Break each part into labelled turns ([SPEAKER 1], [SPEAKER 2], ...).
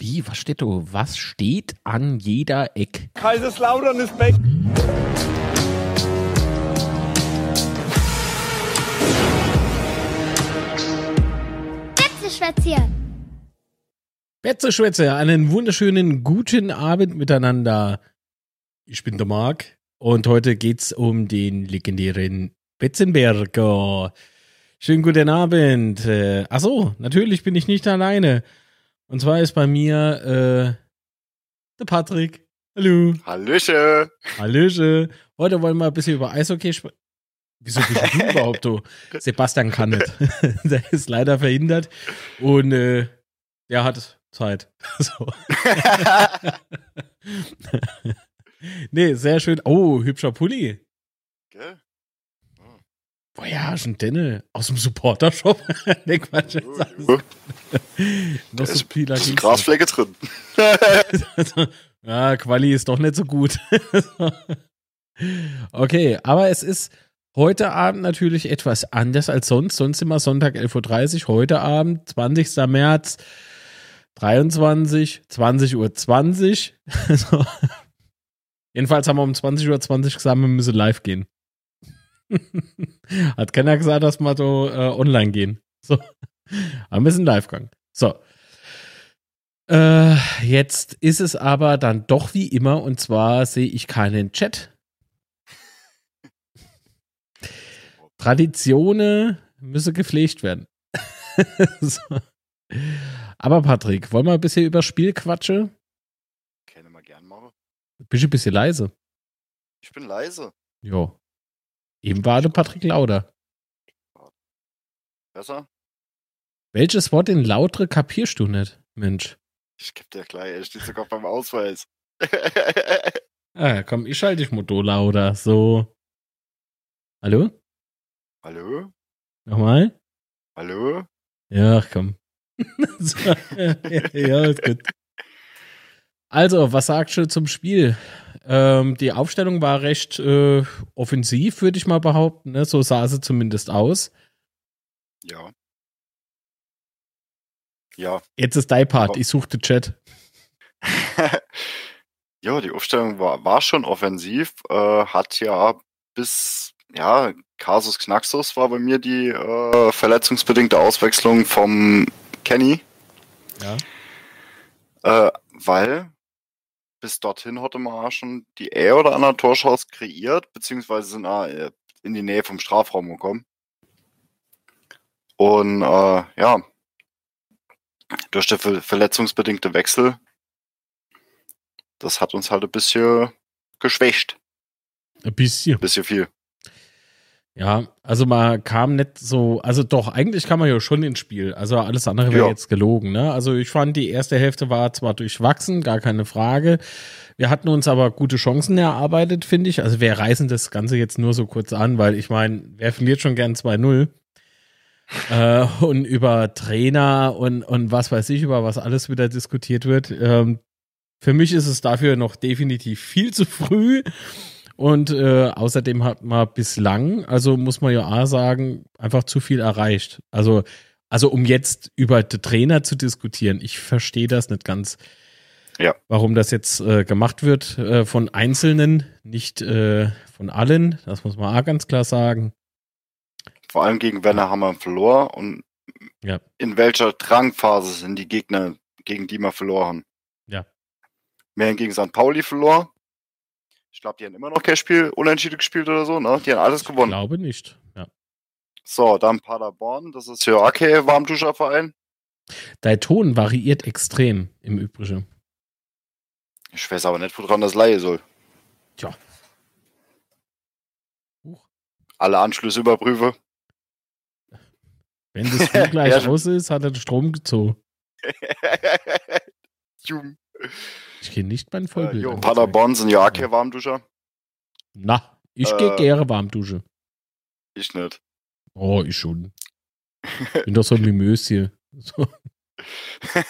[SPEAKER 1] Wie, was steht da? Was steht an jeder Eck?
[SPEAKER 2] Kaiserslautern ist weg.
[SPEAKER 3] Betzeschwätze.
[SPEAKER 1] Betzeschwätze, einen wunderschönen guten Abend miteinander. Ich bin der Marc und heute geht's um den legendären Betzenberger. Schönen guten Abend. Äh, ach so, natürlich bin ich nicht alleine. Und zwar ist bei mir äh, der Patrick. Hallo.
[SPEAKER 4] Hallöche.
[SPEAKER 1] Hallöche. Heute wollen wir ein bisschen über Eishockey sprechen. Wieso bist du überhaupt du? Sebastian kann nicht. der ist leider verhindert. Und äh, der hat Zeit. So. nee, sehr schön. Oh, hübscher Pulli.
[SPEAKER 4] Gell?
[SPEAKER 1] Boah, ja, schon Denne. Aus dem Supporter-Shop. nee, Quatsch.
[SPEAKER 4] Jo, jo.
[SPEAKER 1] Noch so
[SPEAKER 4] ist,
[SPEAKER 1] Pila
[SPEAKER 4] ist Grasflecke drin.
[SPEAKER 1] ja, Quali ist doch nicht so gut. okay, aber es ist heute Abend natürlich etwas anders als sonst. Sonst immer Sonntag 11.30 Uhr. Heute Abend, 20. März, 23, 20 Uhr 20. So. Jedenfalls haben wir um 20 Uhr 20 gesagt, wir müssen live gehen. Hat keiner gesagt, dass wir so äh, online gehen. So. Aber wir sind live gegangen. So. Äh, jetzt ist es aber dann doch wie immer und zwar sehe ich keinen Chat. Traditionen müssen gepflegt werden. so. Aber Patrick, wollen wir ein bisschen über Spiel quatschen?
[SPEAKER 4] Kann mal gern machen.
[SPEAKER 1] Bist du ein bisschen leise?
[SPEAKER 4] Ich bin leise.
[SPEAKER 1] Jo. Eben war der Patrick lauter.
[SPEAKER 4] Besser?
[SPEAKER 1] Welches Wort in lautere kapierst du nicht, Mensch?
[SPEAKER 4] Ich geb dir gleich, er steht sogar beim Ausweis.
[SPEAKER 1] Ah, komm, ich schalte dich Motor lauter. So. Hallo?
[SPEAKER 4] Hallo?
[SPEAKER 1] Nochmal?
[SPEAKER 4] Hallo?
[SPEAKER 1] Ja, komm. so, ja, ja, ist gut. Also, was sagst du zum Spiel? Ähm, die Aufstellung war recht äh, offensiv, würde ich mal behaupten. Ne? So sah sie zumindest aus.
[SPEAKER 4] Ja. Ja.
[SPEAKER 1] Jetzt ist dein Part. Ich suchte Chat.
[SPEAKER 4] ja, die Aufstellung war, war schon offensiv. Äh, hat ja bis, ja, Kasus Knaxus war bei mir die äh, verletzungsbedingte Auswechslung vom Kenny.
[SPEAKER 1] Ja.
[SPEAKER 4] Äh, weil bis dorthin hatte man auch schon die eher oder andere Torchance kreiert, beziehungsweise sind auch, äh, in die Nähe vom Strafraum gekommen. Und äh, ja, durch den ver verletzungsbedingte Wechsel, das hat uns halt ein bisschen geschwächt.
[SPEAKER 1] Ein bisschen.
[SPEAKER 4] Ein bisschen viel.
[SPEAKER 1] Ja, also man kam nicht so, also doch, eigentlich kam man ja schon ins Spiel. Also alles andere wäre
[SPEAKER 4] Ja.
[SPEAKER 1] jetzt gelogen, ne? Also ich fand, die erste Hälfte war zwar durchwachsen, gar keine Frage. Wir hatten uns aber gute Chancen erarbeitet, finde ich. Also wir reißen das Ganze jetzt nur so kurz an, weil ich meine, wer verliert schon gern 2-0? äh, und über Trainer und, und was weiß ich, über was alles wieder diskutiert wird. Ähm, für mich ist es dafür noch definitiv viel zu früh. Und äh, außerdem hat man bislang, also muss man ja auch sagen, einfach zu viel erreicht. Also, also um jetzt über den Trainer zu diskutieren, ich verstehe das nicht ganz.
[SPEAKER 4] Ja.
[SPEAKER 1] Warum das jetzt äh, gemacht wird äh, von Einzelnen, nicht äh, von allen, das muss man auch ganz klar sagen.
[SPEAKER 4] Vor allem gegen Werner haben wir verloren und
[SPEAKER 1] Ja.
[SPEAKER 4] in welcher Drangphase sind die Gegner, gegen die wir verloren?
[SPEAKER 1] Ja.
[SPEAKER 4] Wir haben gegen St. Pauli verloren. Ich glaube, die haben immer noch kein Spiel unentschieden gespielt oder so, ne? Die haben alles
[SPEAKER 1] Ich
[SPEAKER 4] gewonnen.
[SPEAKER 1] glaube nicht. Ja.
[SPEAKER 4] So, dann Paderborn, das ist ja okay, Warmduscherverein.
[SPEAKER 1] Dein Ton variiert extrem im Übrigen.
[SPEAKER 4] Ich weiß aber nicht, woran das leihe soll.
[SPEAKER 1] Tja. Huch.
[SPEAKER 4] Alle Anschlüsse überprüfe.
[SPEAKER 1] Wenn das Spiel gleich
[SPEAKER 4] Ja.
[SPEAKER 1] aus ist, hat er den Strom gezogen.
[SPEAKER 4] Jum.
[SPEAKER 1] Ich gehe nicht mein
[SPEAKER 4] Äh,
[SPEAKER 1] Vollbild.
[SPEAKER 4] jo,
[SPEAKER 1] an.
[SPEAKER 4] Paderborn sind ja okay, Warmduscher.
[SPEAKER 1] Na, ich gehe
[SPEAKER 4] Äh.
[SPEAKER 1] gerne warm duschen.
[SPEAKER 4] Ich nicht.
[SPEAKER 1] Oh, ich schon. Bin doch so ein Mimös hier. So.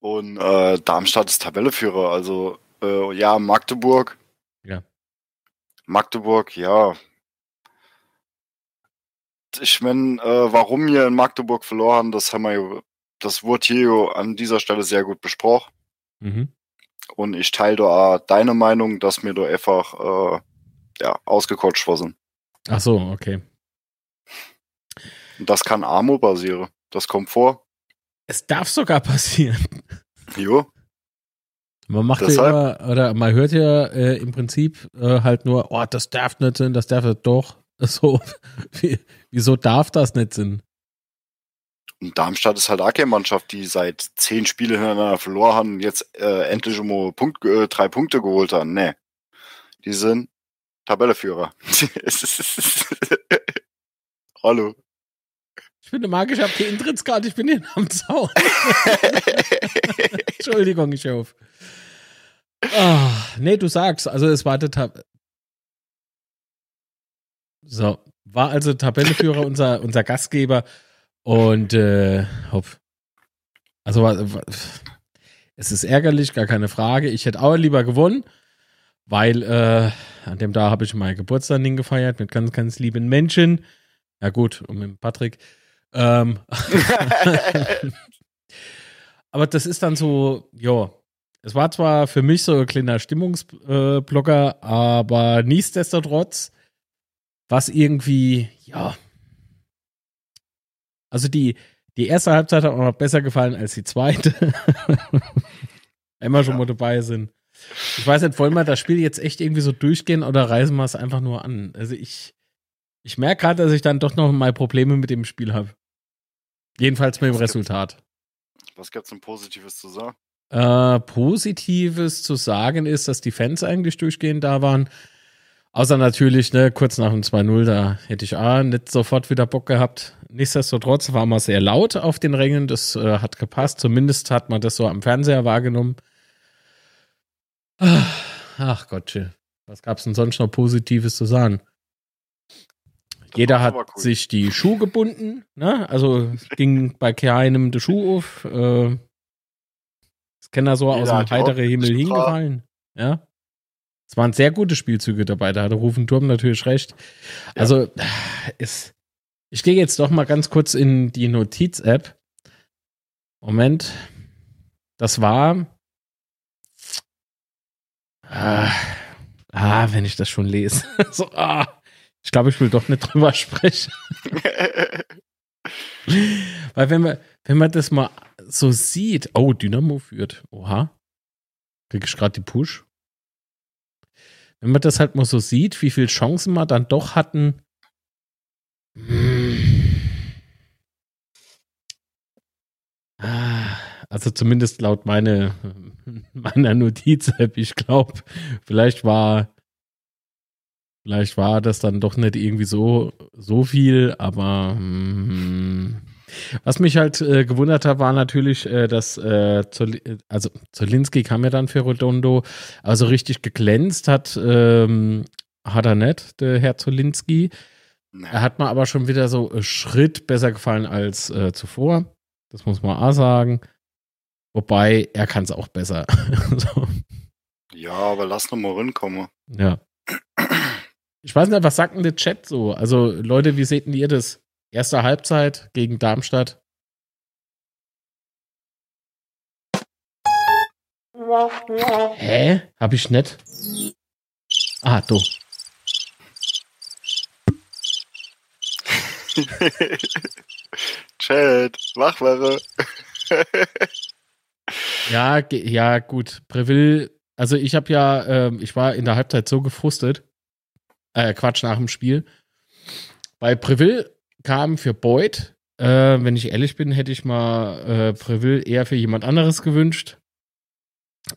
[SPEAKER 4] Und äh, Darmstadt ist Tabelleführer, also äh, ja, Magdeburg.
[SPEAKER 1] Ja.
[SPEAKER 4] Magdeburg, ja. Ich meine, äh, warum wir in Magdeburg verloren haben, das haben wir ja das wurde hier an dieser Stelle sehr gut besprochen.
[SPEAKER 1] Mhm.
[SPEAKER 4] Und ich teile da deine Meinung, dass mir da einfach äh, ja, ausgecoacht worden sind.
[SPEAKER 1] Ach so, okay.
[SPEAKER 4] Das kann Armo basieren. Das kommt vor.
[SPEAKER 1] Es darf sogar passieren.
[SPEAKER 4] Jo.
[SPEAKER 1] Man macht ja
[SPEAKER 4] Deshalb-
[SPEAKER 1] immer, oder man hört ja äh, im Prinzip äh, halt nur, oh, das darf nicht sein, das darf nicht doch. So, wie, wieso darf das nicht sein?
[SPEAKER 4] Und Darmstadt ist halt auch keine Mannschaft, die seit zehn Spielen hintereinander verloren haben und jetzt äh, endlich mal Punkt, äh, drei Punkte geholt haben. Nee. Die sind Tabelleführer. Hallo.
[SPEAKER 1] Ich bin mag, ich habe die Intrittskarte, ich bin hier am Zaun. Entschuldigung, ich auf. Ah, nee, du sagst, also es war der Tab So, war also Tabellenführer unser, unser Gastgeber und äh, hopp. Also es ist ärgerlich, gar keine Frage. Ich hätte auch lieber gewonnen, weil äh, an dem Tag habe ich meinen Geburtstag gefeiert mit ganz, ganz lieben Menschen. Ja gut, und mit Patrick. Ähm, aber das ist dann so, ja, es war zwar für mich so ein kleiner Stimmungsblocker, aber nichtsdestotrotz, was irgendwie, ja, also die, die erste Halbzeit hat auch noch besser gefallen als die zweite. Wir schon
[SPEAKER 4] Ja.
[SPEAKER 1] mal dabei sind. Ich weiß nicht, wollen wir das Spiel jetzt echt irgendwie so durchgehen oder reißen wir es einfach nur an? Also ich, ich merke gerade, dass ich dann doch noch mal Probleme mit dem Spiel habe. Jedenfalls mit dem
[SPEAKER 4] Was gibt's?
[SPEAKER 1] Resultat.
[SPEAKER 4] Was gibt's denn Positives zu sagen?
[SPEAKER 1] Äh, Positives zu sagen ist, dass die Fans eigentlich durchgehend da waren. Außer natürlich, ne, kurz nach dem 2-0, da hätte ich A, nicht sofort wieder Bock gehabt. Nichtsdestotrotz war man sehr laut auf den Rängen, das äh, hat gepasst. Zumindest hat man das so am Fernseher wahrgenommen. Ah, Ach Gott. Was gab's denn sonst noch Positives zu sagen? Jeder hat
[SPEAKER 4] cool.
[SPEAKER 1] sich die Schuhe gebunden, ne? Also es ging bei keinem der Schuh auf. Äh, das kennt er so aus
[SPEAKER 4] Jeder
[SPEAKER 1] dem
[SPEAKER 4] hat die
[SPEAKER 1] heitere
[SPEAKER 4] Hocken
[SPEAKER 1] Himmel hingefallen. Ja. Es waren sehr gute Spielzüge dabei, da hatte Rufen Turm natürlich recht. Also, ist, ich gehe jetzt doch mal ganz kurz in die Notiz-App. Moment. Das war. Ah, ah, wenn ich das schon lese. so, ah, ich glaube, ich will doch nicht drüber sprechen. Weil wenn man, wenn man das mal so sieht, oh, Dynamo führt. Oha. Krieg ich gerade die Push. Wenn man das halt mal so sieht, wie viele Chancen wir dann doch hatten. Hm. Ah, Also zumindest laut meine, meiner Notiz-App, ich glaube, vielleicht war, vielleicht war das dann doch nicht irgendwie so, so viel, aber hm, was mich halt äh, gewundert hat, war natürlich, äh, dass äh, Zol also Zolinski kam ja dann für Redondo, also richtig geglänzt hat, ähm, hat er nicht, der Herr Zolinski. Er hat mir aber schon wieder so einen Schritt besser gefallen als äh, zuvor. Das muss man auch sagen. Wobei, er kann es auch besser. so,
[SPEAKER 4] ja, aber lass noch mal rinkommen.
[SPEAKER 1] ja. Ich weiß nicht, was sagt denn der Chat so? Also, Leute, wie seht denn ihr das? Erste Halbzeit gegen Darmstadt. Hä? Hab ich nicht? Ah, du.
[SPEAKER 4] Chat, Wachware.
[SPEAKER 1] Ja, ja, gut. Breville, also ich habe ja, ähm, ich war in der Halbzeit so gefrustet. Äh, Quatsch, nach dem Spiel. Bei Breville kam für Boyd, äh, wenn ich ehrlich bin, hätte ich mal äh, Breville eher für jemand anderes gewünscht.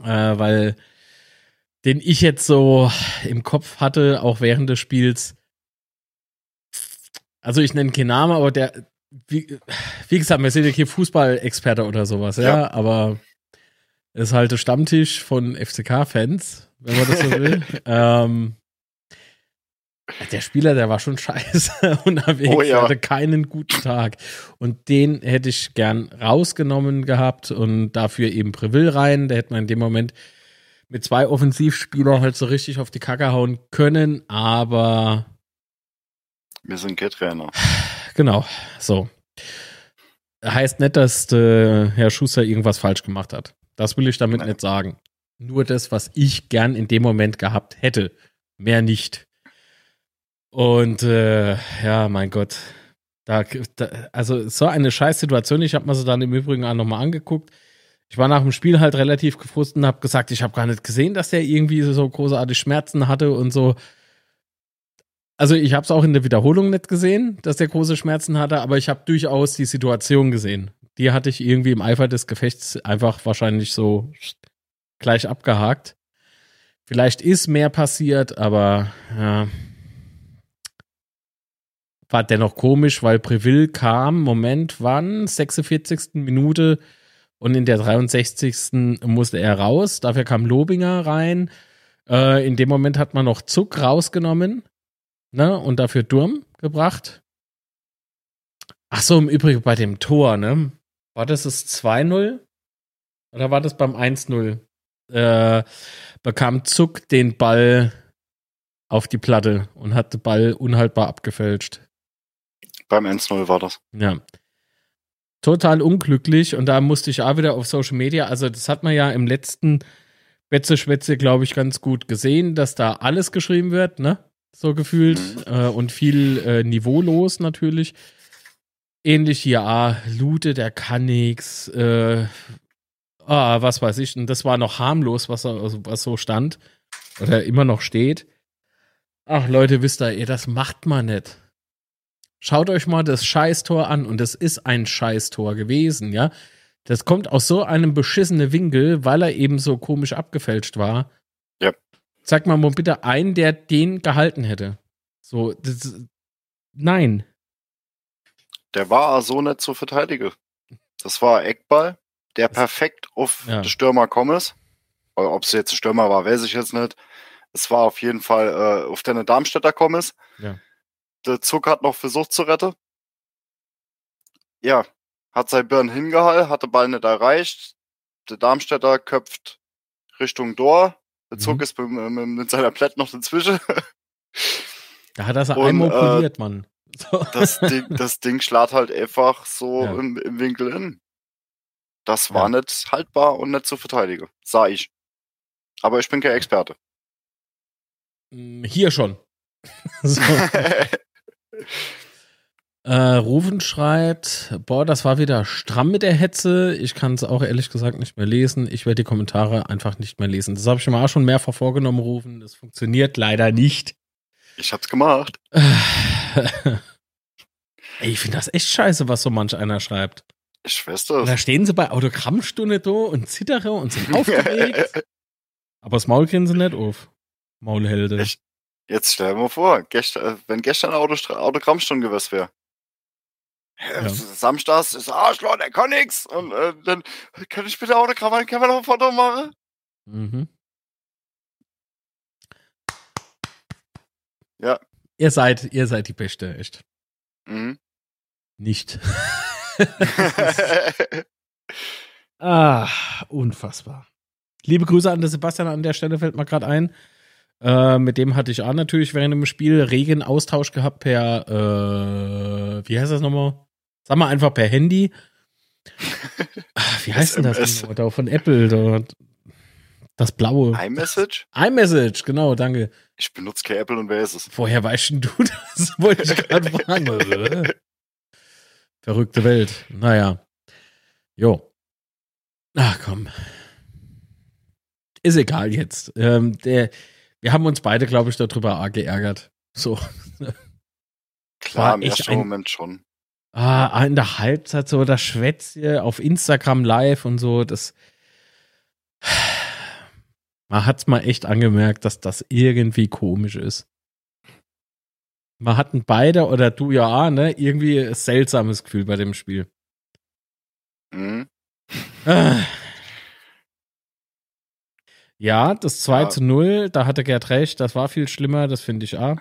[SPEAKER 1] Äh, weil den ich jetzt so im Kopf hatte, auch während des Spiels. Also ich nenne keinen Namen, aber der, wie, wie gesagt, wir sind ja kein Fußballexperte oder sowas, ja,
[SPEAKER 4] Ja.
[SPEAKER 1] aber ist halt der Stammtisch von FCK-Fans, wenn man das so will. ähm, der Spieler, der war schon scheiße unterwegs,
[SPEAKER 4] Oh ja.
[SPEAKER 1] hatte keinen guten Tag. Und den hätte ich gern rausgenommen gehabt und dafür eben Preville rein. Der hätte man in dem Moment mit zwei Offensivspielern halt so richtig auf die Kacke hauen können, aber
[SPEAKER 4] Wir sind kein Trainer.
[SPEAKER 1] Genau, so. heißt nicht, dass äh, Herr Schuster irgendwas falsch gemacht hat. Das will ich damit Nein. nicht sagen. Nur das, was ich gern in dem Moment gehabt hätte. Mehr nicht. Und äh, ja, mein Gott. Da, da, also so eine Scheißsituation. Ich habe mir so dann im Übrigen auch nochmal angeguckt. Ich war nach dem Spiel halt relativ gefrustet und habe gesagt, ich habe gar nicht gesehen, dass der irgendwie so großartig Schmerzen hatte und so. Also ich habe es auch in der Wiederholung nicht gesehen, dass der große Schmerzen hatte, aber ich habe durchaus die Situation gesehen. Die hatte ich irgendwie im Eifer des Gefechts einfach wahrscheinlich so gleich abgehakt. Vielleicht ist mehr passiert, aber ja. War dennoch komisch, weil Preville kam, Moment, wann? 46. Minute und in der 63. musste er raus. Dafür kam Lobinger rein. Äh, in dem Moment hat man noch Zuck rausgenommen ne? Und dafür Durm gebracht. Ach so, im Übrigen bei dem Tor, ne? War das das 2-0? Oder war das beim 1-0? Äh, bekam Zuck den Ball auf die Platte und hat den Ball unhaltbar abgefälscht.
[SPEAKER 4] Beim 1-0 war das.
[SPEAKER 1] Ja. Total unglücklich und da musste ich auch wieder auf Social Media, also das hat man ja im letzten Betze Schwätze, glaube ich, ganz gut gesehen, dass da alles geschrieben wird, ne? so gefühlt. Mhm. Äh, und viel äh, niveaulos natürlich. Ähnlich hier, ah, Lute, der kann nix. Äh, ah, was weiß ich. Und das war noch harmlos, was, also, was so stand. Oder immer noch steht. Ach, Leute, wisst ihr, das macht man nicht. Schaut euch mal das Scheißtor an. Und das ist ein Scheißtor gewesen, ja. Das kommt aus so einem beschissenen Winkel, weil er eben so komisch abgefälscht war. Sag mal mal bitte einen, der den gehalten hätte. So, das, nein.
[SPEAKER 4] Der war so nicht zu verteidigen. Das war Eckball, der perfekt auf ja. den Stürmer kommt. Ob es jetzt ein Stürmer war, weiß ich jetzt nicht. Es war auf jeden Fall äh, auf den Darmstädter kommt. Ja. Der Zug hat noch versucht zu retten. Ja, hat sein Birn hingehalten, hat den Ball nicht erreicht. Der Darmstädter köpft Richtung Tor. Der Zug mhm. ist mit, mit, seiner Plätt noch dazwischen.
[SPEAKER 1] Da hat er es einmal äh, Mann.
[SPEAKER 4] So. Das, Ding, das Ding schlägt halt einfach so ja. im, im, Winkel hin. Das war ja. nicht haltbar und nicht zu verteidigen, sah ich. Aber ich bin kein Experte.
[SPEAKER 1] Hm, hier schon. so. Äh, Rufen schreibt, boah, das war wieder stramm mit der Hetze. Ich kann es auch ehrlich gesagt nicht mehr lesen. Ich werde die Kommentare einfach nicht mehr lesen. Das habe ich mir auch schon mehrfach vorgenommen, Rufen. Das funktioniert leider nicht.
[SPEAKER 4] Ich hab's gemacht.
[SPEAKER 1] Ey, ich finde das echt scheiße, was so manch einer schreibt.
[SPEAKER 4] Ich weiß das.
[SPEAKER 1] da stehen sie bei Autogrammstunde da und zittern und sind aufgeregt. Aber das Maul sie nicht auf. Maulhelde. Ich,
[SPEAKER 4] jetzt stell dir mal vor, gestern, wenn gestern Autogrammstunde gewesen wäre. Ja. Samstags ist Arschloch, der kann nix. Und äh, dann kann ich bitte Autogramm ein, kann man noch ein Foto machen? Mhm. Ja.
[SPEAKER 1] Ihr seid, ihr seid die Beste, echt. Mhm. Nicht. ah, unfassbar. Liebe Grüße an den Sebastian an der Stelle, fällt mir gerade ein. Äh, mit dem hatte ich auch natürlich während dem Spiel regen Austausch gehabt per, äh, wie heißt das nochmal? Sag mal einfach per Handy. Ach, wie heißt denn das da von Apple? Da, das blaue.
[SPEAKER 4] iMessage?
[SPEAKER 1] iMessage, genau, danke.
[SPEAKER 4] Ich benutze kein Apple und wer ist es?
[SPEAKER 1] Woher weißt du das? Wollte ich gerade fragen. Verrückte Welt. Naja. Jo. Ach komm. Ist egal jetzt. Ähm, der, wir haben uns beide, glaube ich, darüber geärgert. So.
[SPEAKER 4] Klar, im ersten Moment schon
[SPEAKER 1] ah, in der Halbzeit so das Schwätzchen auf Instagram live und so, das man hat's mal echt angemerkt, dass das irgendwie komisch ist. Man hatten beide oder du ja, ne, irgendwie ein seltsames Gefühl bei dem Spiel. Mhm. Ah. Ja, das 2 ja. zu 0, da hatte Gerd recht, das war viel schlimmer, das finde ich auch.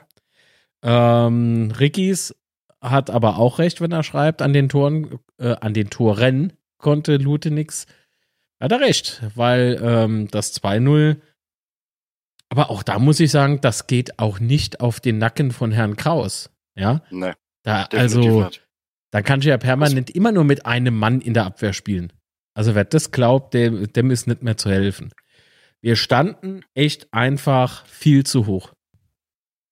[SPEAKER 1] Ähm, Rickys hat aber auch recht, wenn er schreibt, an den Toren, äh, an den Toren konnte Lute nix. Hat er recht, weil ähm, das 2-0, aber auch da muss ich sagen, das geht auch nicht auf den Nacken von Herrn Kraus. Ja?
[SPEAKER 4] Nee.
[SPEAKER 1] Da, also, nicht. dann kannst du ja permanent immer nur mit einem Mann in der Abwehr spielen. Also wer das glaubt, dem, dem ist nicht mehr zu helfen. Wir standen echt einfach viel zu hoch.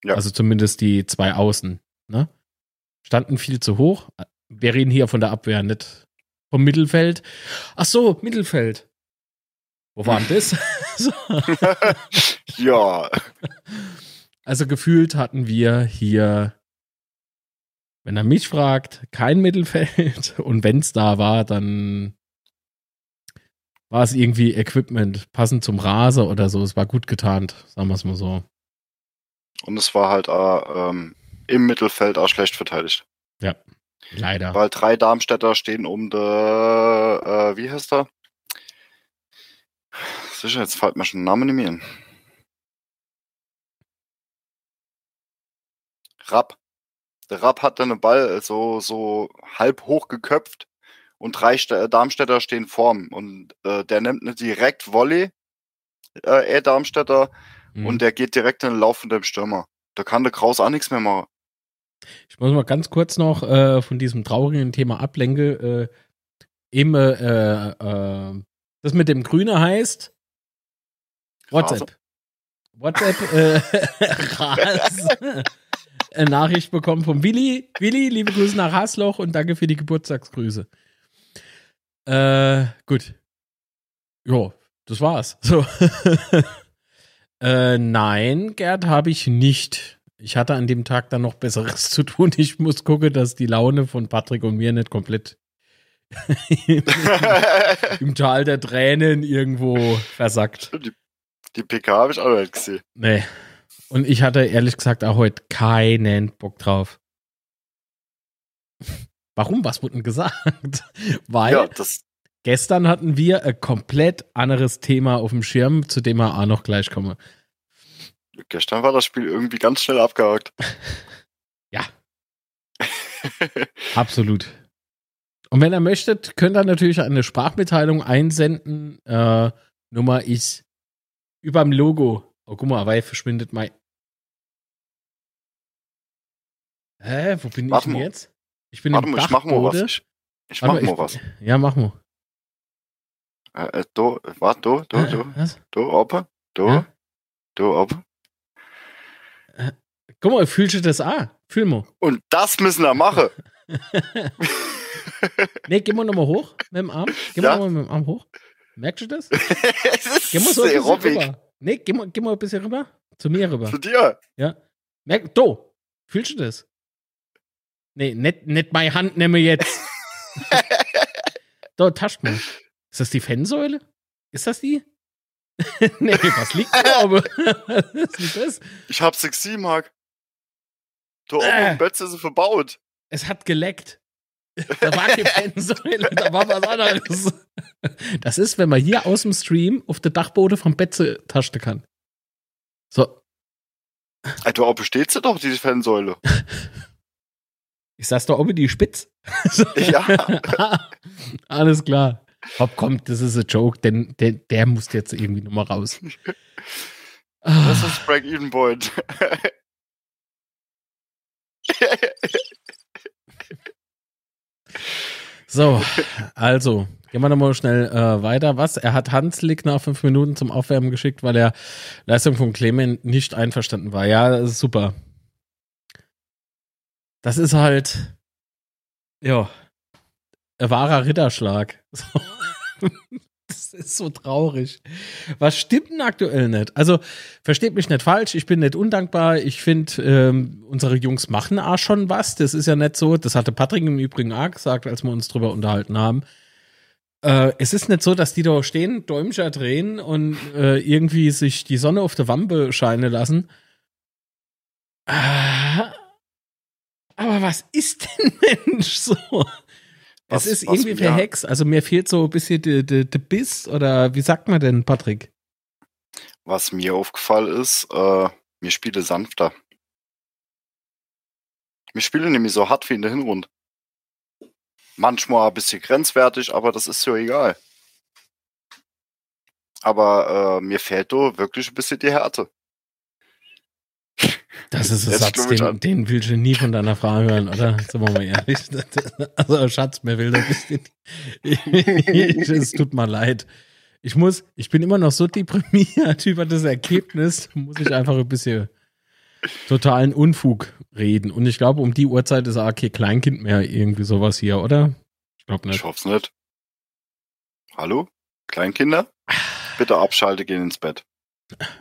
[SPEAKER 1] Ja. Also zumindest die zwei Außen. Ne? Standen viel zu hoch. Wir reden hier von der Abwehr, nicht vom Mittelfeld. Ach so, Mittelfeld. Wo war denn das?
[SPEAKER 4] ja.
[SPEAKER 1] Also gefühlt hatten wir hier, wenn er mich fragt, kein Mittelfeld. Und wenn es da war, dann war es irgendwie Equipment, passend zum Raser oder so. Es war gut getarnt, sagen wir es mal so.
[SPEAKER 4] Und es war halt äh, ähm, im Mittelfeld auch schlecht verteidigt.
[SPEAKER 1] Ja, leider.
[SPEAKER 4] Weil drei Darmstädter stehen um der, äh, wie heißt er? Sicher, jetzt fällt mir schon ein Name nicht mehr hin. Rapp. Der Rapp hat dann den Ball so, so halb hoch geköpft und drei St äh, Darmstädter stehen vorm. Und äh, der nimmt eine direkt Volley, äh, er Darmstädter, mhm. und der geht direkt in den Lauf von dem Stürmer. Da kann der Kraus auch nichts mehr machen.
[SPEAKER 1] Ich muss mal ganz kurz noch äh, von diesem traurigen Thema ablenke. Äh, eben, äh, äh, das mit dem Grüne heißt WhatsApp. WhatsApp, äh, Nachricht bekommen vom Willi. Willi, liebe Grüße nach Hasloch und danke für die Geburtstagsgrüße. Äh, gut. Jo, das war's. So. äh, nein, Gerd, habe ich nicht. Ich hatte an dem Tag dann noch Besseres zu tun. Ich muss gucken, dass die Laune von Patrick und mir nicht komplett im Tal der Tränen irgendwo versackt.
[SPEAKER 4] Die, die PK habe ich auch nicht gesehen.
[SPEAKER 1] Nee. Und ich hatte ehrlich gesagt auch heute keinen Bock drauf. Warum? Was wurde denn gesagt? Weil ja, gestern hatten wir ein komplett anderes Thema auf dem Schirm, zu dem wir auch noch gleich kommen.
[SPEAKER 4] Gestern war das Spiel irgendwie ganz schnell abgehakt.
[SPEAKER 1] ja. Absolut. Und wenn ihr möchtet, könnt ihr natürlich eine Sprachmitteilung einsenden. Äh, Nummer ist über dem Logo. Oh, guck mal, weil verschwindet mein. Hä, wo bin mach ich denn jetzt?
[SPEAKER 4] Ich bin Warte im mal, ich mach mal was. Ich, mach mal was.
[SPEAKER 1] Ja, mach mal.
[SPEAKER 4] Äh, do, warte, do, do, äh, do. Was? Do, oben, do, ja? do, oben.
[SPEAKER 1] Äh, guck mal, fühlst du das auch? Fühl mal.
[SPEAKER 4] Und das müssen wir machen.
[SPEAKER 1] nee, geh mal nochmal hoch mit dem Arm. Geh mal ja? nochmal mit dem Arm hoch. Merkst du das? geh mal so ein bisschen rüber. Nee, geh mal, geh mal ein bisschen rüber. Zu mir rüber.
[SPEAKER 4] Zu dir?
[SPEAKER 1] Ja. Merk, do. Fühlst du das? Nee, nicht, nicht meine Hand nehme jetzt. da, tascht mal. Ist das die Fansäule? Ist das die? nee, was liegt da oben? was
[SPEAKER 4] liegt das? Ich hab 6 Mark. Da oben äh, im Bett ist verbaut.
[SPEAKER 1] Es hat geleckt. Da war die Fansäule, da war was anderes. Das ist, wenn man hier aus dem Stream auf der Dachboden vom Bett taschen kann. So.
[SPEAKER 4] Alter, ob steht sie doch, diese Fansäule.
[SPEAKER 1] Ich sag's doch, ob die spitz.
[SPEAKER 4] ja.
[SPEAKER 1] Alles klar. Hopp, kommt, das ist ein Joke, denn der, der muss jetzt irgendwie nochmal raus.
[SPEAKER 4] Das ist Break-Even Point.
[SPEAKER 1] so, also, gehen wir nochmal schnell äh, weiter. Was? Er hat Hanslik nach fünf Minuten zum Aufwärmen geschickt, weil er Leistung von Clement nicht einverstanden war. Ja, das ist super. Das ist halt, ja, ein wahrer Ritterschlag. das ist so traurig. Was stimmt denn aktuell nicht? Also, versteht mich nicht falsch, ich bin nicht undankbar. Ich finde, ähm, unsere Jungs machen auch schon was. Das ist ja nicht so. Das hatte Patrick im Übrigen auch gesagt, als wir uns drüber unterhalten haben. Äh, es ist nicht so, dass die da stehen, Däumscher drehen und äh, irgendwie sich die Sonne auf der Wampe scheinen lassen. Äh, aber was ist denn Mensch so? Was, es ist was, irgendwie verhext. Ja. Also mir fehlt so ein bisschen der de, de Biss oder wie sagt man denn, Patrick?
[SPEAKER 4] Was mir aufgefallen ist, äh, mir spiele sanfter. Mir spiele nämlich so hart wie in der Hinrunde. Manchmal ein bisschen grenzwertig, aber das ist ja egal. Aber äh, mir fehlt da wirklich ein bisschen die Härte.
[SPEAKER 1] Das ist ein Satz, den, den willst du nie von deiner Frau hören, oder? Sind wir mal ehrlich. Also, Schatz, mir will das nicht. Es tut mir leid. Ich muss, ich bin immer noch so deprimiert über das Ergebnis, muss ich einfach ein bisschen totalen Unfug reden. Und ich glaube, um die Uhrzeit ist auch kein Kleinkind mehr irgendwie sowas hier, oder?
[SPEAKER 4] Ich glaube nicht. Ich hoffe es nicht. Hallo? Kleinkinder? Bitte abschalte, gehen ins Bett.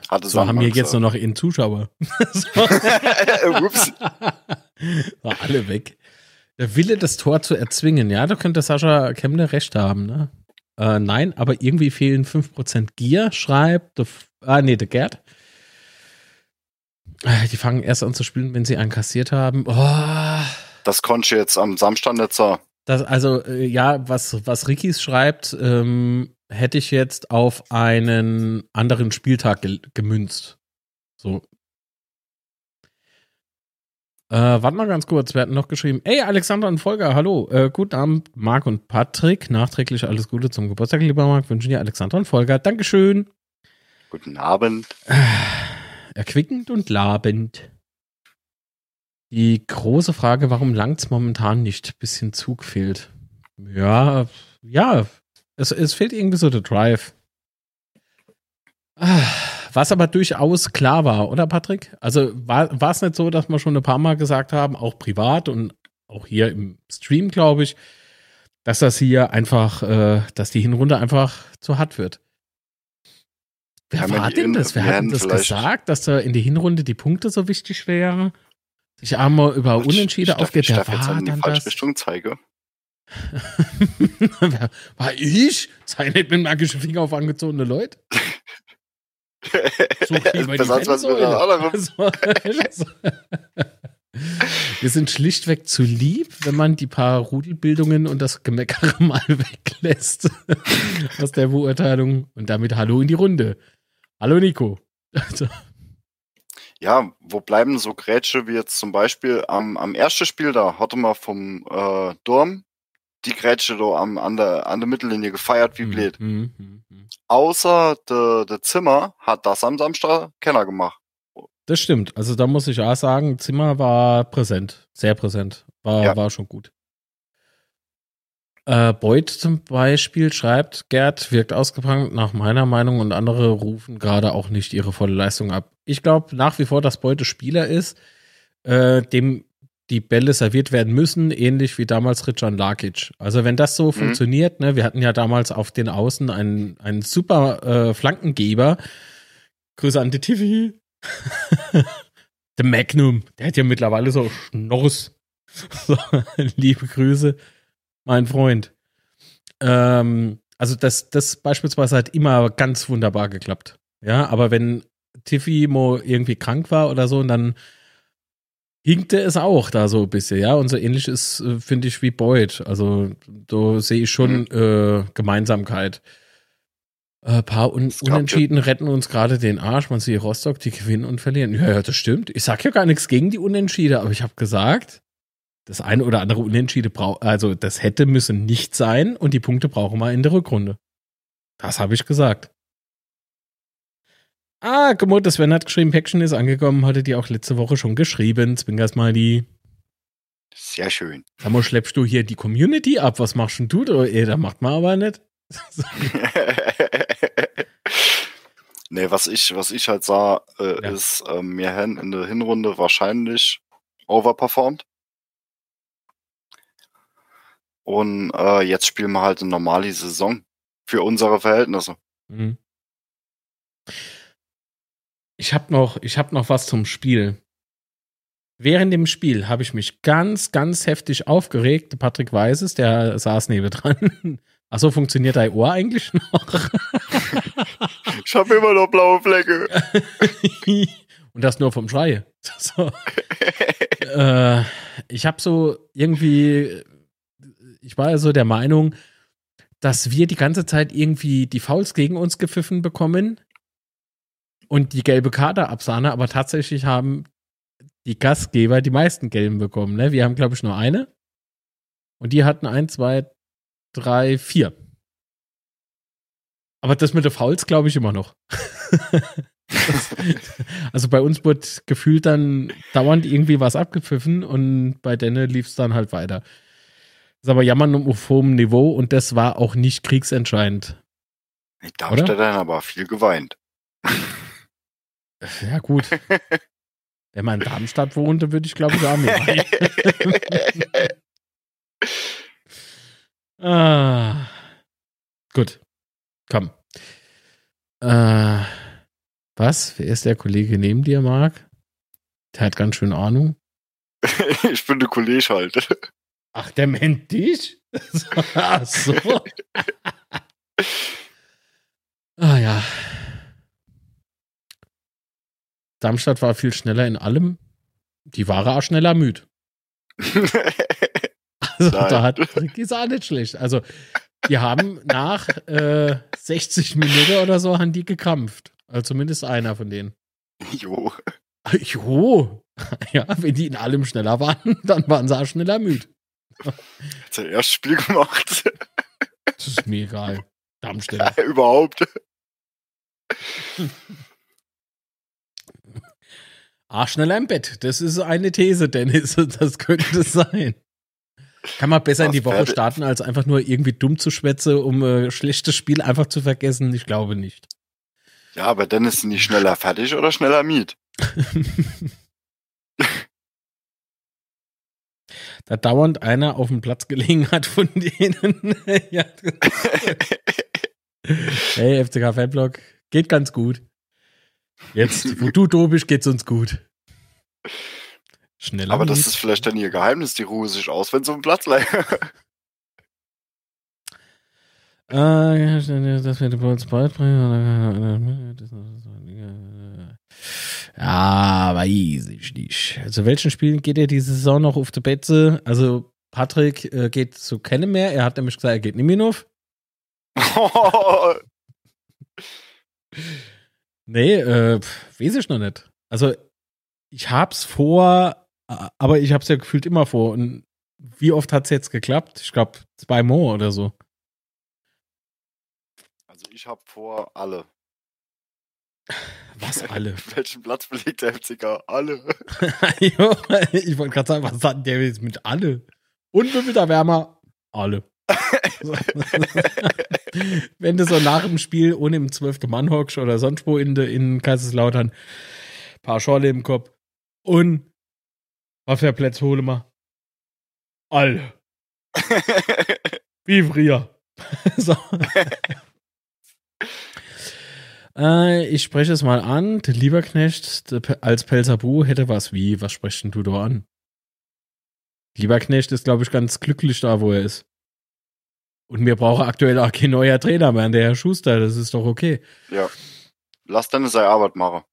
[SPEAKER 1] Hatte so haben wir jetzt nur noch einen Zuschauer. Ups. War alle weg. Der Wille, das Tor zu erzwingen. Ja, da könnte Sascha Kemner recht haben, ne? Äh, nein, aber irgendwie fehlen 5% Gier, schreibt, der, ah, nee, der Gerd. Äh, die fangen erst an zu spielen, wenn sie einen kassiert haben. Oh.
[SPEAKER 4] Das konnte ich jetzt am Samstag nicht so.
[SPEAKER 1] Das, also, äh, ja, was, was Rikis schreibt, ähm, hätte ich jetzt auf einen anderen Spieltag ge gemünzt. So. Äh, warte mal ganz kurz, wir hatten noch geschrieben, ey, Alexander und Volker, hallo, äh, guten Abend, Marc und Patrick, nachträglich alles Gute zum Geburtstag, lieber Marc, wünschen dir Alexander und Volker, Dankeschön.
[SPEAKER 4] Guten Abend.
[SPEAKER 1] Erquickend und labend. Die große Frage, warum langt es momentan nicht? Bisschen Zug fehlt. Ja, ja, es, es fehlt irgendwie so der Drive. Was aber durchaus klar war, oder Patrick? Also war es nicht so, dass wir schon ein paar Mal gesagt haben, auch privat und auch hier im Stream, glaube ich, dass das hier einfach, äh, dass die Hinrunde einfach zu hart wird. Wer war denn das? Wer hat denn das gesagt, dass da in die Hinrunde die Punkte so wichtig wären? Sich einmal über Unentschieden aufgeht, der war dann die falsche
[SPEAKER 4] Richtung zeige.
[SPEAKER 1] war ich? Sei nicht mit magischen Finger auf angezogene Leute? So was Wir sind schlichtweg zu lieb, wenn man die paar Rudelbildungen und das Gemeckere mal weglässt aus der Beurteilung. Und damit Hallo in die Runde. Hallo Nico.
[SPEAKER 4] ja, wo bleiben so Grätsche wie jetzt zum Beispiel am, am ersten Spiel, da hatte man vom äh, Dorm die Grätsche da am, an, der, an der Mittellinie gefeiert wie mhm, blöd. Mhm. Außer der de Zimmer hat das am Samstag Kenner gemacht.
[SPEAKER 1] Das stimmt. Also da muss ich auch sagen, Zimmer war präsent. Sehr präsent. War, ja. war schon gut. Äh, Beuth zum Beispiel schreibt, Gerd wirkt ausgeprankt nach meiner Meinung und andere rufen gerade auch nicht ihre volle Leistung ab. Ich glaube nach wie vor, dass Beute Spieler ist, äh, dem die Bälle serviert werden müssen, ähnlich wie damals Richard Larkic. Also wenn das so mhm. funktioniert, ne, wir hatten ja damals auf den Außen einen, einen super äh, Flankengeber. Grüße an die TV. der Magnum, der hat ja mittlerweile so Schnorrs. So, liebe Grüße, mein Freund. Ähm, also das, das beispielsweise hat immer ganz wunderbar geklappt. Ja, aber wenn Tiffy mo irgendwie krank war oder so und dann hinkte es auch da so ein bisschen, ja. Und so ähnlich ist, äh, finde ich, wie Boyd. Also da sehe ich schon mhm. äh, Gemeinsamkeit. Ein paar Un Unentschieden retten uns gerade den Arsch. Man sieht Rostock, die gewinnen und verlieren. Ja, ja, das stimmt. Ich sag ja gar nichts gegen die Unentschiede, aber ich habe gesagt, das eine oder andere Unentschiede braucht, also das hätte müssen nicht sein und die Punkte brauchen wir in der Rückrunde. Das habe ich gesagt. Ah, Gemut, das Sven hat geschrieben, Päckchen ist angekommen, hatte die auch letzte Woche schon geschrieben. Zwingers mal die.
[SPEAKER 4] Sehr schön.
[SPEAKER 1] Sag mal, schleppst du hier die Community ab? Was machst denn du? Oder, ey, da macht man aber nicht.
[SPEAKER 4] nee, was ich, was ich halt sah, äh, ja. ist, äh, mir haben in der Hinrunde wahrscheinlich overperformed. Und äh, jetzt spielen wir halt eine normale Saison für unsere Verhältnisse. Mhm.
[SPEAKER 1] Ich habe noch, ich habe noch was zum Spiel. Während dem Spiel habe ich mich ganz, ganz heftig aufgeregt. Patrick weiß es, der saß neben dran. Achso, funktioniert dein Ohr eigentlich noch?
[SPEAKER 4] ich habe immer noch blaue Flecke.
[SPEAKER 1] Und das nur vom Schrei. So. äh, ich habe so irgendwie, ich war ja so der Meinung, dass wir die ganze Zeit irgendwie die Fouls gegen uns gepfiffen bekommen und die gelbe Karte absahne, aber tatsächlich haben die Gastgeber die meisten gelben bekommen. Ne? Wir haben, glaube ich, nur eine. Und die hatten ein, zwei, drei, vier. Aber das mit der Fouls glaube ich immer noch. also bei uns wurde gefühlt dann dauernd irgendwie was abgepfiffen und bei Denne lief es dann halt weiter. Das ist aber jammern auf hohem Niveau und das war auch nicht kriegsentscheidend.
[SPEAKER 4] Ich darf da dann aber viel geweint.
[SPEAKER 1] Ja, gut. Wenn man in Darmstadt wohnte, würde ich glaube ich auch mit. ah. Gut. Komm. Äh, was? Wer ist der Kollege neben dir, Marc? Der hat ganz schön Ahnung.
[SPEAKER 4] ich bin der Kollege halt.
[SPEAKER 1] Ach, der meint dich? Ach so. ah ja. Darmstadt war viel schneller in allem. Die war auch schneller müde. also Nein. da hat ist auch nicht schlecht. Also die haben nach äh, 60 Minuten oder so haben die gekrampft. Also zumindest einer von denen.
[SPEAKER 4] Jo.
[SPEAKER 1] Jo. Ja, wenn die in allem schneller waren, dann waren sie auch schneller müde.
[SPEAKER 4] Hat er erst Spiel gemacht.
[SPEAKER 1] Das ist mir egal. Darmstädter.
[SPEAKER 4] Ja, überhaupt.
[SPEAKER 1] Ah, schneller im Bett. Das ist eine These, Dennis. Das könnte sein. Kann man besser in die Woche starten, als einfach nur irgendwie dumm zu schwätzen, um ein äh, schlechtes Spiel einfach zu vergessen? Ich glaube nicht.
[SPEAKER 4] Ja, aber dann ist nicht schneller fertig oder schneller miet.
[SPEAKER 1] da dauernd einer auf dem Platz gelegen hat von denen. hey, FCK Fanblog, geht ganz gut. Jetzt, wo du do bist, geht's uns gut.
[SPEAKER 4] Schneller. Aber das ist vielleicht dann ihr Geheimnis, die ruhe sich aus, wenn auf dem Platz liegen.
[SPEAKER 1] Äh, das wird uns beibringen. Ja, weiß ich nicht. Also, welchen Spielen geht er diese Saison noch auf die Betze? Also, Patrick äh, geht zu keinem mehr. Er hat nämlich gesagt, er geht nicht mehr auf. nee, äh, weiß ich noch nicht. Also, ich hab's vor, aber ich hab's ja gefühlt immer vor. Und wie oft hat's jetzt geklappt? Ich glaube, zwei Mo oder so.
[SPEAKER 4] Also, ich hab vor, alle.
[SPEAKER 1] Was alle?
[SPEAKER 4] Welchen Platz belegt der FCK? Alle.
[SPEAKER 1] ich wollte gerade sagen, was hat der jetzt mit alle? Da wärmer? Alle. Wenn du so nach dem Spiel ohne im 12. Mann hockst oder sonst wo in, de, in Kaiserslautern, paar Schorle im Kopf und auf der Plätze hole mal. Alle. Wie früher. so. Äh, ich spreche es mal an. Der Lieberknecht als Pelzabu hätte was wie. Was sprichst denn du da an? Lieberknecht ist, glaube ich, ganz glücklich da, wo er ist. Und mir brauche aktuell auch kein neuer Trainer mehr, der Herr Schuster. Das ist doch okay.
[SPEAKER 4] Ja. Lass dann seine Arbeit machen.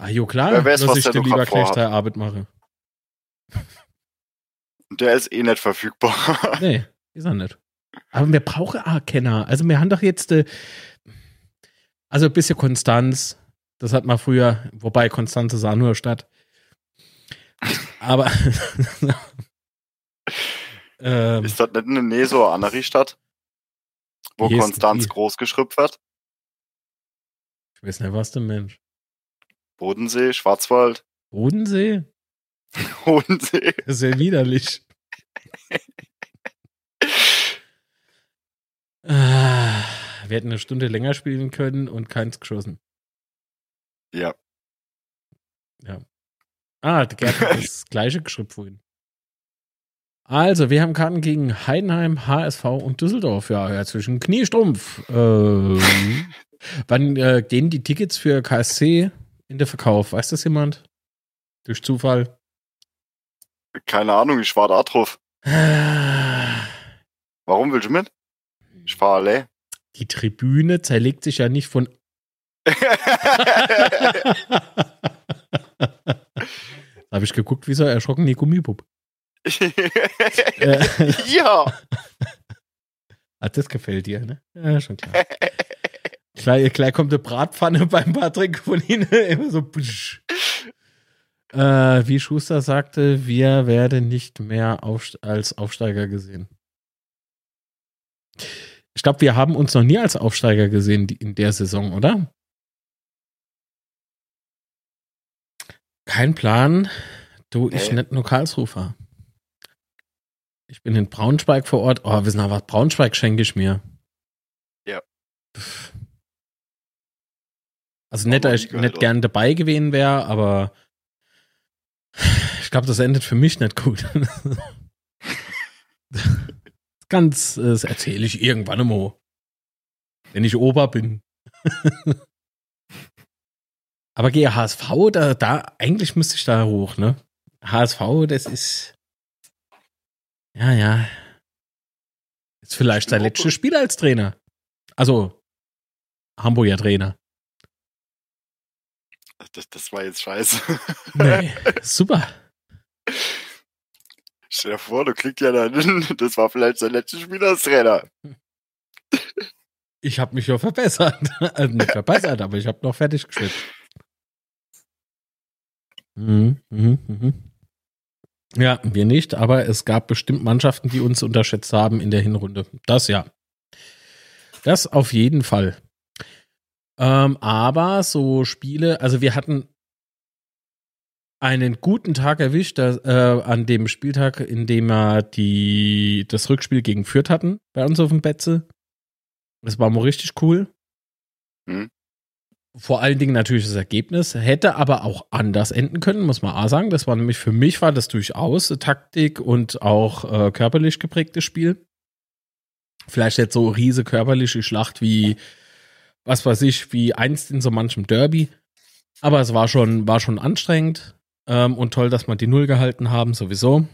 [SPEAKER 1] Ah, jo, klar, Wer weiß, dass ich den Lieberknecht seine Arbeit mache.
[SPEAKER 4] Der ist eh nicht verfügbar.
[SPEAKER 1] nee, ist er nicht. Aber wir brauchen auch Kenner. Also wir haben doch jetzt, äh, also ein bisschen Konstanz. Das hat man früher, wobei Konstanz ist auch nur Stadt. Aber.
[SPEAKER 4] ähm, ist das nicht eine Nähe so eine andere Stadt? Wo Konstanz groß geschrüpft wird?
[SPEAKER 1] Ich weiß nicht, was du Mensch.
[SPEAKER 4] Bodensee, Schwarzwald.
[SPEAKER 1] Bodensee?
[SPEAKER 4] Bodensee.
[SPEAKER 1] Das ist ja widerlich. ah. Wir hätten eine Stunde länger spielen können und keins geschossen.
[SPEAKER 4] Ja.
[SPEAKER 1] Ja. Ah, der Gerd hat das gleiche geschrieben vorhin. Also, wir haben Karten gegen Heidenheim, HSV und Düsseldorf. Ja, ja zwischen Kniestrumpf. Ähm, wann äh, gehen die Tickets für KSC in den Verkauf? Weiß das jemand? Durch Zufall?
[SPEAKER 4] Keine Ahnung, ich war da drauf. Warum willst du mit? Ich fahre alle
[SPEAKER 1] die Tribüne zerlegt sich ja nicht von. habe ich geguckt, wie so erschrocken die Gummibub.
[SPEAKER 4] ja.
[SPEAKER 1] Ah, das gefällt dir, ne? Ja, schon klar. Gleich, gleich kommt eine Bratpfanne beim Patrick von Ihnen. Immer so. Äh, wie Schuster sagte, wir werden nicht mehr auf, als Aufsteiger gesehen. Ich glaube, wir haben uns noch nie als Aufsteiger gesehen in der Saison, oder? Kein Plan. Du, ich hey. nicht nur Karlsrufer. Ich bin in Braunschweig vor Ort. Oh, wissen Sie was? Braunschweig schenke ich mir.
[SPEAKER 4] Ja.
[SPEAKER 1] Also nicht, dass ich nicht gern dabei gewesen wäre, aber ich glaube, das endet für mich nicht gut. Ganz, das erzähle ich irgendwann immer. Wenn ich Ober bin. aber gehe HSV, da, da, eigentlich müsste ich da hoch, ne? HSV, das ist. Ja, ja. Ist vielleicht sein letztes Spiel als Trainer. Also, Hamburger Trainer.
[SPEAKER 4] Das, das war jetzt scheiße.
[SPEAKER 1] Nee, super.
[SPEAKER 4] Stell dir vor, du klickst ja dann, das war vielleicht sein letztes Spiel als Trainer.
[SPEAKER 1] Ich habe mich ja verbessert. Also nicht verbessert, aber ich habe noch fertig gespielt. Mhm, mhm, mhm. Ja, wir nicht, aber es gab bestimmt Mannschaften, die uns unterschätzt haben in der Hinrunde. Das ja. Das auf jeden Fall. Ähm, aber so Spiele, also wir hatten einen guten Tag erwischt, äh, an dem Spieltag, in dem wir die, das Rückspiel gegen Fürth hatten, bei uns auf dem Betze. Das war mal richtig cool. Mhm. Vor allen Dingen natürlich das Ergebnis, hätte aber auch anders enden können, muss man auch sagen. Das war nämlich für mich war das durchaus Taktik und auch äh, körperlich geprägtes Spiel. Vielleicht jetzt so riese körperliche Schlacht wie was weiß ich, wie einst in so manchem Derby. Aber es war schon, war schon anstrengend ähm, und toll, dass wir die Null gehalten haben, sowieso.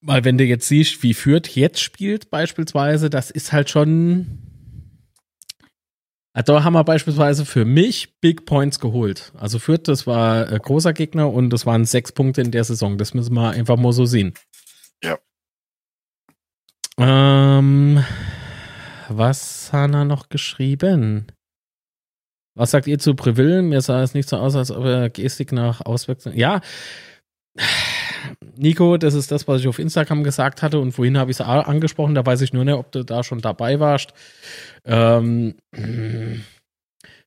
[SPEAKER 1] Weil wenn du jetzt siehst, wie Fürth jetzt spielt, beispielsweise, das ist halt schon. Da haben wir beispielsweise für mich Big Points geholt. Also Fürth, das war ein großer Gegner und das waren sechs Punkte in der Saison. Das müssen wir einfach mal so sehen.
[SPEAKER 4] Ja.
[SPEAKER 1] Ähm, was hat er noch geschrieben? Was sagt ihr zu Preville? Mir sah es nicht so aus, als ob er Gestik nach Auswechslung. Ja, Nico, das ist das, was ich auf Instagram gesagt hatte und vorhin habe ich es angesprochen. Da weiß ich nur nicht, ob du da schon dabei warst. Ähm,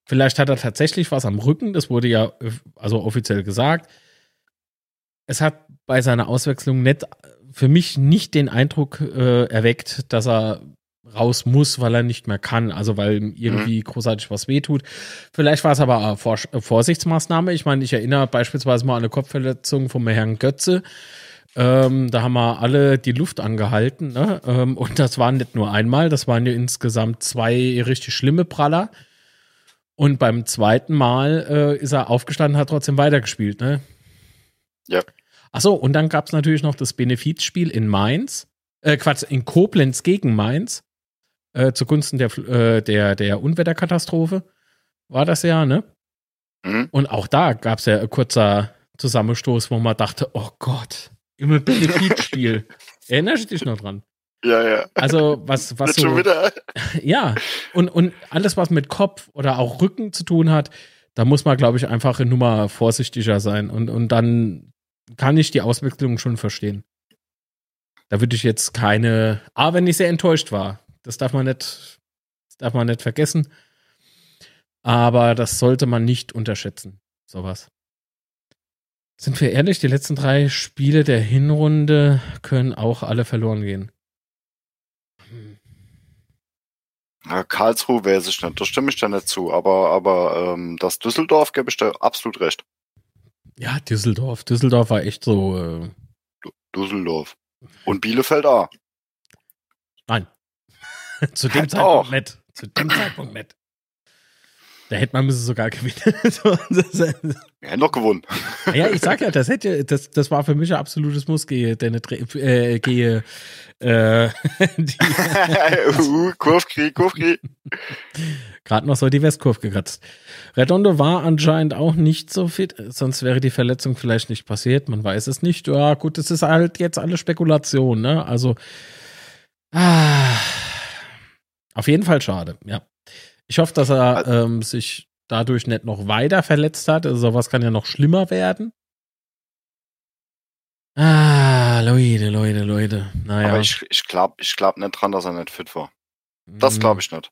[SPEAKER 1] vielleicht hat er tatsächlich was am Rücken. Das wurde ja also offiziell gesagt. Es hat bei seiner Auswechslung nicht, für mich nicht den Eindruck äh, erweckt, dass er raus muss, weil er nicht mehr kann, also weil ihm irgendwie mhm. großartig was wehtut. Vielleicht war es aber eine Vor Vorsichtsmaßnahme. Ich meine, ich erinnere beispielsweise mal an eine Kopfverletzung vom Herrn Götze. Ähm, da haben wir alle die Luft angehalten. Ne? Ähm, und das waren nicht nur einmal, das waren ja insgesamt zwei richtig schlimme Praller. Und beim zweiten Mal äh, ist er aufgestanden, hat trotzdem weitergespielt. Ne?
[SPEAKER 4] Ja.
[SPEAKER 1] Achso, und dann gab es natürlich noch das Benefizspiel in Mainz. Äh, Quatsch, in Koblenz gegen Mainz äh, zugunsten der, äh, der, der Unwetterkatastrophe. War das ja, ne? Mhm. Und auch da gab es ja ein kurzer Zusammenstoß, wo man dachte, oh Gott, immer Benefitspiel. Erinnerst du dich noch dran?
[SPEAKER 4] Ja, ja.
[SPEAKER 1] Also, was, was so.
[SPEAKER 4] Schon wieder.
[SPEAKER 1] Ja, und, und alles, was mit Kopf oder auch Rücken zu tun hat, da muss man, glaube ich, einfach eine Nummer vorsichtiger sein. Und, und dann kann ich die Auswechslung schon verstehen. Da würde ich jetzt keine. Ah, wenn ich sehr enttäuscht war. Das darf man nicht, das darf man nicht vergessen. Aber das sollte man nicht unterschätzen. Sowas. Sind wir ehrlich, die letzten drei Spiele der Hinrunde können auch alle verloren gehen.
[SPEAKER 4] Ja, Karlsruhe weiß ich nicht, da stimme ich da nicht zu, aber, aber ähm, das Düsseldorf gebe ich da absolut recht.
[SPEAKER 1] Ja, Düsseldorf. Düsseldorf war echt so. Äh
[SPEAKER 4] Düsseldorf. Und Bielefeld auch.
[SPEAKER 1] Nein. Zu dem Zeitpunkt nicht. Zu dem Zeitpunkt nicht. Da hätte man müssen sogar gewinnen.
[SPEAKER 4] Hätten doch gewonnen.
[SPEAKER 1] Ja, ich sag ja, das hätte, das, das war für mich ein absolutes Muss, gehe, deine, äh, gehe, äh,
[SPEAKER 4] die, uh, Kurvkrieg, Kurvkrieg.
[SPEAKER 1] Gerade noch so die Westkurve gekratzt. Redondo war anscheinend auch nicht so fit, sonst wäre die Verletzung vielleicht nicht passiert. Man weiß es nicht. Ja, gut, das ist halt jetzt alle Spekulation, ne? Also, ah, auf jeden Fall schade, ja. Ich hoffe, dass er ähm, sich dadurch nicht noch weiter verletzt hat. Also sowas kann ja noch schlimmer werden. Ah, Leute, Leute, Leute. Naja.
[SPEAKER 4] Aber ich, ich glaube ich glaub nicht dran, dass er nicht fit war. Das glaube ich nicht.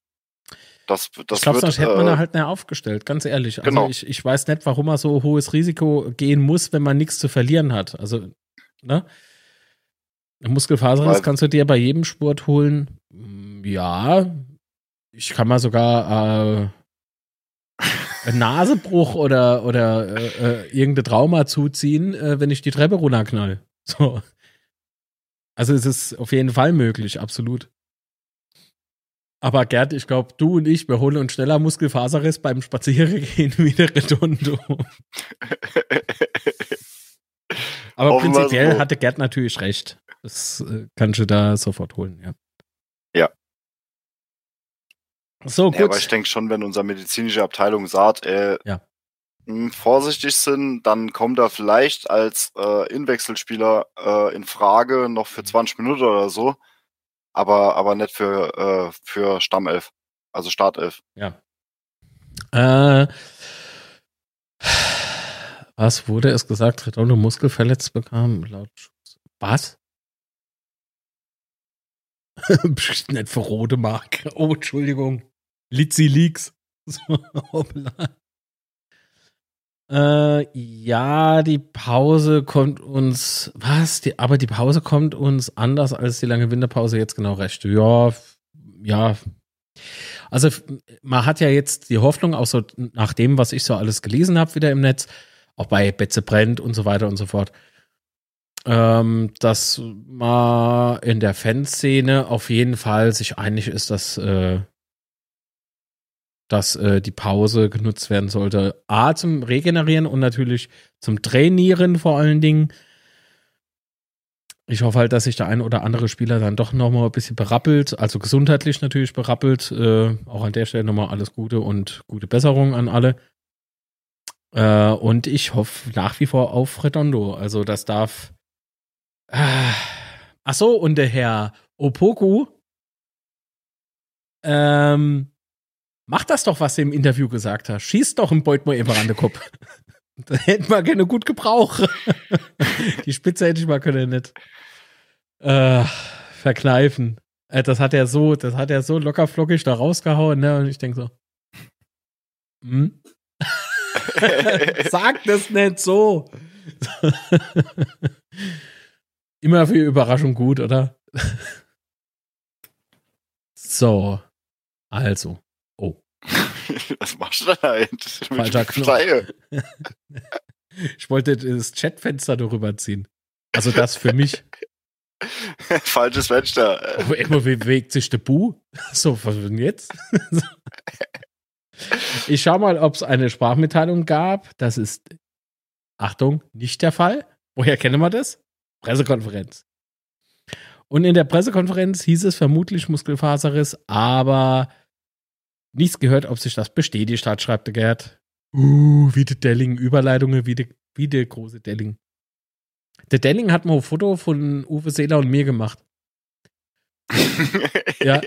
[SPEAKER 4] Das, das
[SPEAKER 1] ich glaube, sonst hätte man äh, halt näher aufgestellt, ganz ehrlich. Also genau. ich, ich weiß nicht, warum man so hohes Risiko gehen muss, wenn man nichts zu verlieren hat. Also, ne? Muskelfaserriss kannst du dir bei jedem Sport holen. Ja, ich kann mal sogar äh, Nasebruch oder, oder äh, äh, irgendeine Trauma zuziehen, äh, wenn ich die Treppe runterknall. So. Also es ist auf jeden Fall möglich, absolut. Aber Gerd, ich glaube, du und ich, wir holen uns schneller Muskelfaserriss beim Spazierengehen wie der Redondo. Aber prinzipiell hatte Gerd natürlich recht. Das äh, kannst du da sofort holen. Ja. So, gut. Ja,
[SPEAKER 4] aber ich denke schon, wenn unsere medizinische Abteilung sagt, äh,
[SPEAKER 1] ja.
[SPEAKER 4] mh, vorsichtig sind, dann kommt er vielleicht als äh, Inwechselspieler äh, in Frage noch für 20 mhm. Minuten oder so aber, aber nicht für, äh, für Stammelf, also Startelf.
[SPEAKER 1] Ja. Äh, was wurde es gesagt? Redondo Muskelverletzt bekam laut Was? nicht für rote Marke. Oh, Entschuldigung. Litzi Leaks. hoppla. Äh, ja, die Pause kommt uns. Was? Die, aber die Pause kommt uns anders als die lange Winterpause jetzt genau recht. Ja, ja. Also man hat ja jetzt die Hoffnung, auch so nach dem, was ich so alles gelesen habe, wieder im Netz, auch bei Betze brennt und so weiter und so fort, ähm, dass man in der Fanszene auf jeden Fall sich einig ist, dass äh, dass äh, die Pause genutzt werden sollte. A, zum Regenerieren und natürlich zum Trainieren vor allen Dingen. Ich hoffe halt, dass sich der ein oder andere Spieler dann doch nochmal ein bisschen berappelt, also gesundheitlich natürlich berappelt. Äh, auch an der Stelle nochmal alles Gute und gute Besserung an alle. Äh, und ich hoffe nach wie vor auf Redondo. Also das darf. Äh, ach so, und der Herr Opoku ähm, Mach das doch, was du im Interview gesagt hast. Schieß doch einen Beutmer einfach an den Kopf. da hätten wir gerne gut gebraucht. Die Spitze hätte ich mal können nicht. Äh, verkneifen. Äh, das hat er so, das hat er so locker flockig da rausgehauen, ne? Und ich denke so. Hm? Sag das nicht so. Immer für Überraschung gut, oder? so. Also.
[SPEAKER 4] Was machst du da eigentlich?
[SPEAKER 1] Falscher Knopf. ich wollte das Chatfenster darüber ziehen. Also das für mich.
[SPEAKER 4] Falsches Fenster.
[SPEAKER 1] Aber immer bewegt sich der Bu. So, was denn jetzt? ich schau mal, ob es eine Sprachmitteilung gab. Das ist, Achtung, nicht der Fall. Woher kennen wir das? Pressekonferenz. Und in der Pressekonferenz hieß es vermutlich Muskelfaserriss, aber Nichts gehört, ob sich das bestätigt hat, schreibt der Gerd. Uh, wie der Delling, Überleitungen wie der, wie der große Delling. Der Delling hat mal ein Foto von Uwe Seeler und mir gemacht. ja.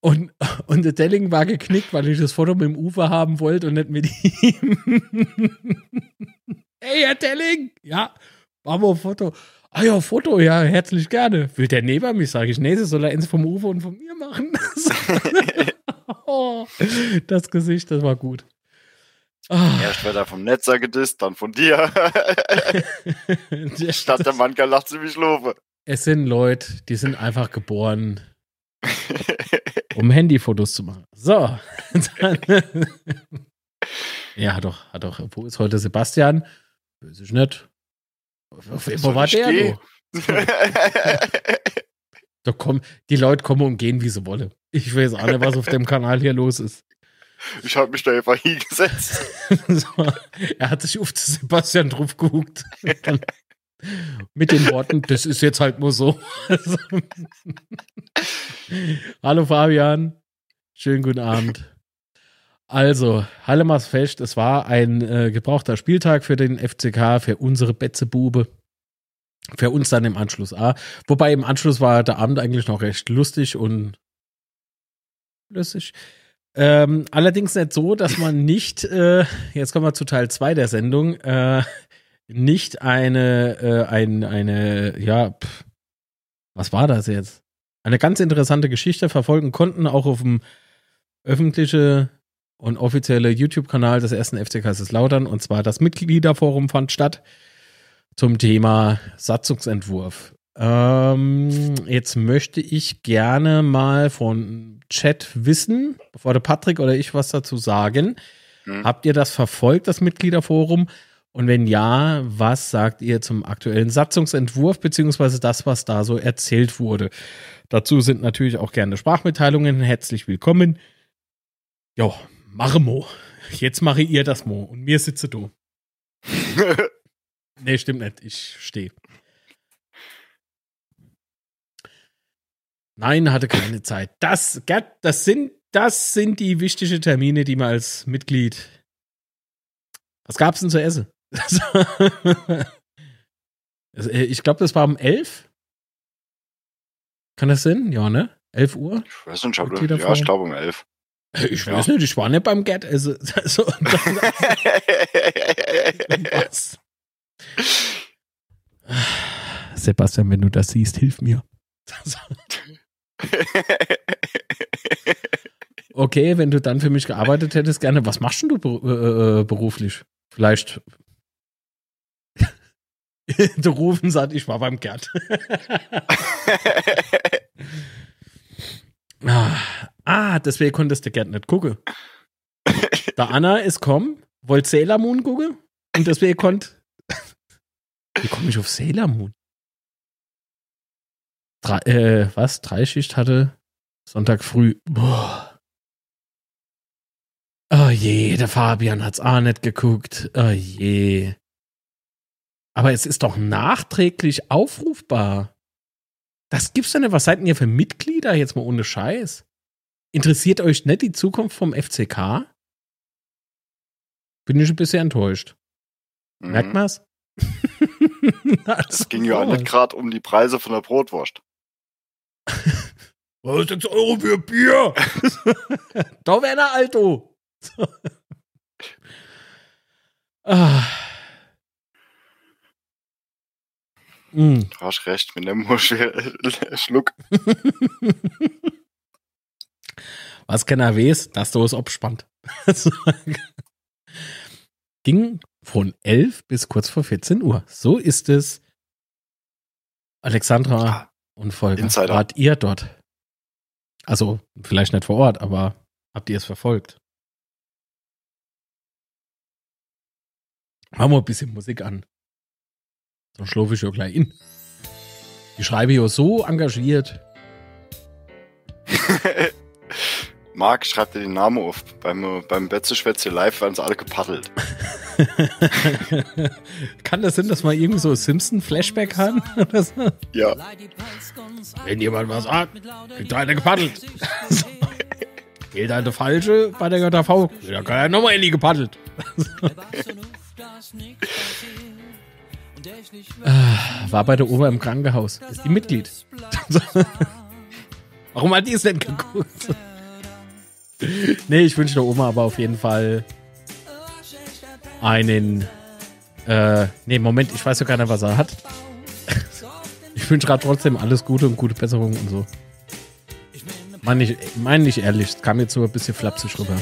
[SPEAKER 1] Und, und der Delling war geknickt, weil ich das Foto mit dem Uwe haben wollte und nicht mit ihm. hey, Herr Delling! Ja, machen wir ein Foto. Ah ja, Foto, ja, herzlich gerne. Will der neben mich, sage ich, nee, das soll er eins vom Uwe und von mir machen. das Gesicht, das war gut.
[SPEAKER 4] Oh. Erst wird er vom Netzer gedisst, dann von dir. Statt der Manka lacht sie mich lobe.
[SPEAKER 1] Es sind Leute, die sind einfach geboren, um Handyfotos zu machen. So. ja, hat doch, hat doch. Wo ist heute Sebastian? Böse ich nicht. Wo war der? Da kommen, die Leute kommen und gehen, wie sie wollen. Ich weiß auch nicht, was auf dem Kanal hier los ist.
[SPEAKER 4] Ich habe mich da einfach hingesetzt.
[SPEAKER 1] so, er hat sich auf Sebastian drauf geguckt. Mit den Worten, das ist jetzt halt nur so. Hallo Fabian. Schönen guten Abend. Also, Hallemars Fest, es war ein äh, gebrauchter Spieltag für den FCK, für unsere Betzebube. Für uns dann im Anschluss A. Wobei im Anschluss war der Abend eigentlich noch recht lustig und flüssig. Ähm, allerdings nicht so, dass man nicht, äh, jetzt kommen wir zu Teil 2 der Sendung, äh, nicht eine, äh, ein, eine, ja, pff, was war das jetzt? Eine ganz interessante Geschichte verfolgen konnten, auch auf dem öffentliche und offizielle YouTube-Kanal des ersten FC Kaiserslautern und zwar das Mitgliederforum fand statt zum Thema Satzungsentwurf. Ähm, jetzt möchte ich gerne mal von Chat wissen, bevor der Patrick oder ich was dazu sagen. Hm. Habt ihr das verfolgt, das Mitgliederforum? Und wenn ja, was sagt ihr zum aktuellen Satzungsentwurf, beziehungsweise das, was da so erzählt wurde? Dazu sind natürlich auch gerne Sprachmitteilungen. Herzlich willkommen. Jo, mache Mo. Jetzt mache ihr das Mo und mir sitze du. nee, stimmt nicht. Ich stehe. Nein, hatte keine Zeit. Das, das sind, das sind die wichtigen Termine, die man als Mitglied. Was gab's denn zu essen? Äh, ich glaube, das war um 11. Kann das sein? Ja, ne? 11 Uhr?
[SPEAKER 4] Ich weiß nicht, ich habe, ja, ich glaube um 11.
[SPEAKER 1] Äh, ich weiß nicht, ich war nicht beim Get. Also, also? Sebastian, wenn du das siehst, hilf mir. okay, wenn du dann für mich gearbeitet hättest, gerne. Was machst du äh, äh, beruflich? Vielleicht. du rufen sagt, ich war beim Gerd. ah, ah, deswegen konntest du Gerd nicht gucken. Der Anna ist kommen, wollte Sailor Moon gucken und deswegen konnte. Wie komme ich auf Sailor Moon? Drei, äh, was? Dreischicht hatte Sonntag früh. Boah. Oh je, der Fabian hat's auch nicht geguckt. Oh je. Aber es ist doch nachträglich aufrufbar. Das gibt's doch nicht. Was seid denn ihr für Mitglieder jetzt mal ohne Scheiß? Interessiert euch nicht die Zukunft vom FCK? Bin ich ein bisschen enttäuscht. Mhm. Merkt man's?
[SPEAKER 4] Es ging ja nicht gerade um die Preise von der Brotwurst.
[SPEAKER 1] Was 6 Euro für Bier? da wäre der Alto.
[SPEAKER 4] ah. Mm. Du hast recht, mit dem Muschel Schluck.
[SPEAKER 1] Was keiner weiß, dass du es abspannt. Ging von 11 bis kurz vor 14 Uhr. So ist es. Alexandra ah, und Volker, Insider. wart ihr dort? Also, vielleicht nicht vor Ort, aber habt ihr es verfolgt? Machen wir ein bisschen Musik an. Dann schlafe ich ja gleich in. Ich schreibe ja so engagiert.
[SPEAKER 4] Marc, schreib dir den Namen auf. Beim, beim Betzeschwätze live werden sie alle gepaddelt.
[SPEAKER 1] Kann das sein, dass wir irgend so Simpson-Flashback haben?
[SPEAKER 4] ja.
[SPEAKER 1] Wenn jemand was sagt, kriegt einer gepaddelt. Gilt eine falsche bei der JV. Da kann er nochmal in die gepaddelt. Ah, war bei der Oma im Krankenhaus. Ist die Mitglied. Warum hat die es denn geguckt? nee, ich wünsche der Oma aber auf jeden Fall einen. Äh, nee, Moment, ich weiß ja gar nicht, was er hat. ich wünsche gerade trotzdem alles Gute und gute Besserung und so. Meine ich, mein nicht ehrlich, es kam jetzt so ein bisschen flapsig rüber.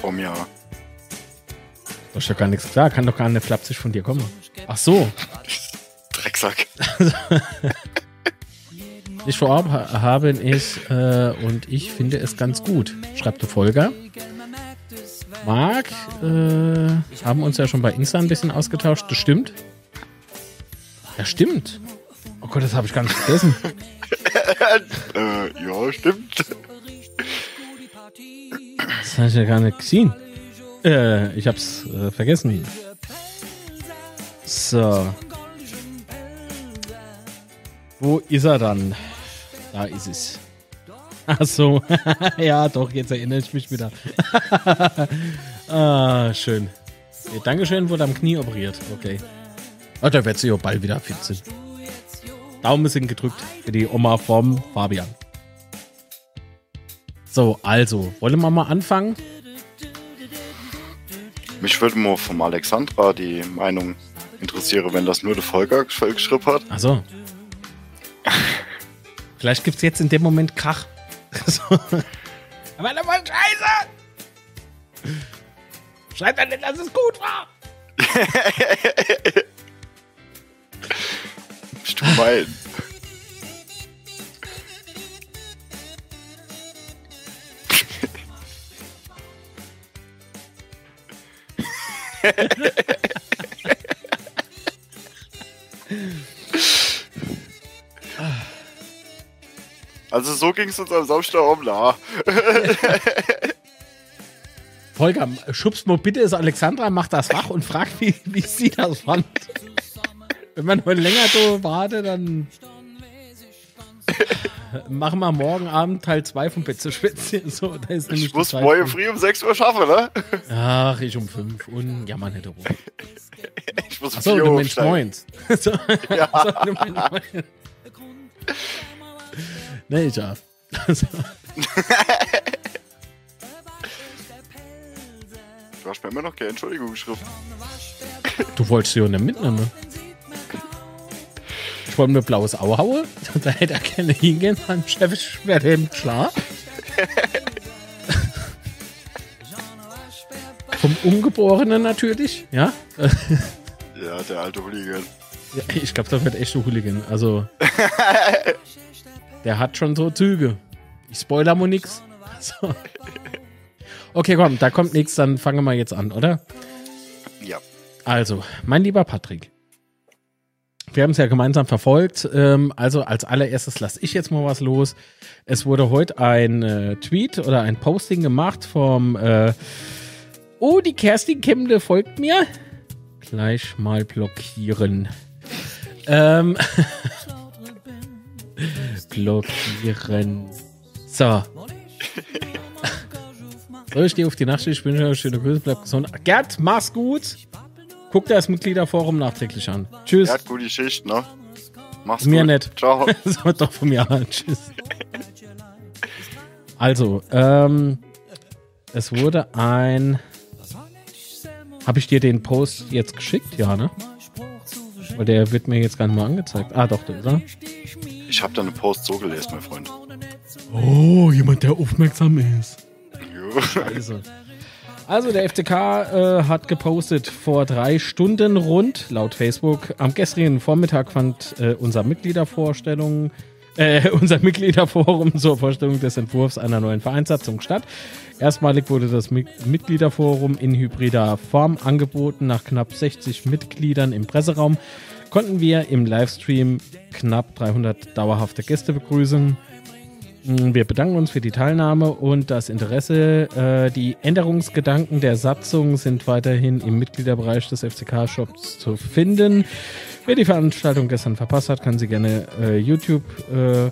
[SPEAKER 4] Vom Jahr.
[SPEAKER 1] Du hast ja gar nichts klar, kann doch gar nicht flapsig von dir kommen. Ach so.
[SPEAKER 4] Drecksack.
[SPEAKER 1] ich vorab habe ich äh, und ich finde es ganz gut, schreibt der Folger. Marc, äh, haben uns ja schon bei Insta ein bisschen ausgetauscht, das stimmt. Ja, stimmt. Oh Gott, das habe ich gar nicht vergessen.
[SPEAKER 4] äh, ja, stimmt.
[SPEAKER 1] Das habe ich ja gar nicht gesehen. Äh, ich hab's äh, vergessen. So. Wo ist er dann? Da ist es. Ach so. ja, doch, jetzt erinnere ich mich wieder. ah, schön. Okay, Dankeschön, wurde am Knie operiert. Okay. Oh, da wird sie ja bald wieder fit sind. Daumen sind gedrückt für die Oma vom Fabian. So, also, wollen wir mal anfangen?
[SPEAKER 4] Mich würde mal vom Alexandra die Meinung interessieren, wenn das nur der Volker geschrieben hat.
[SPEAKER 1] Achso. Vielleicht gibt es jetzt in dem Moment Krach. Aber das war scheiße! Schreibt dann nicht, dass es gut war!
[SPEAKER 4] Bist du mein? Also so ging es uns am Samstag um nah.
[SPEAKER 1] Volker, schubst mal bitte ist Alexandra, macht das wach und fragt, wie, wie sie das fand. Wenn man nur länger so wartet, dann machen wir morgen Abend Teil 2 von Betze Schwitze. So, da ist
[SPEAKER 4] ich muss morgen früh um 6 Uhr schaffen, ne?
[SPEAKER 1] Ach, ich um 5 und ja, man hätte rum.
[SPEAKER 4] Ich muss um
[SPEAKER 1] Achso, du Mensch moins. so, ja. Achso, du Mensch moins. Nee, ich darf.
[SPEAKER 4] du hast mir immer noch keine Entschuldigung geschrieben.
[SPEAKER 1] Du wolltest sie ja nicht mitnehmen. Ich wollte mir blaues Auge hauen. Da hätte er gerne hingehen. Mein Chef ist schwer dem klar. Vom Ungeborenen natürlich, ja.
[SPEAKER 4] ja, der alte Hooligan.
[SPEAKER 1] Ja, ich glaube, das wird echt ein Hooligan. Also. Der hat schon so Züge. Ich spoiler mal nix. So. Okay, komm, da kommt nichts, dann fangen wir jetzt an, oder?
[SPEAKER 4] Ja.
[SPEAKER 1] Also, mein lieber Patrick. Wir haben es ja gemeinsam verfolgt. Ähm, also als allererstes lasse ich jetzt mal was los. Es wurde heute ein äh, Tweet oder ein Posting gemacht vom äh, Oh, die Kerstin Kemble folgt mir. Gleich mal blockieren. Ähm blockieren. So. So, ich stehe auf die Nachtschicht. Ich wünsche euch schöne Grüße. Bleibt gesund. Gerd, mach's gut. Guck dir das Mitgliederforum nachträglich an. Tschüss.
[SPEAKER 4] Gerd, gute Schicht, ne?
[SPEAKER 1] Mach's mir gut. Mir nicht.
[SPEAKER 4] Ciao.
[SPEAKER 1] so, doch von mir an. Tschüss. Also, ähm, es wurde ein. Habe ich dir den Post jetzt geschickt? Ja, ne? Weil der wird mir jetzt gar nicht mal angezeigt. Ah, doch, da ist er.
[SPEAKER 4] Ich habe deine Post so gelesen, mein Freund.
[SPEAKER 1] Oh, jemand, der aufmerksam ist. Jo. Scheiße. Also der FCK äh, hat gepostet vor drei Stunden rund, laut Facebook. Am gestrigen Vormittag fand äh, unser Mitgliedervorstellung, äh, unser Mitgliederforum zur Vorstellung des Entwurfs einer neuen Vereinssatzung statt. Erstmalig wurde das Mitgliederforum in hybrider Form angeboten. Nach knapp 60 Mitgliedern im Presseraum konnten wir im Livestream knapp 300 dauerhafte Gäste begrüßen. Mm, wir bedanken uns für die Teilnahme und das Interesse. Äh, die Änderungsgedanken der Satzung sind weiterhin im Mitgliederbereich des FCK-Shops zu finden. Wer die Veranstaltung gestern verpasst hat, kann sie gerne äh, YouTube äh,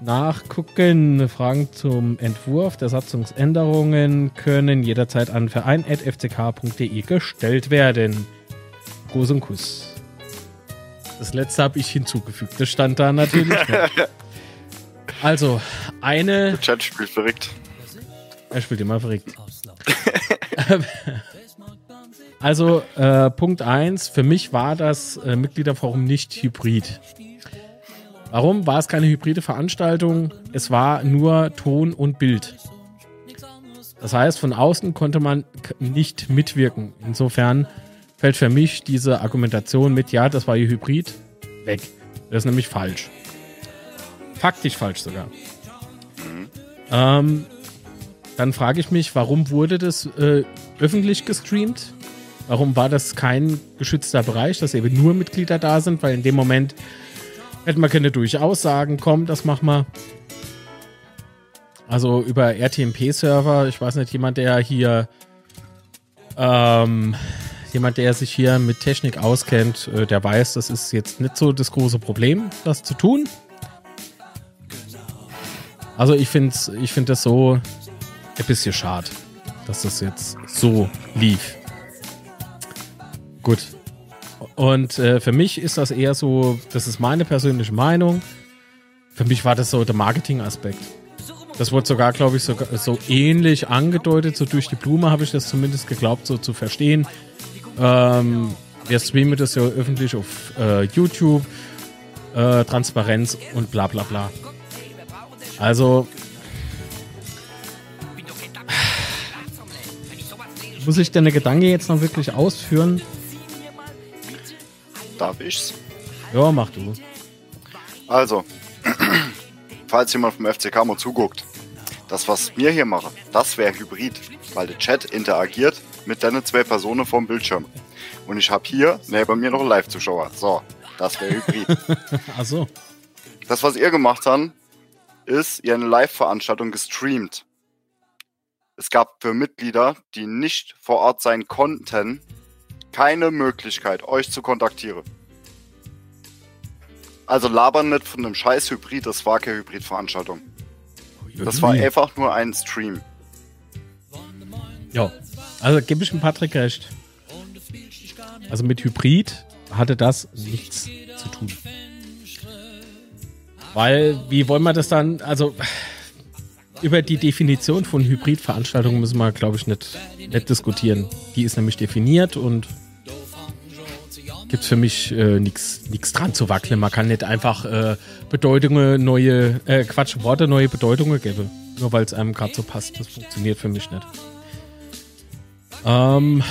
[SPEAKER 1] nachgucken. Fragen zum Entwurf der Satzungsänderungen können jederzeit an verein.fck.de gestellt werden. Gruß und Kuss. Das letzte habe ich hinzugefügt. Das stand da natürlich. also, eine.
[SPEAKER 4] Der Chat spielt verrückt.
[SPEAKER 1] Er spielt immer verrückt. also, äh, Punkt 1. Für mich war das äh, Mitgliederforum nicht hybrid. Warum war es keine hybride Veranstaltung? Es war nur Ton und Bild. Das heißt, von außen konnte man nicht mitwirken. Insofern fällt für mich diese Argumentation mit, ja, das war hier Hybrid, weg. Das ist nämlich falsch. Faktisch falsch sogar. Ähm, dann frage ich mich, warum wurde das äh, öffentlich gestreamt? Warum war das kein geschützter Bereich, dass eben nur Mitglieder da sind? Weil in dem Moment hätte man keine durchaus sagen, komm, das mach mal. Also über RTMP-Server, ich weiß nicht, jemand, der hier ähm, jemand, der sich hier mit Technik auskennt, äh, der weiß, das ist jetzt nicht so das große Problem, das zu tun. Also ich finde ich find das so ein bisschen schade, dass das jetzt so lief. Gut. Und äh, für mich ist das eher so, das ist meine persönliche Meinung. Für mich war das so der Marketing-Aspekt. Das wurde sogar, glaube ich, so, so ähnlich angedeutet, so durch die Blume habe ich das zumindest geglaubt, so zu verstehen. Ähm, wir streamen das ja öffentlich auf äh, YouTube, äh, Transparenz und bla bla bla. Also, Muss ich deine Gedanke jetzt noch wirklich ausführen?
[SPEAKER 4] Darf ich's?
[SPEAKER 1] Ja, mach du.
[SPEAKER 4] Also, falls jemand vom FCK mal zuguckt, das, was wir hier machen, das wäre Hybrid, weil der Chat interagiert mit deinen zwei Personen vom Bildschirm. Und ich habe hier neben mir noch einen Live-Zuschauer. So, das wäre Hybrid.
[SPEAKER 1] Ach so.
[SPEAKER 4] Das, was ihr gemacht habt, ist, ihr eine Live-Veranstaltung gestreamt. Es gab für Mitglieder, die nicht vor Ort sein konnten, keine Möglichkeit, euch zu kontaktieren. Also labern nicht von einem scheiß Hybrid, das war keine Hybrid-Veranstaltung. Das war einfach nur ein Stream.
[SPEAKER 1] Ja, also gebe ich dem Patrick recht. Also mit Hybrid hatte das nichts zu tun. Weil, wie wollen wir das dann, also über die Definition von Hybridveranstaltungen müssen wir, glaube ich, nicht, nicht diskutieren. Die ist nämlich definiert und gibt es für mich äh, nichts dran zu wackeln. Man kann nicht einfach äh, Bedeutungen neue, äh, Quatsch, Worte neue Bedeutungen geben. Nur weil es einem gerade so passt. Das funktioniert für mich nicht. Ähm,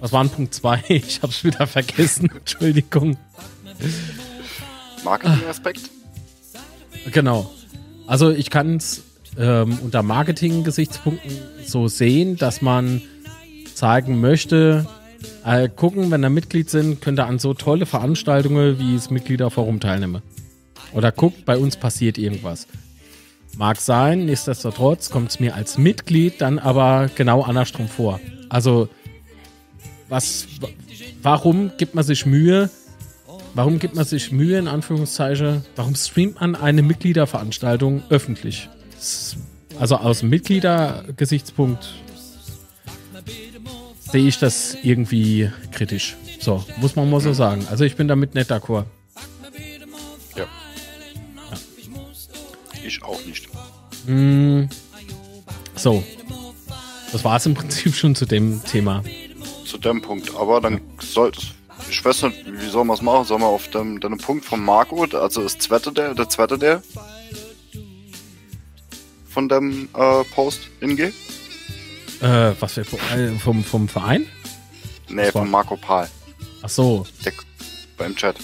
[SPEAKER 1] was war ein Punkt 2? Ich habe es wieder vergessen. Entschuldigung.
[SPEAKER 4] Marketing-Aspekt?
[SPEAKER 1] Genau. Also ich kann es ähm, unter Marketing-Gesichtspunkten so sehen, dass man zeigen möchte, äh, gucken, wenn ihr Mitglied sind, könnt ihr an so tolle Veranstaltungen wie das Mitgliederforum teilnehmen. Oder guckt, bei uns passiert irgendwas. Mag sein, nichtsdestotrotz kommt es mir als Mitglied dann aber genau andersrum vor. Also, was, warum gibt man sich Mühe? Warum gibt man sich Mühe, in Anführungszeichen? Warum streamt man eine Mitgliederveranstaltung öffentlich? Also aus Mitgliedergesichtspunkt sehe ich das irgendwie kritisch. So, muss man mal so sagen. Also ich bin damit nicht d'accord.
[SPEAKER 4] Ich auch nicht.
[SPEAKER 1] Mm, so. Das war es im Prinzip schon zu dem Thema.
[SPEAKER 4] Zu dem Punkt. Aber dann sollte ich weiß nicht, wie soll man es machen? Sollen wir auf dem, dem Punkt von Marco, also das zweite der, der zweite der von dem äh, Post hingehen?
[SPEAKER 1] Äh, was für, äh, vom, vom Verein?
[SPEAKER 4] Nee, von Marco Pahl.
[SPEAKER 1] Ach so.
[SPEAKER 4] Der, beim Chat.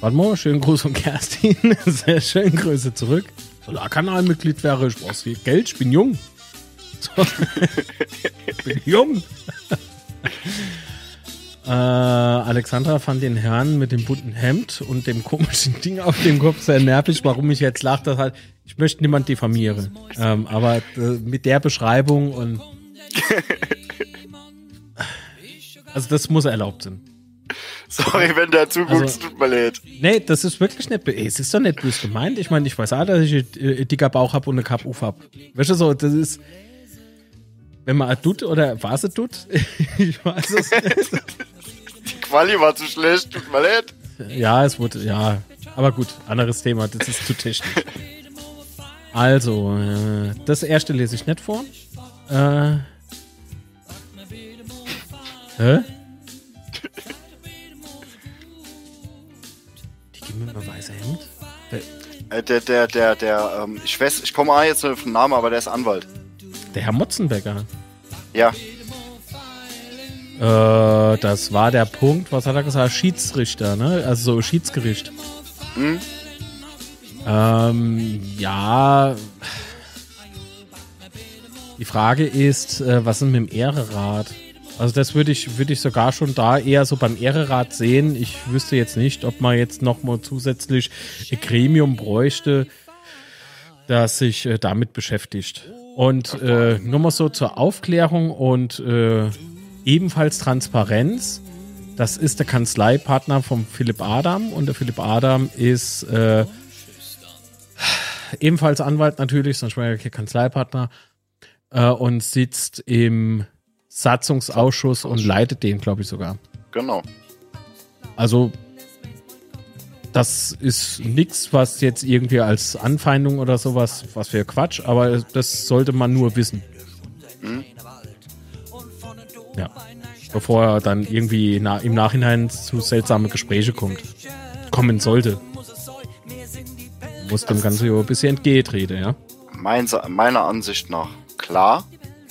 [SPEAKER 1] Warte mal, schönen Gruß von Kerstin. Sehr schön, Grüße zurück. Solarkanalmitglied wäre, ich brauche viel Geld, ich bin jung. Ich bin jung. äh, Alexandra fand den Herrn mit dem bunten Hemd und dem komischen Ding auf dem Kopf sehr nervig. Warum ich jetzt lache, das halt, ich möchte niemand diffamieren. Ähm, aber äh, mit der Beschreibung und also das muss erlaubt sein.
[SPEAKER 4] Sorry, wenn der zuguckst, also, tut mir leid.
[SPEAKER 1] Nee, das ist wirklich nicht, es ist doch nicht böse gemeint. Ich meine, ich weiß auch, dass ich einen dicker Bauch habe und eine Kapuff habe. Weißt du so, das ist, wenn man tut oder was es tut, ich weiß es nicht.
[SPEAKER 4] Die Quali war zu schlecht, tut mir leid.
[SPEAKER 1] Ja, es wurde, ja, aber gut, anderes Thema, das ist zu technisch. Also, äh, das erste lese ich nicht vor. Äh, Hä? Mir mal weiße Hemd?
[SPEAKER 4] Äh, der, der, der, der, ähm, ich weiß, ich komme jetzt auf den Namen, aber der ist Anwalt.
[SPEAKER 1] Der Herr Motzenbecker.
[SPEAKER 4] Ja.
[SPEAKER 1] Äh, das war der Punkt, was hat er gesagt? Schiedsrichter, ne? Also so Schiedsgericht. Hm? Ähm, ja. Die Frage ist, äh, was ist mit dem Ehrerat? Also das würde ich, würde ich sogar schon da eher so beim Ehrerat sehen. Ich wüsste jetzt nicht, ob man jetzt nochmal zusätzlich ein Gremium bräuchte, das sich äh, damit beschäftigt. Und äh, nur mal so zur Aufklärung und äh, ebenfalls Transparenz. Das ist der Kanzleipartner von Philipp Adam und der Philipp Adam ist äh, ebenfalls Anwalt natürlich, sonst wäre er kein Kanzleipartner äh, und sitzt im Satzungsausschuss und leitet den, glaube ich, sogar.
[SPEAKER 4] Genau.
[SPEAKER 1] Also, das ist nichts, was jetzt irgendwie als Anfeindung oder sowas, was für Quatsch, aber das sollte man nur wissen. Mhm. Ja. Bevor er dann irgendwie na, im Nachhinein zu seltsame Gespräche kommt. Kommen sollte. Muss dem Ganzen ein bisschen entgegentreten, ja?
[SPEAKER 4] Meiner Ansicht nach klar,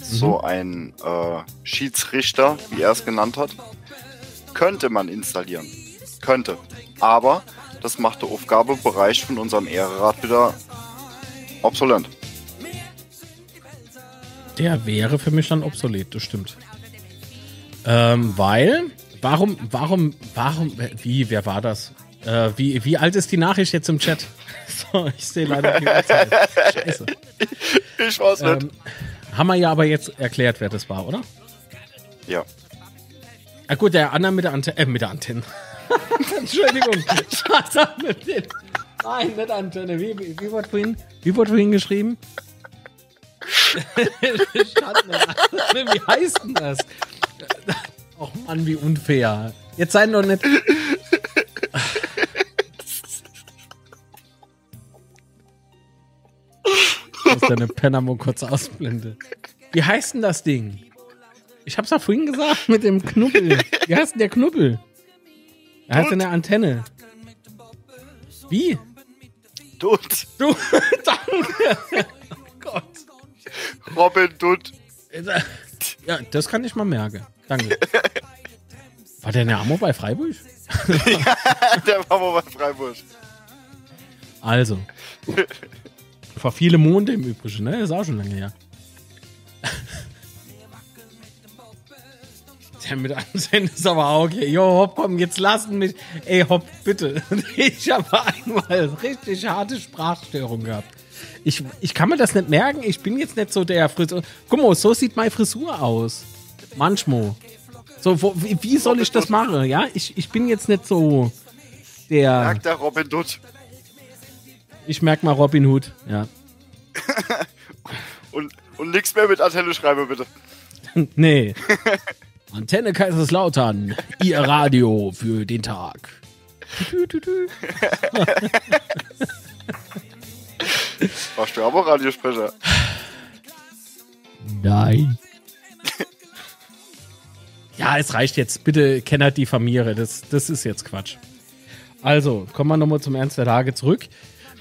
[SPEAKER 4] so ein äh, Schiedsrichter, wie er es genannt hat, könnte man installieren. Könnte. Aber das macht der Aufgabebereich von unserem Ehrerat wieder obsolet.
[SPEAKER 1] Der wäre für mich dann obsolet, das stimmt. Ähm, weil, warum, warum, warum, wie, wer war das? Äh, wie, wie alt ist die Nachricht jetzt im Chat? So, ich sehe leider die Uhrzeit. Scheiße.
[SPEAKER 4] Ich weiß nicht. Ähm,
[SPEAKER 1] haben wir ja aber jetzt erklärt, wer das war, oder?
[SPEAKER 4] Ja.
[SPEAKER 1] Ah gut, der andere mit der Antenne, äh, mit der Antenne. Entschuldigung. Schade mit den. Nein, nicht Antenne. Wie, wie, wie, wurde vorhin, wie wurde vorhin geschrieben? wie heißt denn das? Och Mann, wie unfair. Jetzt seid doch nicht. Dass deine Penamo kurz ausblendet. Wie heißt denn das Ding? Ich hab's ja vorhin gesagt mit dem Knubbel. Wie heißt denn der Knubbel? Er hat eine Antenne. Wie?
[SPEAKER 4] Dutt.
[SPEAKER 1] Du, danke. Oh Gott.
[SPEAKER 4] Robin Dutt.
[SPEAKER 1] Ja, das kann ich mal merken. Danke. War der in der Amo bei Freiburg?
[SPEAKER 4] ja, der war mal bei Freiburg.
[SPEAKER 1] Also. Vor viele Monde im Übrigen, ne? Das ist auch schon lange her. Der mit Ansehen ist aber auch okay. Jo, hopp, komm, jetzt lassen mich. Ey, hopp, bitte. Ich habe einmal richtig harte Sprachstörung gehabt. Ich, ich kann mir das nicht merken. Ich bin jetzt nicht so der Frisur. Guck mal, so sieht meine Frisur aus. Manchmal. So, wo, wie, wie soll ich das machen? Ja, ich, ich bin jetzt nicht so der.
[SPEAKER 4] Merkt der Robin Dutt.
[SPEAKER 1] Ich merke mal Robin Hood, ja.
[SPEAKER 4] und, und nichts mehr mit Antenne schreiben, bitte.
[SPEAKER 1] nee. Antenne Kaiserslautern, ihr Radio für den Tag.
[SPEAKER 4] Warst du aber Radiosprecher?
[SPEAKER 1] Nein. ja, es reicht jetzt. Bitte kennert die Familie. Das, das ist jetzt Quatsch. Also, kommen wir nochmal zum Ernst der Lage zurück.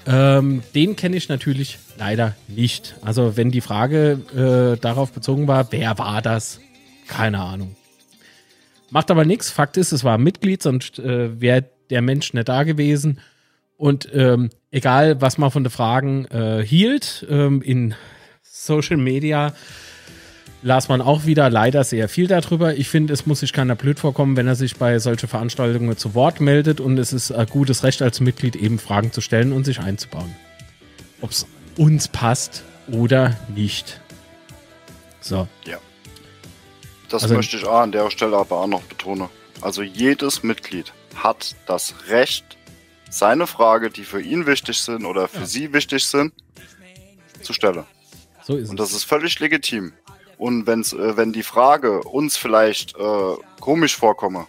[SPEAKER 1] Ähm, den kenne ich natürlich leider nicht. Also wenn die Frage äh, darauf bezogen war, wer war das? Keine Ahnung. Macht aber nichts. Fakt ist, es war ein Mitglied, sonst äh, wäre der Mensch nicht da gewesen. Und ähm, egal, was man von den Fragen äh, hielt, ähm, in Social Media las man auch wieder leider sehr viel darüber. Ich finde, es muss sich keiner blöd vorkommen, wenn er sich bei solchen Veranstaltungen zu Wort meldet und es ist ein gutes Recht als Mitglied, eben Fragen zu stellen und sich einzubauen. Ob es uns passt oder nicht. So.
[SPEAKER 4] Ja. Das also, möchte ich auch an der Stelle aber auch noch betonen. Also jedes Mitglied hat das Recht, seine Frage, die für ihn wichtig sind oder für ja. sie wichtig sind, zu stellen. So ist und das ist völlig legitim. Und wenn's, äh, wenn die Frage uns vielleicht äh, komisch vorkomme,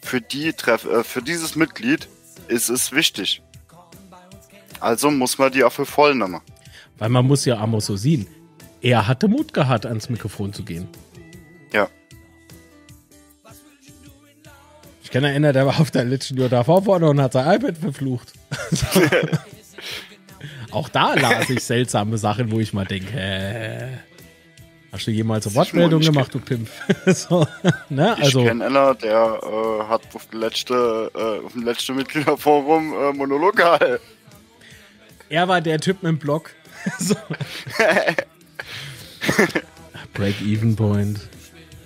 [SPEAKER 4] für, die Treff äh, für dieses Mitglied ist es wichtig. Also muss man die auch für voll nehmen.
[SPEAKER 1] Weil man muss ja Amos so sehen. Er hatte Mut gehabt, ans Mikrofon zu gehen.
[SPEAKER 4] Ja.
[SPEAKER 1] Ich kann erinnern, der war auf der letzten Jahr davor vorne und hat sein iPad verflucht. Auch da las ich seltsame Sachen, wo ich mal denke, hä? Hast du jemals eine Wortmeldung gemacht, du Pimp? so, ne? also,
[SPEAKER 4] ich kenne einer, der äh, hat auf dem letzten, äh, letzten Mitgliederforum äh, Monolog gehalten.
[SPEAKER 1] Er war der Typ mit dem Blog. Break-even Point.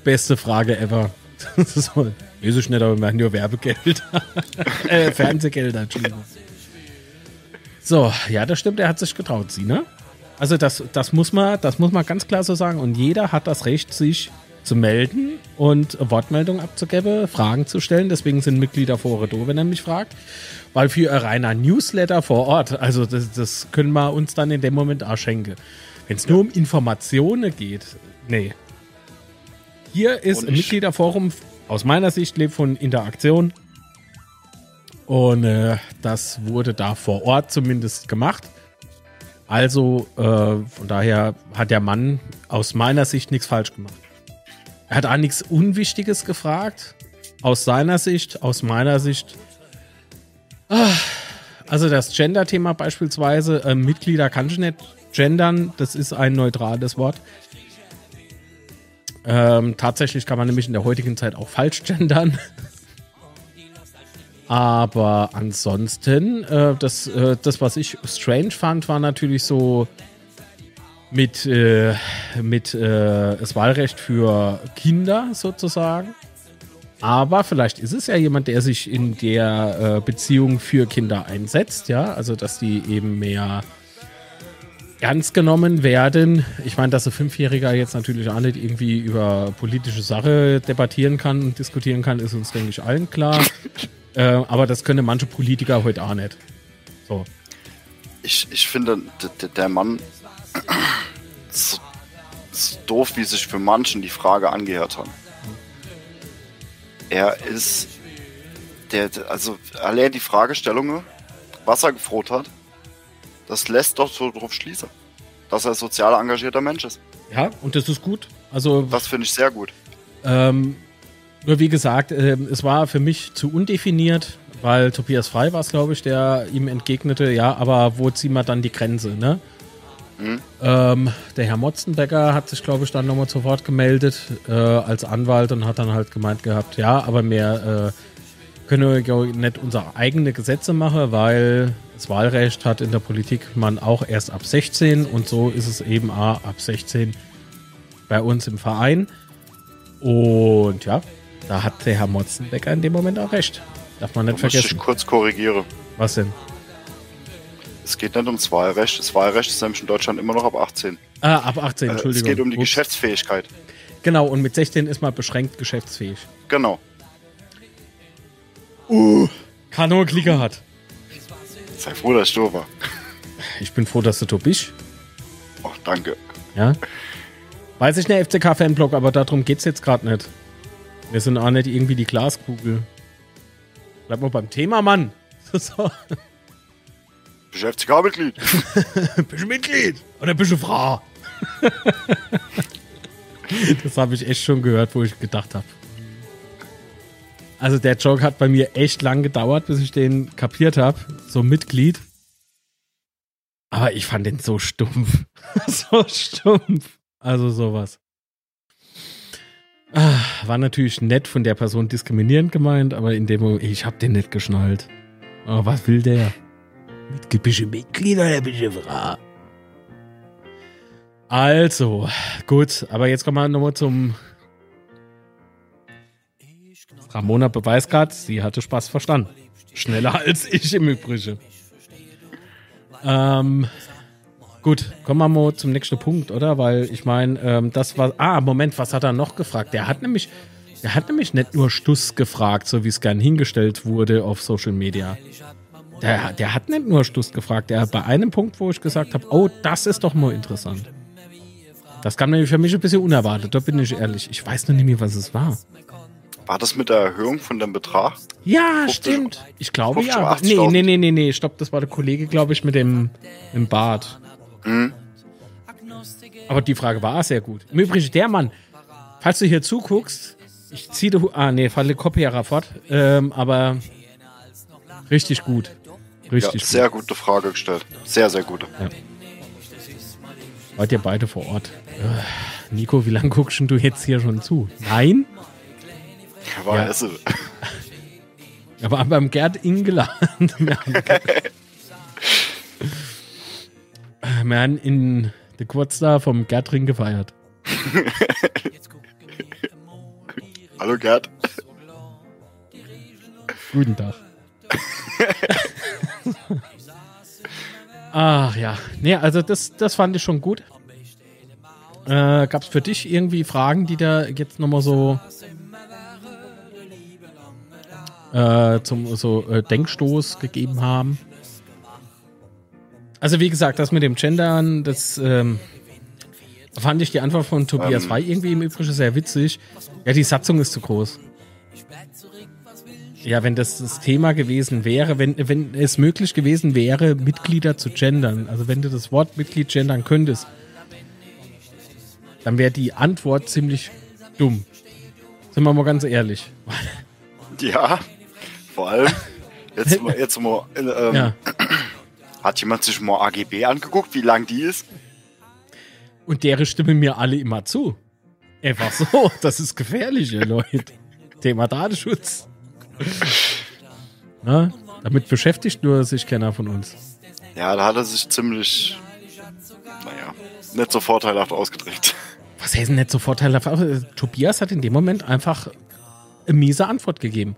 [SPEAKER 1] Beste Frage ever. so, weiß ich nicht, aber wir machen nur Werbegeld. äh, Fernsehgelder, Entschuldigung. So, ja, das stimmt, er hat sich getraut, sie, ne? Also das, das, muss man, das muss man ganz klar so sagen. Und jeder hat das Recht, sich zu melden und Wortmeldungen abzugeben, Fragen zu stellen. Deswegen sind Mitglieder vor da, wenn er mich fragt. Weil für ein reiner Newsletter vor Ort, also das, das können wir uns dann in dem Moment auch schenken. Wenn es nur um Informationen geht, nee. Hier ist ein Mitgliederforum aus meiner Sicht lebt von Interaktion. Und äh, das wurde da vor Ort zumindest gemacht. Also äh, von daher hat der Mann aus meiner Sicht nichts falsch gemacht. Er hat auch nichts Unwichtiges gefragt. Aus seiner Sicht, aus meiner Sicht. Ah, also das Gender-Thema beispielsweise, äh, Mitglieder kann ich nicht gendern, das ist ein neutrales Wort. Ähm, tatsächlich kann man nämlich in der heutigen Zeit auch falsch gendern. Aber ansonsten, äh, das, äh, das, was ich strange fand, war natürlich so mit, äh, mit äh, das Wahlrecht für Kinder sozusagen. Aber vielleicht ist es ja jemand, der sich in der äh, Beziehung für Kinder einsetzt, ja, also dass die eben mehr ernst genommen werden. Ich meine, dass ein Fünfjähriger jetzt natürlich auch nicht irgendwie über politische Sache debattieren kann und diskutieren kann, ist uns, denke ich, allen klar. Äh, aber das können manche Politiker heute auch nicht. So.
[SPEAKER 4] Ich, ich finde, der Mann ist, ist doof, wie sich für manchen die Frage angehört hat. Er ist der, also allein die Fragestellungen, was er gefroht hat, das lässt doch so drauf schließen, dass er ein sozial engagierter Mensch ist.
[SPEAKER 1] Ja, und das ist gut. Also,
[SPEAKER 4] das finde ich sehr gut.
[SPEAKER 1] Ähm, nur wie gesagt, äh, es war für mich zu undefiniert, weil Tobias Frei war es, glaube ich, der ihm entgegnete, ja, aber wo ziehen wir dann die Grenze, ne? Mhm. Ähm, der Herr Motzenbecker hat sich, glaube ich, dann nochmal zu Wort gemeldet äh, als Anwalt und hat dann halt gemeint gehabt, ja, aber mehr äh, können wir nicht unsere eigenen Gesetze machen, weil das Wahlrecht hat in der Politik man auch erst ab 16 und so ist es eben auch ab 16 bei uns im Verein. Und ja, da hat der Herr Motzenbecker in dem Moment auch recht. Darf man nicht da vergessen. Muss
[SPEAKER 4] ich kurz korrigiere.
[SPEAKER 1] Was denn?
[SPEAKER 4] Es geht nicht ums Wahlrecht. Das Wahlrecht ist nämlich in Deutschland immer noch ab 18.
[SPEAKER 1] Ah, ab 18, äh, Entschuldigung.
[SPEAKER 4] Es geht um die Ups. Geschäftsfähigkeit.
[SPEAKER 1] Genau, und mit 16 ist man beschränkt geschäftsfähig.
[SPEAKER 4] Genau.
[SPEAKER 1] Uh, Kano Klicker hat.
[SPEAKER 4] Sei froh, dass du war.
[SPEAKER 1] Ich bin froh, dass du bist.
[SPEAKER 4] Ach, danke.
[SPEAKER 1] Ja. Weiß ich eine FCK-Fanblog, aber darum geht's jetzt gerade nicht. Wir sind auch nicht irgendwie die Glaskugel. Bleib mal beim Thema, Mann. so.
[SPEAKER 4] Bist du FCK-Mitglied?
[SPEAKER 1] bist du Mitglied? Oder bist du Frau? das habe ich echt schon gehört, wo ich gedacht habe. Also der Joke hat bei mir echt lang gedauert, bis ich den kapiert habe. So Mitglied. Aber ich fand den so stumpf. so stumpf. Also sowas. Ah, war natürlich nett von der Person diskriminierend gemeint, aber in dem Moment, ich hab den nicht geschnallt. Oh, was will der? Mit bist du Mitglied oder bist du Frau? Also, gut, aber jetzt kommen wir nochmal zum. Ramona beweist gerade, sie hatte Spaß verstanden. Schneller als ich im Übrigen. Ähm, Gut, kommen wir mal zum nächsten Punkt, oder? Weil ich meine, ähm, das war. Ah, Moment, was hat er noch gefragt? Der hat nämlich, der hat nämlich nicht nur Stuss gefragt, so wie es gern hingestellt wurde auf Social Media. Der, der hat nicht nur Stuss gefragt. Der hat bei einem Punkt, wo ich gesagt habe, oh, das ist doch mal interessant. Das kam nämlich für mich ein bisschen unerwartet, da bin ich ehrlich. Ich weiß noch nicht mehr, was es war.
[SPEAKER 4] War das mit der Erhöhung von dem Betrag?
[SPEAKER 1] Ja, 50, stimmt. Ich glaube ja. Nee, nee, nee, nee, nee, stopp, das war der Kollege, glaube ich, mit dem, dem Bart. Mhm. Aber die Frage war sehr gut. Im Übrigen, der Mann, falls du hier zuguckst, ich ziehe Ah, nee, falle Kopierer fort. Ähm, aber richtig gut. Richtig
[SPEAKER 4] ja, sehr gut. gute Frage gestellt. Sehr, sehr gute. Ja.
[SPEAKER 1] Wart ihr beide vor Ort? Äh, Nico, wie lange guckst du jetzt hier schon zu? Nein?
[SPEAKER 4] War ja. Esse.
[SPEAKER 1] Aber beim Gerd Ingeladen. Wir haben in der Geburtstag vom Gertring gefeiert.
[SPEAKER 4] Hallo Gerd.
[SPEAKER 1] Guten Tag. Ach ja. Nee, also das, das fand ich schon gut. Äh, Gab es für dich irgendwie Fragen, die da jetzt nochmal so äh, zum so äh, Denkstoß gegeben haben? Also wie gesagt, das mit dem Gendern, das ähm, fand ich die Antwort von Tobias ähm. Frei irgendwie im Übrigen sehr witzig. Ja, die Satzung ist zu groß. Ja, wenn das das Thema gewesen wäre, wenn, wenn es möglich gewesen wäre, Mitglieder zu gendern, also wenn du das Wort Mitglied gendern könntest, dann wäre die Antwort ziemlich dumm. Sind wir mal ganz ehrlich.
[SPEAKER 4] Ja, vor allem, jetzt jetzt mal ähm, ja. Hat jemand sich mal AGB angeguckt, wie lang die ist?
[SPEAKER 1] Und deren stimmen mir alle immer zu. Einfach so, das ist gefährlich, ihr Leute. Thema Datenschutz. Na, damit beschäftigt nur sich keiner von uns.
[SPEAKER 4] Ja, da hat er sich ziemlich, naja, nicht so vorteilhaft ausgedrückt.
[SPEAKER 1] Was heißt denn nicht so vorteilhaft? Tobias hat in dem Moment einfach eine miese Antwort gegeben.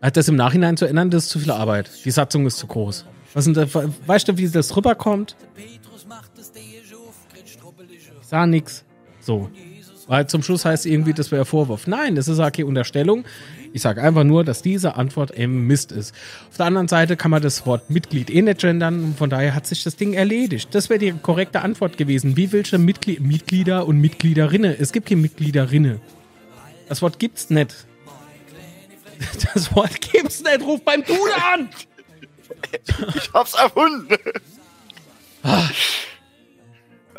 [SPEAKER 1] Er hat das im Nachhinein zu ändern, das ist zu viel Arbeit. Die Satzung ist zu groß. Was denn da, weißt du, wie das rüberkommt? Ich sah nix. So. Weil zum Schluss heißt irgendwie, das wäre Vorwurf. Nein, das ist okay Unterstellung. Ich sage einfach nur, dass diese Antwort eben Mist ist. Auf der anderen Seite kann man das Wort Mitglied eh nicht gendern. Von daher hat sich das Ding erledigt. Das wäre die korrekte Antwort gewesen. Wie willst du Mitglied Mitglieder und Mitgliederinnen? Es gibt keine Mitgliederinnen. Das Wort gibt's nicht. Das Wort gibt's nicht. Ruf beim Duden an!
[SPEAKER 4] Ich hab's erfunden.
[SPEAKER 1] Ah.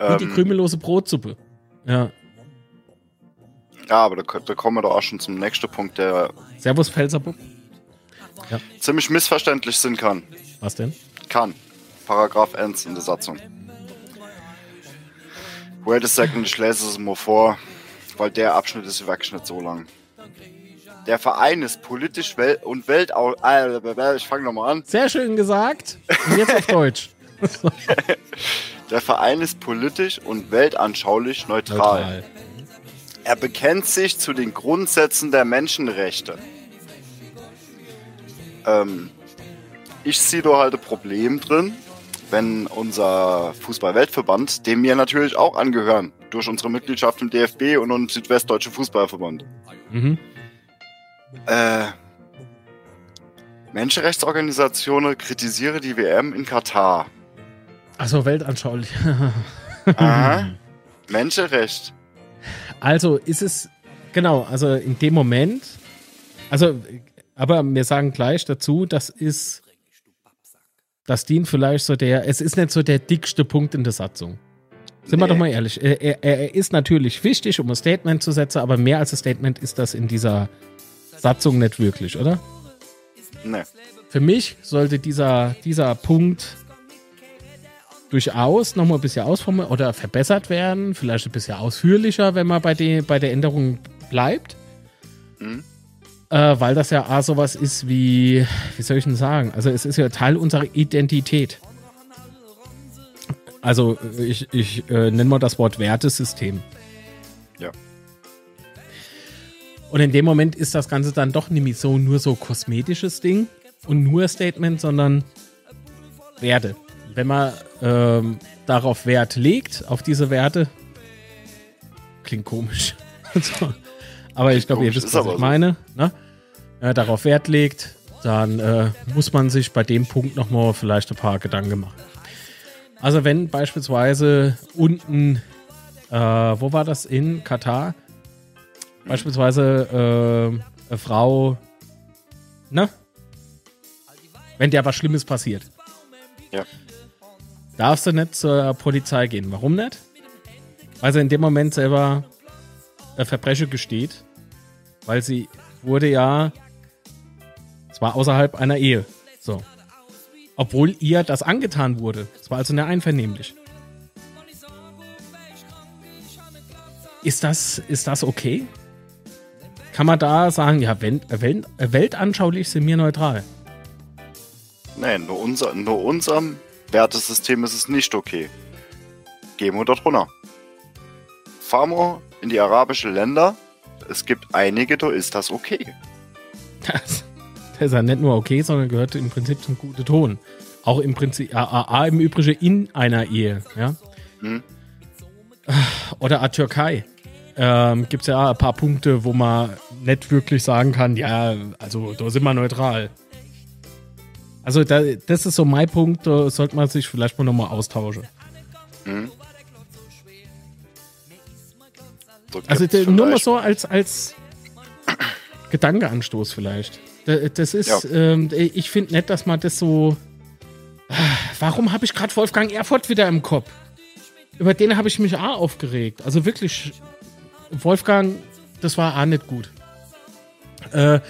[SPEAKER 1] Wie die ähm. krümellose Brotsuppe. Ja.
[SPEAKER 4] Ja, aber da, da, kommen wir doch auch schon zum nächsten Punkt, der.
[SPEAKER 1] Servus, Pfälzerbub.
[SPEAKER 4] Ja. Ziemlich missverständlich sein kann.
[SPEAKER 1] Was denn?
[SPEAKER 4] Kann. Paragraph 1 in der Satzung. Wait a second, ich lese es mal vor, weil der Abschnitt ist wirklich nicht so lang. Der Verein ist politisch wel und Weltau... Äh, ich fange nochmal an.
[SPEAKER 1] Sehr schön gesagt. Und jetzt auf Deutsch.
[SPEAKER 4] der Verein ist politisch und weltanschaulich neutral. neutral. Er bekennt sich zu den Grundsätzen der Menschenrechte. Ähm, ich sehe da halt ein Problem drin, wenn unser Fußball-Weltverband, dem wir natürlich auch angehören, durch unsere Mitgliedschaft im DFB und im Südwestdeutsche Fußballverband, mhm. Äh, Menschenrechtsorganisationen kritisiere die WM in Katar.
[SPEAKER 1] Achso, weltanschaulich.
[SPEAKER 4] Aha. Menschenrecht.
[SPEAKER 1] Also ist es, genau, also in dem Moment, also, aber wir sagen gleich dazu, das ist, das dient vielleicht so der, es ist nicht so der dickste Punkt in der Satzung. Sind nee. wir doch mal ehrlich. Er, er, er, ist natürlich wichtig, um ein Statement zu setzen, aber mehr als ein Statement ist das in dieser Satzung nicht wirklich, oder?
[SPEAKER 4] Nee.
[SPEAKER 1] Für mich sollte dieser, dieser Punkt durchaus nochmal ein bisschen ausformuliert oder verbessert werden, vielleicht ein bisschen ausführlicher, wenn man bei, die, bei der Änderung bleibt. Mhm. Äh, weil das ja A, sowas ist wie, wie soll ich denn sagen? Also es ist ja Teil unserer Identität. Also ich, ich äh, nenne mal das Wort Wertesystem.
[SPEAKER 4] Ja.
[SPEAKER 1] Und in dem Moment ist das Ganze dann doch nämlich so nur so kosmetisches Ding und nur Statement, sondern Werte wenn man ähm, darauf Wert legt, auf diese Werte, klingt komisch. aber ich glaube, ihr wisst, was ich meine. Ne? Äh, darauf Wert legt, dann äh, muss man sich bei dem Punkt nochmal vielleicht ein paar Gedanken machen. Also wenn beispielsweise unten, äh, wo war das in Katar? Beispielsweise äh, eine Frau, ne? Wenn der was Schlimmes passiert.
[SPEAKER 4] Ja
[SPEAKER 1] darfst du nicht zur Polizei gehen. Warum nicht? Weil sie in dem Moment selber äh, Verbrechen gesteht. Weil sie wurde ja zwar außerhalb einer Ehe. So. Obwohl ihr das angetan wurde. Es war also nicht einvernehmlich. Ist das, ist das okay? Kann man da sagen, ja, Welt, weltanschaulich sind wir neutral?
[SPEAKER 4] Nein, nur, unser, nur unserem Wertesystem ist es nicht okay. Gehen wir dort runter. Fahren wir in die arabischen Länder. Es gibt einige, da ist das okay.
[SPEAKER 1] Das, das ist ja nicht nur okay, sondern gehört im Prinzip zum guten Ton. Auch im Prinzip, a, im Übrigen in einer Ehe, ja. Hm. Oder a Türkei. Ähm, Gibt es ja ein paar Punkte, wo man nicht wirklich sagen kann, ja, also da sind wir neutral. Also da, das ist so mein Punkt, da sollte man sich vielleicht mal nochmal austauschen. Mhm. So also nur mal so als, als Gedankeanstoß vielleicht. Das ist, ja. ähm, ich finde nett, dass man das so. Warum habe ich gerade Wolfgang Erfurt wieder im Kopf? Über den habe ich mich auch aufgeregt. Also wirklich, Wolfgang, das war auch nicht gut. Äh,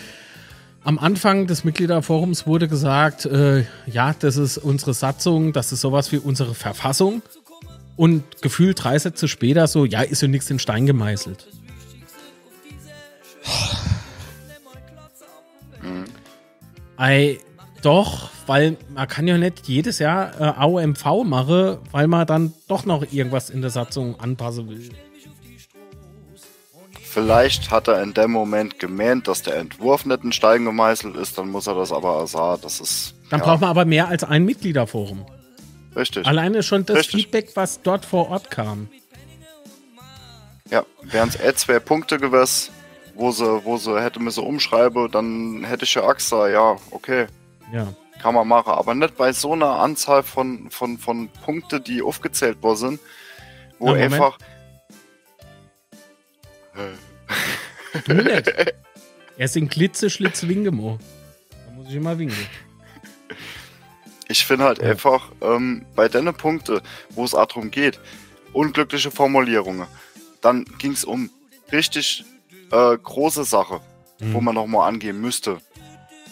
[SPEAKER 1] am Anfang des Mitgliederforums wurde gesagt, äh, ja, das ist unsere Satzung, das ist sowas wie unsere Verfassung. Und gefühlt drei Sätze später so, ja, ist ja nichts in Stein gemeißelt. Mhm. Ei, doch, weil man kann ja nicht jedes Jahr äh, AOMV machen, weil man dann doch noch irgendwas in der Satzung anpassen will.
[SPEAKER 4] Vielleicht hat er in dem Moment gemeint, dass der Entwurf nicht in Stein gemeißelt ist, dann muss er das aber sagen. Das ist.
[SPEAKER 1] Dann ja. braucht man aber mehr als ein Mitgliederforum.
[SPEAKER 4] Richtig.
[SPEAKER 1] Alleine schon das Richtig. Feedback, was dort vor Ort kam.
[SPEAKER 4] Ja, wären es zwei Punkte gewesen, wo sie, wo sie hätte müssen umschreiben, dann hätte ich ja Axa, ja, okay.
[SPEAKER 1] Ja.
[SPEAKER 4] Kann man machen, aber nicht bei so einer Anzahl von, von, von Punkte, die aufgezählt worden sind, wo ja, einfach.
[SPEAKER 1] Du nicht. Er sind Glitze, Schlitz, Wingemo. Da muss ich immer winken.
[SPEAKER 4] Ich finde halt ja. einfach ähm, bei den Punkten, wo es darum geht, unglückliche Formulierungen, dann ging es um richtig äh, große Sache, mhm. wo man nochmal angehen müsste.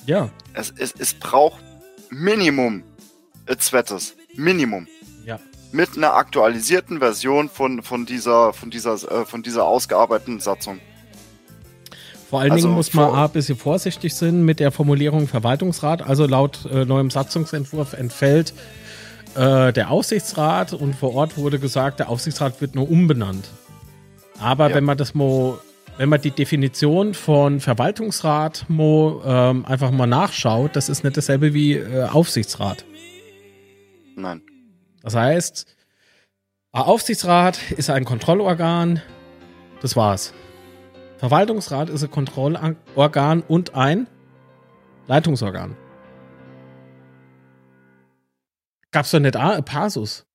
[SPEAKER 1] Ja.
[SPEAKER 4] Es, es, es braucht Minimum ein zweites. Minimum. Mit einer aktualisierten Version von, von, dieser, von, dieser, äh, von dieser ausgearbeiteten Satzung.
[SPEAKER 1] Vor allen also Dingen muss man ein bisschen vorsichtig sein mit der Formulierung Verwaltungsrat. Also laut äh, neuem Satzungsentwurf entfällt äh, der Aufsichtsrat und vor Ort wurde gesagt, der Aufsichtsrat wird nur umbenannt. Aber ja. wenn man das mal, wenn man die Definition von Verwaltungsrat mal, ähm, einfach mal nachschaut, das ist nicht dasselbe wie äh, Aufsichtsrat.
[SPEAKER 4] Nein.
[SPEAKER 1] Das heißt, ein Aufsichtsrat ist ein Kontrollorgan. Das war's. Verwaltungsrat ist ein Kontrollorgan und ein Leitungsorgan. Gab's doch nicht ein Passus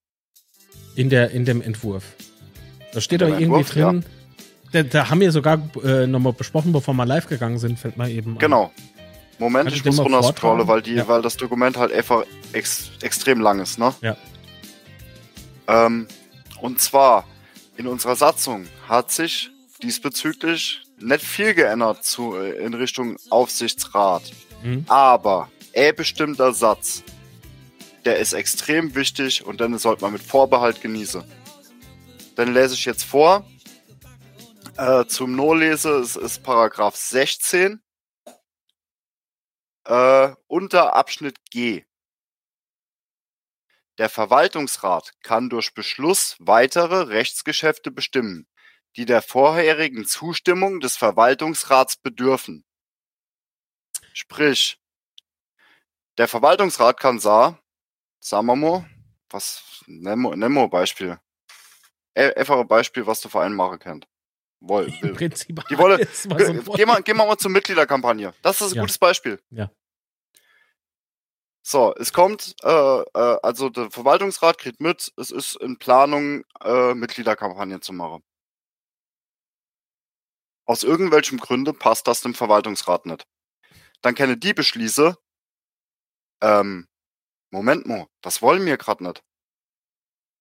[SPEAKER 1] in, der, in dem Entwurf. Da steht doch irgendwie Entwurf, drin. Ja. Da, da, haben wir sogar äh, nochmal besprochen, bevor wir live gegangen sind, fällt mal eben
[SPEAKER 4] Genau. An. Moment, Kann ich, muss runterscrollen, weil, ja. weil das Dokument halt einfach ex, extrem lang ist, ne?
[SPEAKER 1] Ja.
[SPEAKER 4] Ähm, und zwar, in unserer Satzung hat sich diesbezüglich nicht viel geändert zu, äh, in Richtung Aufsichtsrat. Mhm. Aber ein bestimmter Satz, der ist extrem wichtig und den sollte man mit Vorbehalt genießen. Den lese ich jetzt vor. Äh, zum No-Lese ist, ist Paragraph 16 äh, unter Abschnitt G. Der Verwaltungsrat kann durch Beschluss weitere Rechtsgeschäfte bestimmen die der vorherigen Zustimmung des Verwaltungsrats bedürfen. Sprich, der Verwaltungsrat kann sagen, sagen wir mal, was, Nemo, Nemo Beispiel. Einfach ein Beispiel, was du für einen machen kannst. Woll, Im Prinzip die Wolle. Gehen wir, gehen wir mal zur Mitgliederkampagne. Das ist ein ja. gutes Beispiel.
[SPEAKER 1] Ja.
[SPEAKER 4] So, es kommt, äh, äh, also der Verwaltungsrat kriegt mit, es ist in Planung, äh, Mitgliederkampagne zu machen. Aus irgendwelchem Gründe passt das dem Verwaltungsrat nicht. Dann kenne die beschließe, ähm, Moment mal, das wollen wir gerade nicht.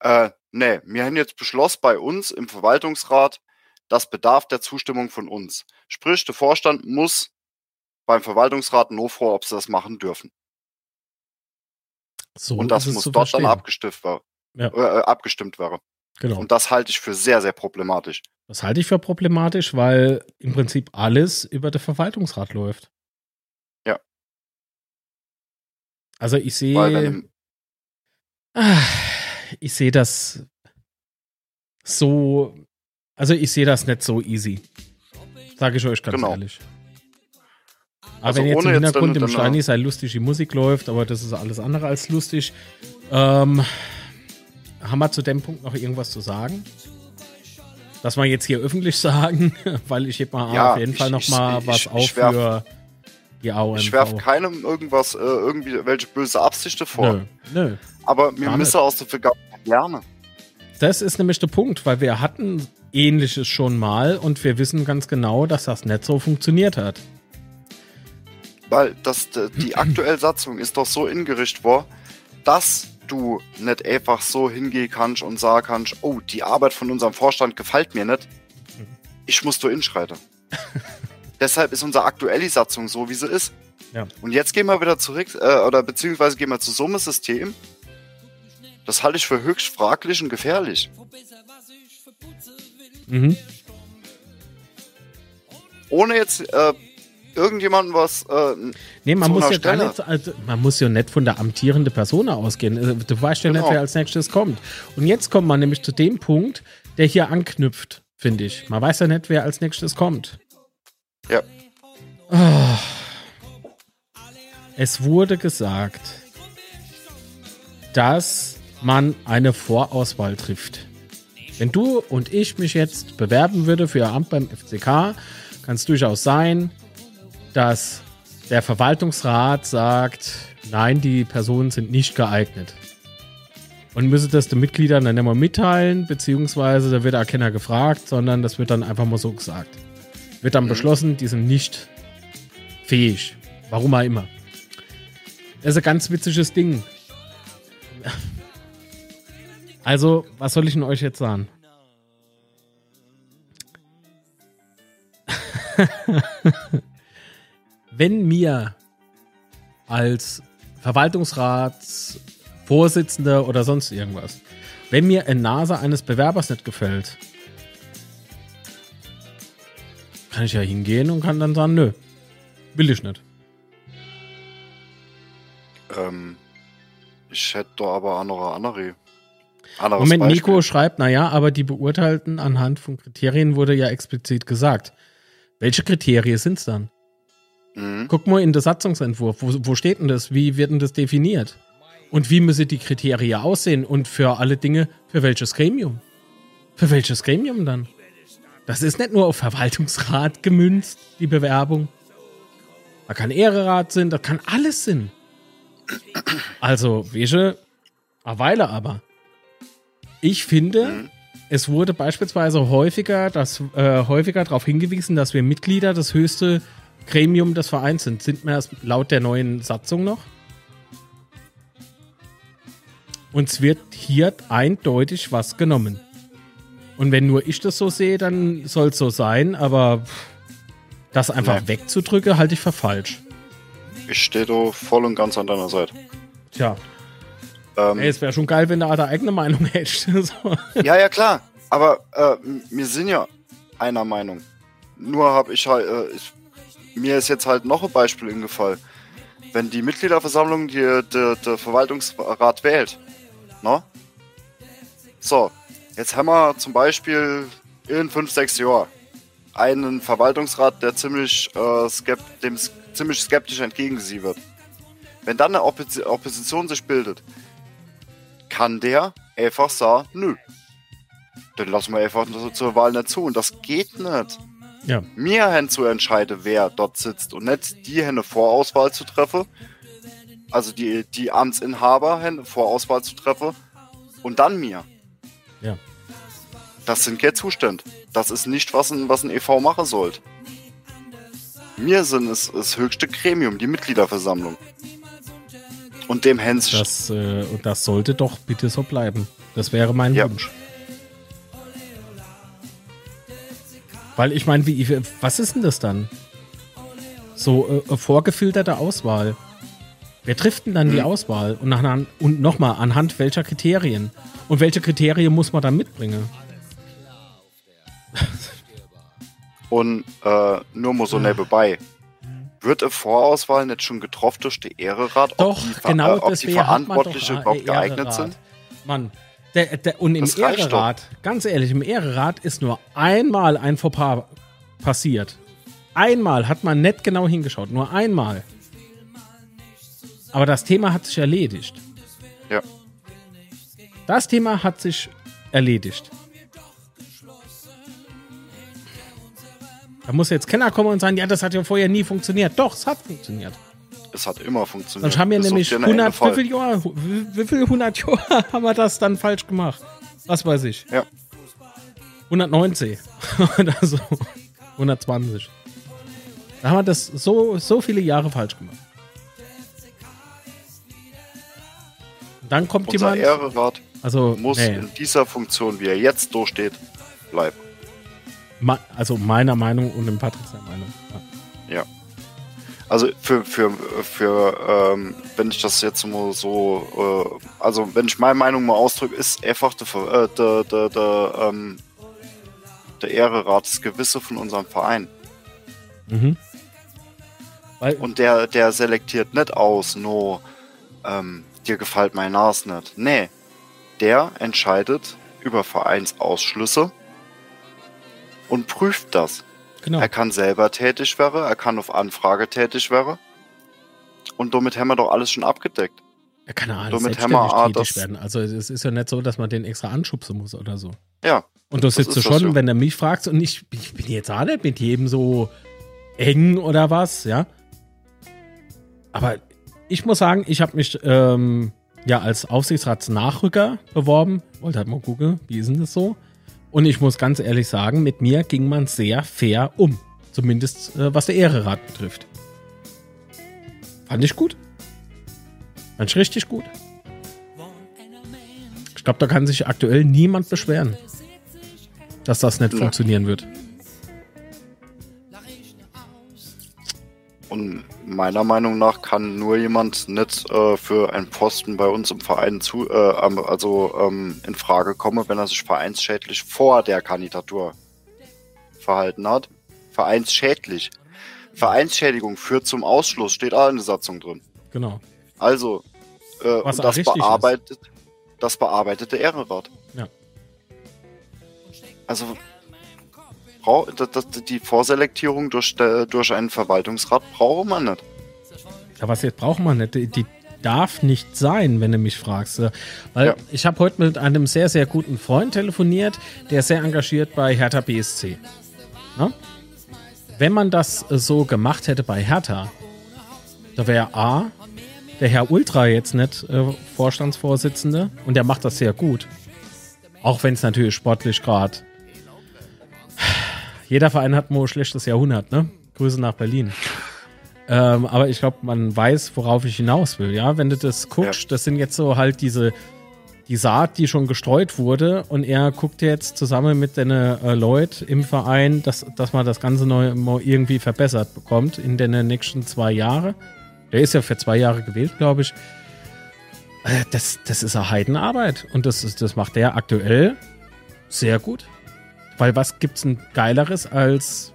[SPEAKER 4] Äh, nee, wir haben jetzt beschlossen bei uns im Verwaltungsrat, das bedarf der Zustimmung von uns. Sprich, der Vorstand muss beim Verwaltungsrat nur vor, ob sie das machen dürfen. So Und das muss dort verstehen. dann abgestimmt, ja. äh, abgestimmt werden. Genau. Und das halte ich für sehr, sehr problematisch.
[SPEAKER 1] Das halte ich für problematisch, weil im Prinzip alles über den Verwaltungsrat läuft.
[SPEAKER 4] Ja.
[SPEAKER 1] Also ich sehe. Ich sehe das so. Also ich sehe das nicht so easy. Sage ich euch ganz genau. ehrlich. Aber also wenn jetzt im Hintergrund im Steini sei lustig die Musik läuft, aber das ist alles andere als lustig. Ähm, haben wir zu dem Punkt noch irgendwas zu sagen? Das mal jetzt hier öffentlich sagen, weil ich heb mal ja, auf jeden ich, Fall noch mal ich, was ich, auf werf, für die AOMV.
[SPEAKER 4] Ich werfe keinem irgendwas, äh, irgendwie welche böse Absichten vor.
[SPEAKER 1] Nö, nö.
[SPEAKER 4] Aber wir müssen aus der Vergangenheit lernen.
[SPEAKER 1] Das ist nämlich der Punkt, weil wir hatten ähnliches schon mal und wir wissen ganz genau, dass das nicht so funktioniert hat.
[SPEAKER 4] Weil das, die aktuelle Satzung ist doch so ingerichtet worden, dass du nicht einfach so hingehen kannst und sagen kannst, oh, die Arbeit von unserem Vorstand gefällt mir nicht, ich muss da inschreiten. Deshalb ist unsere aktuelle Satzung so, wie sie ist.
[SPEAKER 1] Ja.
[SPEAKER 4] Und jetzt gehen wir wieder zurück, äh, oder beziehungsweise gehen wir zu so einem System. Das halte ich für höchst fraglich und gefährlich.
[SPEAKER 1] Mhm.
[SPEAKER 4] Ohne jetzt äh, irgendjemandem was. Äh,
[SPEAKER 1] nee, man muss ja Stelle. nicht, also, man muss ja nicht von der amtierenden Person ausgehen. Also, du weißt ja genau. nicht, wer als nächstes kommt. Und jetzt kommt man nämlich zu dem Punkt, der hier anknüpft, finde ich. Man weiß ja nicht, wer als nächstes kommt.
[SPEAKER 4] Ja.
[SPEAKER 1] Oh. Es wurde gesagt, dass man eine Vorauswahl trifft. Wenn du und ich mich jetzt bewerben würde für ein Amt beim FCK, kann es durchaus sein, dass der Verwaltungsrat sagt, nein, die Personen sind nicht geeignet. Und müsse das den Mitgliedern dann immer mitteilen, beziehungsweise da wird auch keiner gefragt, sondern das wird dann einfach mal so gesagt. Wird dann mhm. beschlossen, die sind nicht fähig. Warum auch immer. Das ist ein ganz witziges Ding. Also, was soll ich denn euch jetzt sagen? Wenn mir als Verwaltungsratsvorsitzender oder sonst irgendwas, wenn mir ein Nase eines Bewerbers nicht gefällt, kann ich ja hingehen und kann dann sagen, nö, will ich nicht.
[SPEAKER 4] Ähm, ich hätte da aber auch noch eine andere.
[SPEAKER 1] Moment, Beispiel. Nico schreibt, naja, aber die beurteilten anhand von Kriterien wurde ja explizit gesagt. Welche Kriterien sind es dann? Mhm. Guck mal in den Satzungsentwurf. Wo, wo steht denn das? Wie wird denn das definiert? Und wie müssen die Kriterien aussehen? Und für alle Dinge, für welches Gremium? Für welches Gremium dann? Das ist nicht nur auf Verwaltungsrat gemünzt, die Bewerbung. Da kann Ehrerat sein, da kann alles sein. Also, welche? Eine Weile aber. Ich finde, mhm. es wurde beispielsweise häufiger, dass, äh, häufiger darauf hingewiesen, dass wir Mitglieder das höchste Gremium des Vereins sind. Sind wir es laut der neuen Satzung noch? Uns wird hier eindeutig was genommen. Und wenn nur ich das so sehe, dann soll es so sein, aber das einfach nee. wegzudrücken, halte ich für falsch.
[SPEAKER 4] Ich stehe da voll und ganz an deiner Seite.
[SPEAKER 1] Tja. Ähm, Ey, es wäre schon geil, wenn du eine eigene Meinung hättest. so.
[SPEAKER 4] Ja, ja, klar. Aber äh, wir sind ja einer Meinung. Nur habe ich halt, äh, ich, mir ist jetzt halt noch ein Beispiel ingefallen. Wenn die Mitgliederversammlung die, die, der Verwaltungsrat wählt, ne? So, jetzt haben wir zum Beispiel in 5, 6 Jahren einen Verwaltungsrat, der ziemlich, äh, skept, dem ziemlich skeptisch entgegengesehen wird. Wenn dann eine Oppos Opposition sich bildet, kann der einfach sagen, nö. Dann lassen wir einfach zur Wahl nicht zu. Und das geht nicht.
[SPEAKER 1] Ja.
[SPEAKER 4] Mir haben zu entscheiden, wer dort sitzt und nicht die eine Vorauswahl zu treffen. Also die, die Amtsinhaber eine Vorauswahl zu treffen und dann mir.
[SPEAKER 1] Ja.
[SPEAKER 4] Das sind keine Zustände. Das ist nicht, was ein, was ein EV machen sollte. Mir sind es das höchste Gremium, die Mitgliederversammlung. Und dem Hens.
[SPEAKER 1] Das, äh, das sollte doch bitte so bleiben. Das wäre mein ja. Wunsch. Weil ich meine, was ist denn das dann? So äh, vorgefilterte Auswahl. Wer trifft denn dann die Auswahl? Und, nach, und nochmal, anhand welcher Kriterien? Und welche Kriterien muss man dann mitbringen?
[SPEAKER 4] Und äh, nur mal so ah. nebenbei. Wird eine Vorauswahl nicht schon getroffen durch den Ehrerat?
[SPEAKER 1] Doch,
[SPEAKER 4] ob
[SPEAKER 1] die, genau
[SPEAKER 4] äh, ob die Verantwortliche überhaupt geeignet sind?
[SPEAKER 1] Mann, der, der, und im Ehrerat, ganz ehrlich, im Ehrerat ist nur einmal ein Fauxpas passiert. Einmal hat man nicht genau hingeschaut, nur einmal. Aber das Thema hat sich erledigt.
[SPEAKER 4] Ja.
[SPEAKER 1] Das Thema hat sich erledigt. Da muss jetzt Kenner kommen und sagen, ja, das hat ja vorher nie funktioniert. Doch, es hat funktioniert.
[SPEAKER 4] Es hat immer funktioniert.
[SPEAKER 1] Dann haben wir nämlich 100, wie viel Jahre, wie viel 100 Jahre haben wir das dann falsch gemacht? Was weiß ich.
[SPEAKER 4] Ja.
[SPEAKER 1] 190 oder so. 120. Da haben wir das so, so viele Jahre falsch gemacht. Und dann kommt
[SPEAKER 4] Unser
[SPEAKER 1] jemand.
[SPEAKER 4] Ehrerat also, muss nee. in dieser Funktion, wie er jetzt durchsteht, bleiben
[SPEAKER 1] also meiner Meinung und im Patrick seiner Meinung.
[SPEAKER 4] Ja. ja. Also für, für, für ähm, wenn ich das jetzt mal so, äh, also wenn ich meine Meinung mal ausdrücke, ist einfach der, äh, der, der, ähm, der Ehrerat das Gewisse von unserem Verein.
[SPEAKER 1] Mhm.
[SPEAKER 4] Weil und der, der selektiert nicht aus, nur ähm, dir gefällt mein Nas nicht. Nee, der entscheidet über Vereinsausschlüsse und prüft das. Genau. Er kann selber tätig werden, er kann auf Anfrage tätig werden. Und damit haben wir doch alles schon abgedeckt.
[SPEAKER 1] Er kann ja alles damit haben wir tätig werden. Also es ist ja nicht so, dass man den extra anschubsen muss oder so.
[SPEAKER 4] Ja.
[SPEAKER 1] Und du sitzt du schon, so. wenn er mich fragt und ich, ich bin jetzt auch nicht mit jedem so eng oder was, ja. Aber ich muss sagen, ich habe mich ähm, ja als Aufsichtsratsnachrücker beworben. Wollte halt mal gucken, wie ist denn das so? Und ich muss ganz ehrlich sagen, mit mir ging man sehr fair um. Zumindest äh, was der Ehrerat betrifft. Fand ich gut. Fand ich richtig gut. Ich glaube, da kann sich aktuell niemand beschweren, dass das nicht ja. funktionieren wird.
[SPEAKER 4] Und meiner Meinung nach kann nur jemand nicht äh, für einen Posten bei uns im Verein zu, äh, also ähm, in Frage kommen, wenn er sich vereinsschädlich vor der Kandidatur verhalten hat. Vereinsschädlich. Vereinsschädigung führt zum Ausschluss, steht auch in der Satzung drin.
[SPEAKER 1] Genau.
[SPEAKER 4] Also, äh, und das bearbeitet, das bearbeitet der Ehrenrat.
[SPEAKER 1] Ja.
[SPEAKER 4] Also, die Vorselektierung durch, durch einen Verwaltungsrat braucht man nicht.
[SPEAKER 1] Ja, was jetzt braucht man nicht? Die, die darf nicht sein, wenn du mich fragst. Weil ja. ich habe heute mit einem sehr, sehr guten Freund telefoniert, der ist sehr engagiert bei Hertha BSC. Na? Wenn man das so gemacht hätte bei Hertha, da wäre A, der Herr Ultra jetzt nicht äh, Vorstandsvorsitzende und der macht das sehr gut. Auch wenn es natürlich sportlich gerade jeder Verein hat mal ein schlechtes Jahrhundert, ne? Grüße nach Berlin. Ähm, aber ich glaube, man weiß, worauf ich hinaus will. Ja, wenn du das guckst, ja. das sind jetzt so halt diese die Saat, die schon gestreut wurde, und er guckt jetzt zusammen mit den äh, Leuten im Verein, dass, dass man das Ganze neu irgendwie verbessert bekommt in den nächsten zwei Jahren. Der ist ja für zwei Jahre gewählt, glaube ich. Äh, das, das ist eine Heidenarbeit und das, das macht der aktuell sehr gut. Weil was gibt's ein geileres, als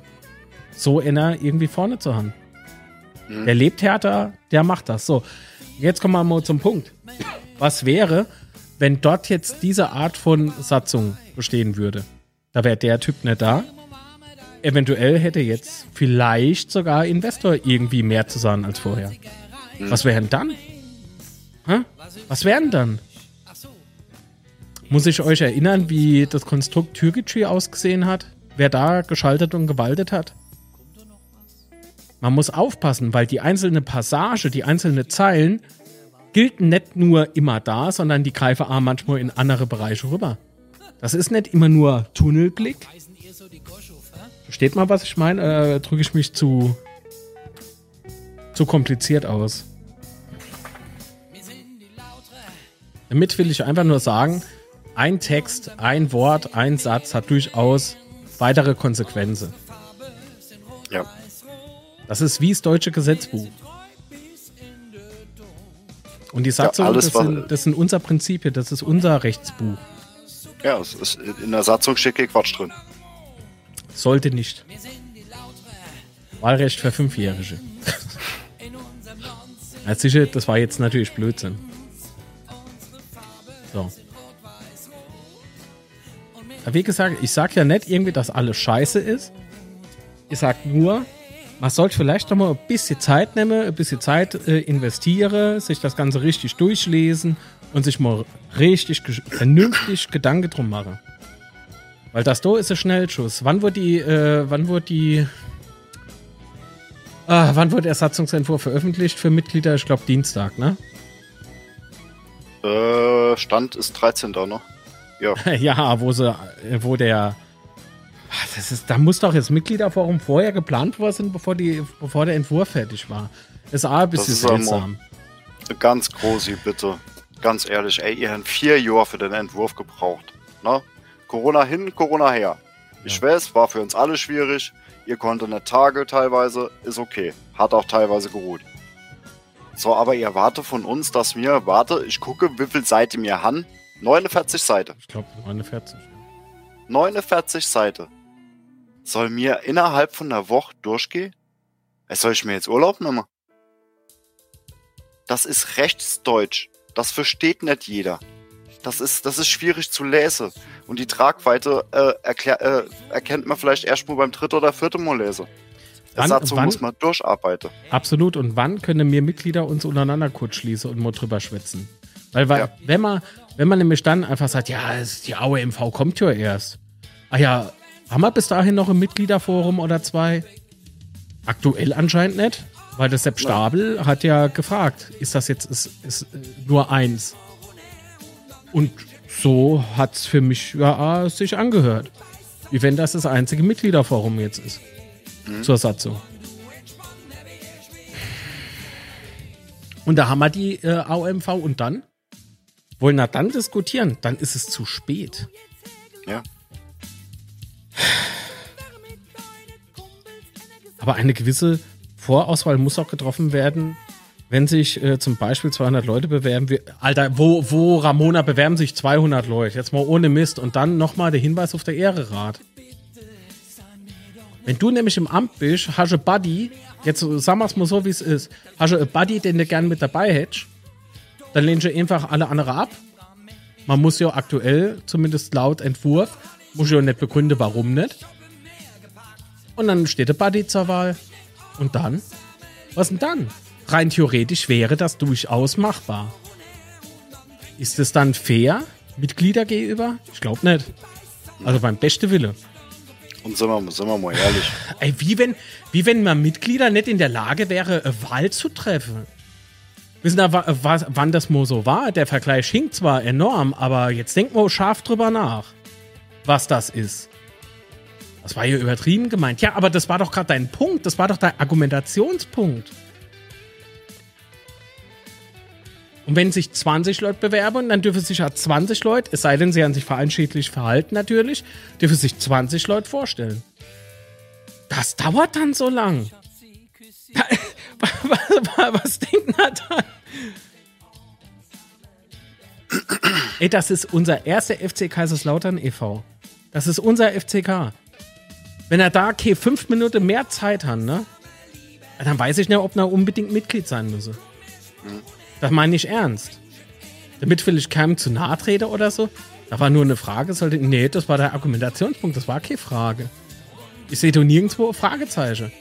[SPEAKER 1] so einer irgendwie vorne zu haben? Mhm. Der lebt härter, der macht das. So, jetzt kommen wir mal zum Punkt. Was wäre, wenn dort jetzt diese Art von Satzung bestehen würde? Da wäre der Typ nicht da. Eventuell hätte jetzt vielleicht sogar Investor irgendwie mehr zu sagen als vorher. Mhm. Was wären dann? Hä? Was wären dann? Muss ich euch erinnern, wie das Konstrukt Türkgücü ausgesehen hat? Wer da geschaltet und gewaltet hat? Man muss aufpassen, weil die einzelne Passage, die einzelnen Zeilen gelten nicht nur immer da, sondern die greifen auch manchmal in andere Bereiche rüber. Das ist nicht immer nur Tunnelblick. Versteht mal, was ich meine? Äh, drücke ich mich zu, zu kompliziert aus. Damit will ich einfach nur sagen, ein Text, ein Wort, ein Satz hat durchaus weitere Konsequenzen.
[SPEAKER 4] Ja.
[SPEAKER 1] Das ist wie das deutsche Gesetzbuch. Und die Satzung, ja, das, sind, das sind unser Prinzipien, das ist unser Rechtsbuch.
[SPEAKER 4] Ja, es ist, in der Satzung steht kein Quatsch drin.
[SPEAKER 1] Sollte nicht. Wahlrecht für Fünfjährige. ja, sicher, das war jetzt natürlich Blödsinn. So. Wie gesagt, ich sage ja nicht irgendwie, dass alles scheiße ist. Ich sage nur, man sollte vielleicht noch mal ein bisschen Zeit nehmen, ein bisschen Zeit äh, investieren, sich das Ganze richtig durchlesen und sich mal richtig vernünftig Gedanken drum machen. Weil das da ist ein Schnellschuss. Wann wurde die, äh, wann wurde die, ah, wann wurde der Satzungsentwurf veröffentlicht für Mitglieder? Ich glaube Dienstag, ne?
[SPEAKER 4] Äh, Stand ist 13. noch.
[SPEAKER 1] Ja. ja, wo sie, wo der das ist, da muss doch das Mitgliederforum vorher geplant worden sein, bevor, die, bevor der Entwurf fertig war. Das ist auch ein bisschen seltsam.
[SPEAKER 4] Ganz groß, bitte. Ganz ehrlich, ey, ihr habt vier Jahre für den Entwurf gebraucht. Ne? Corona hin, Corona her. Ich ja. weiß, war für uns alle schwierig. Ihr konntet nicht Tage teilweise, ist okay. Hat auch teilweise geruht. So, aber ihr wartet von uns, dass wir, warte, ich gucke, wie viel Seite mir han. 49 Seiten.
[SPEAKER 1] Ich glaube 49.
[SPEAKER 4] 49 Seiten. Soll mir innerhalb von einer Woche durchgehen? soll ich mir jetzt Urlaub nehmen? Das ist Rechtsdeutsch. Das versteht nicht jeder. Das ist, das ist schwierig zu lesen. Und die Tragweite äh, äh, erkennt man vielleicht erst mal beim dritten oder vierten Mal lesen.
[SPEAKER 1] Wann, dazu wann, muss man durcharbeiten. Absolut. Und wann können wir Mitglieder uns untereinander kurz schließen und mal drüber schwätzen? Weil, weil ja. wenn man, wenn man nämlich dann einfach sagt, ja, die Aue MV kommt ja erst. Ah ja, haben wir bis dahin noch ein Mitgliederforum oder zwei? Aktuell anscheinend nicht, weil der Sepp Stabel ja. hat ja gefragt, ist das jetzt ist, ist äh, nur eins? Und so hat es für mich ja, sich angehört. Wie wenn das das einzige Mitgliederforum jetzt ist. Mhm. Zur Satzung. Und da haben wir die äh, AOMV und dann? Wollen wir dann diskutieren? Dann ist es zu spät.
[SPEAKER 4] Ja.
[SPEAKER 1] Aber eine gewisse Vorauswahl muss auch getroffen werden, wenn sich äh, zum Beispiel 200 Leute bewerben. Wir, Alter, wo, wo Ramona bewerben sich 200 Leute? Jetzt mal ohne Mist. Und dann nochmal der Hinweis auf der Ehrerat. Wenn du nämlich im Amt bist, hast du Buddy, jetzt sagen wir es mal so, wie es ist, hast du einen Buddy, den du gerne mit dabei hättest, dann lehnst du einfach alle anderen ab. Man muss ja aktuell, zumindest laut Entwurf, muss ja nicht begründen, warum nicht. Und dann steht der Buddy zur Wahl. Und dann? Was denn dann? Rein theoretisch wäre das durchaus machbar. Ist es dann fair Mitglieder gegenüber? Ich glaube nicht. Also beim besten Wille.
[SPEAKER 4] Und sind wir, sind wir mal ehrlich.
[SPEAKER 1] Ey, wie wenn, wie wenn man Mitglieder nicht in der Lage wäre, eine Wahl zu treffen. Wissen da, was, wann das mal so war? Der Vergleich hinkt zwar enorm, aber jetzt denkt mal scharf drüber nach, was das ist. Das war ja übertrieben gemeint. Ja, aber das war doch gerade dein Punkt. Das war doch dein Argumentationspunkt. Und wenn sich 20 Leute bewerben, dann dürfen sich ja 20 Leute, es sei denn, sie haben sich vereinschädlich verhalten natürlich, dürfen sich 20 Leute vorstellen. Das dauert dann so lang. was, was, was denkt Nathan? Ey, das ist unser erster FC Kaiserslautern e.V. Das ist unser FCK. Wenn er da okay, fünf Minuten mehr Zeit hat, ne? Dann weiß ich nicht, ob er unbedingt Mitglied sein müsse. Mhm. Das meine ich ernst. Damit will ich keinem zu nahe treten oder so. Da war nur eine Frage. Sollte, nee, das war der Argumentationspunkt. Das war keine Frage. Ich sehe doch nirgendwo Fragezeichen.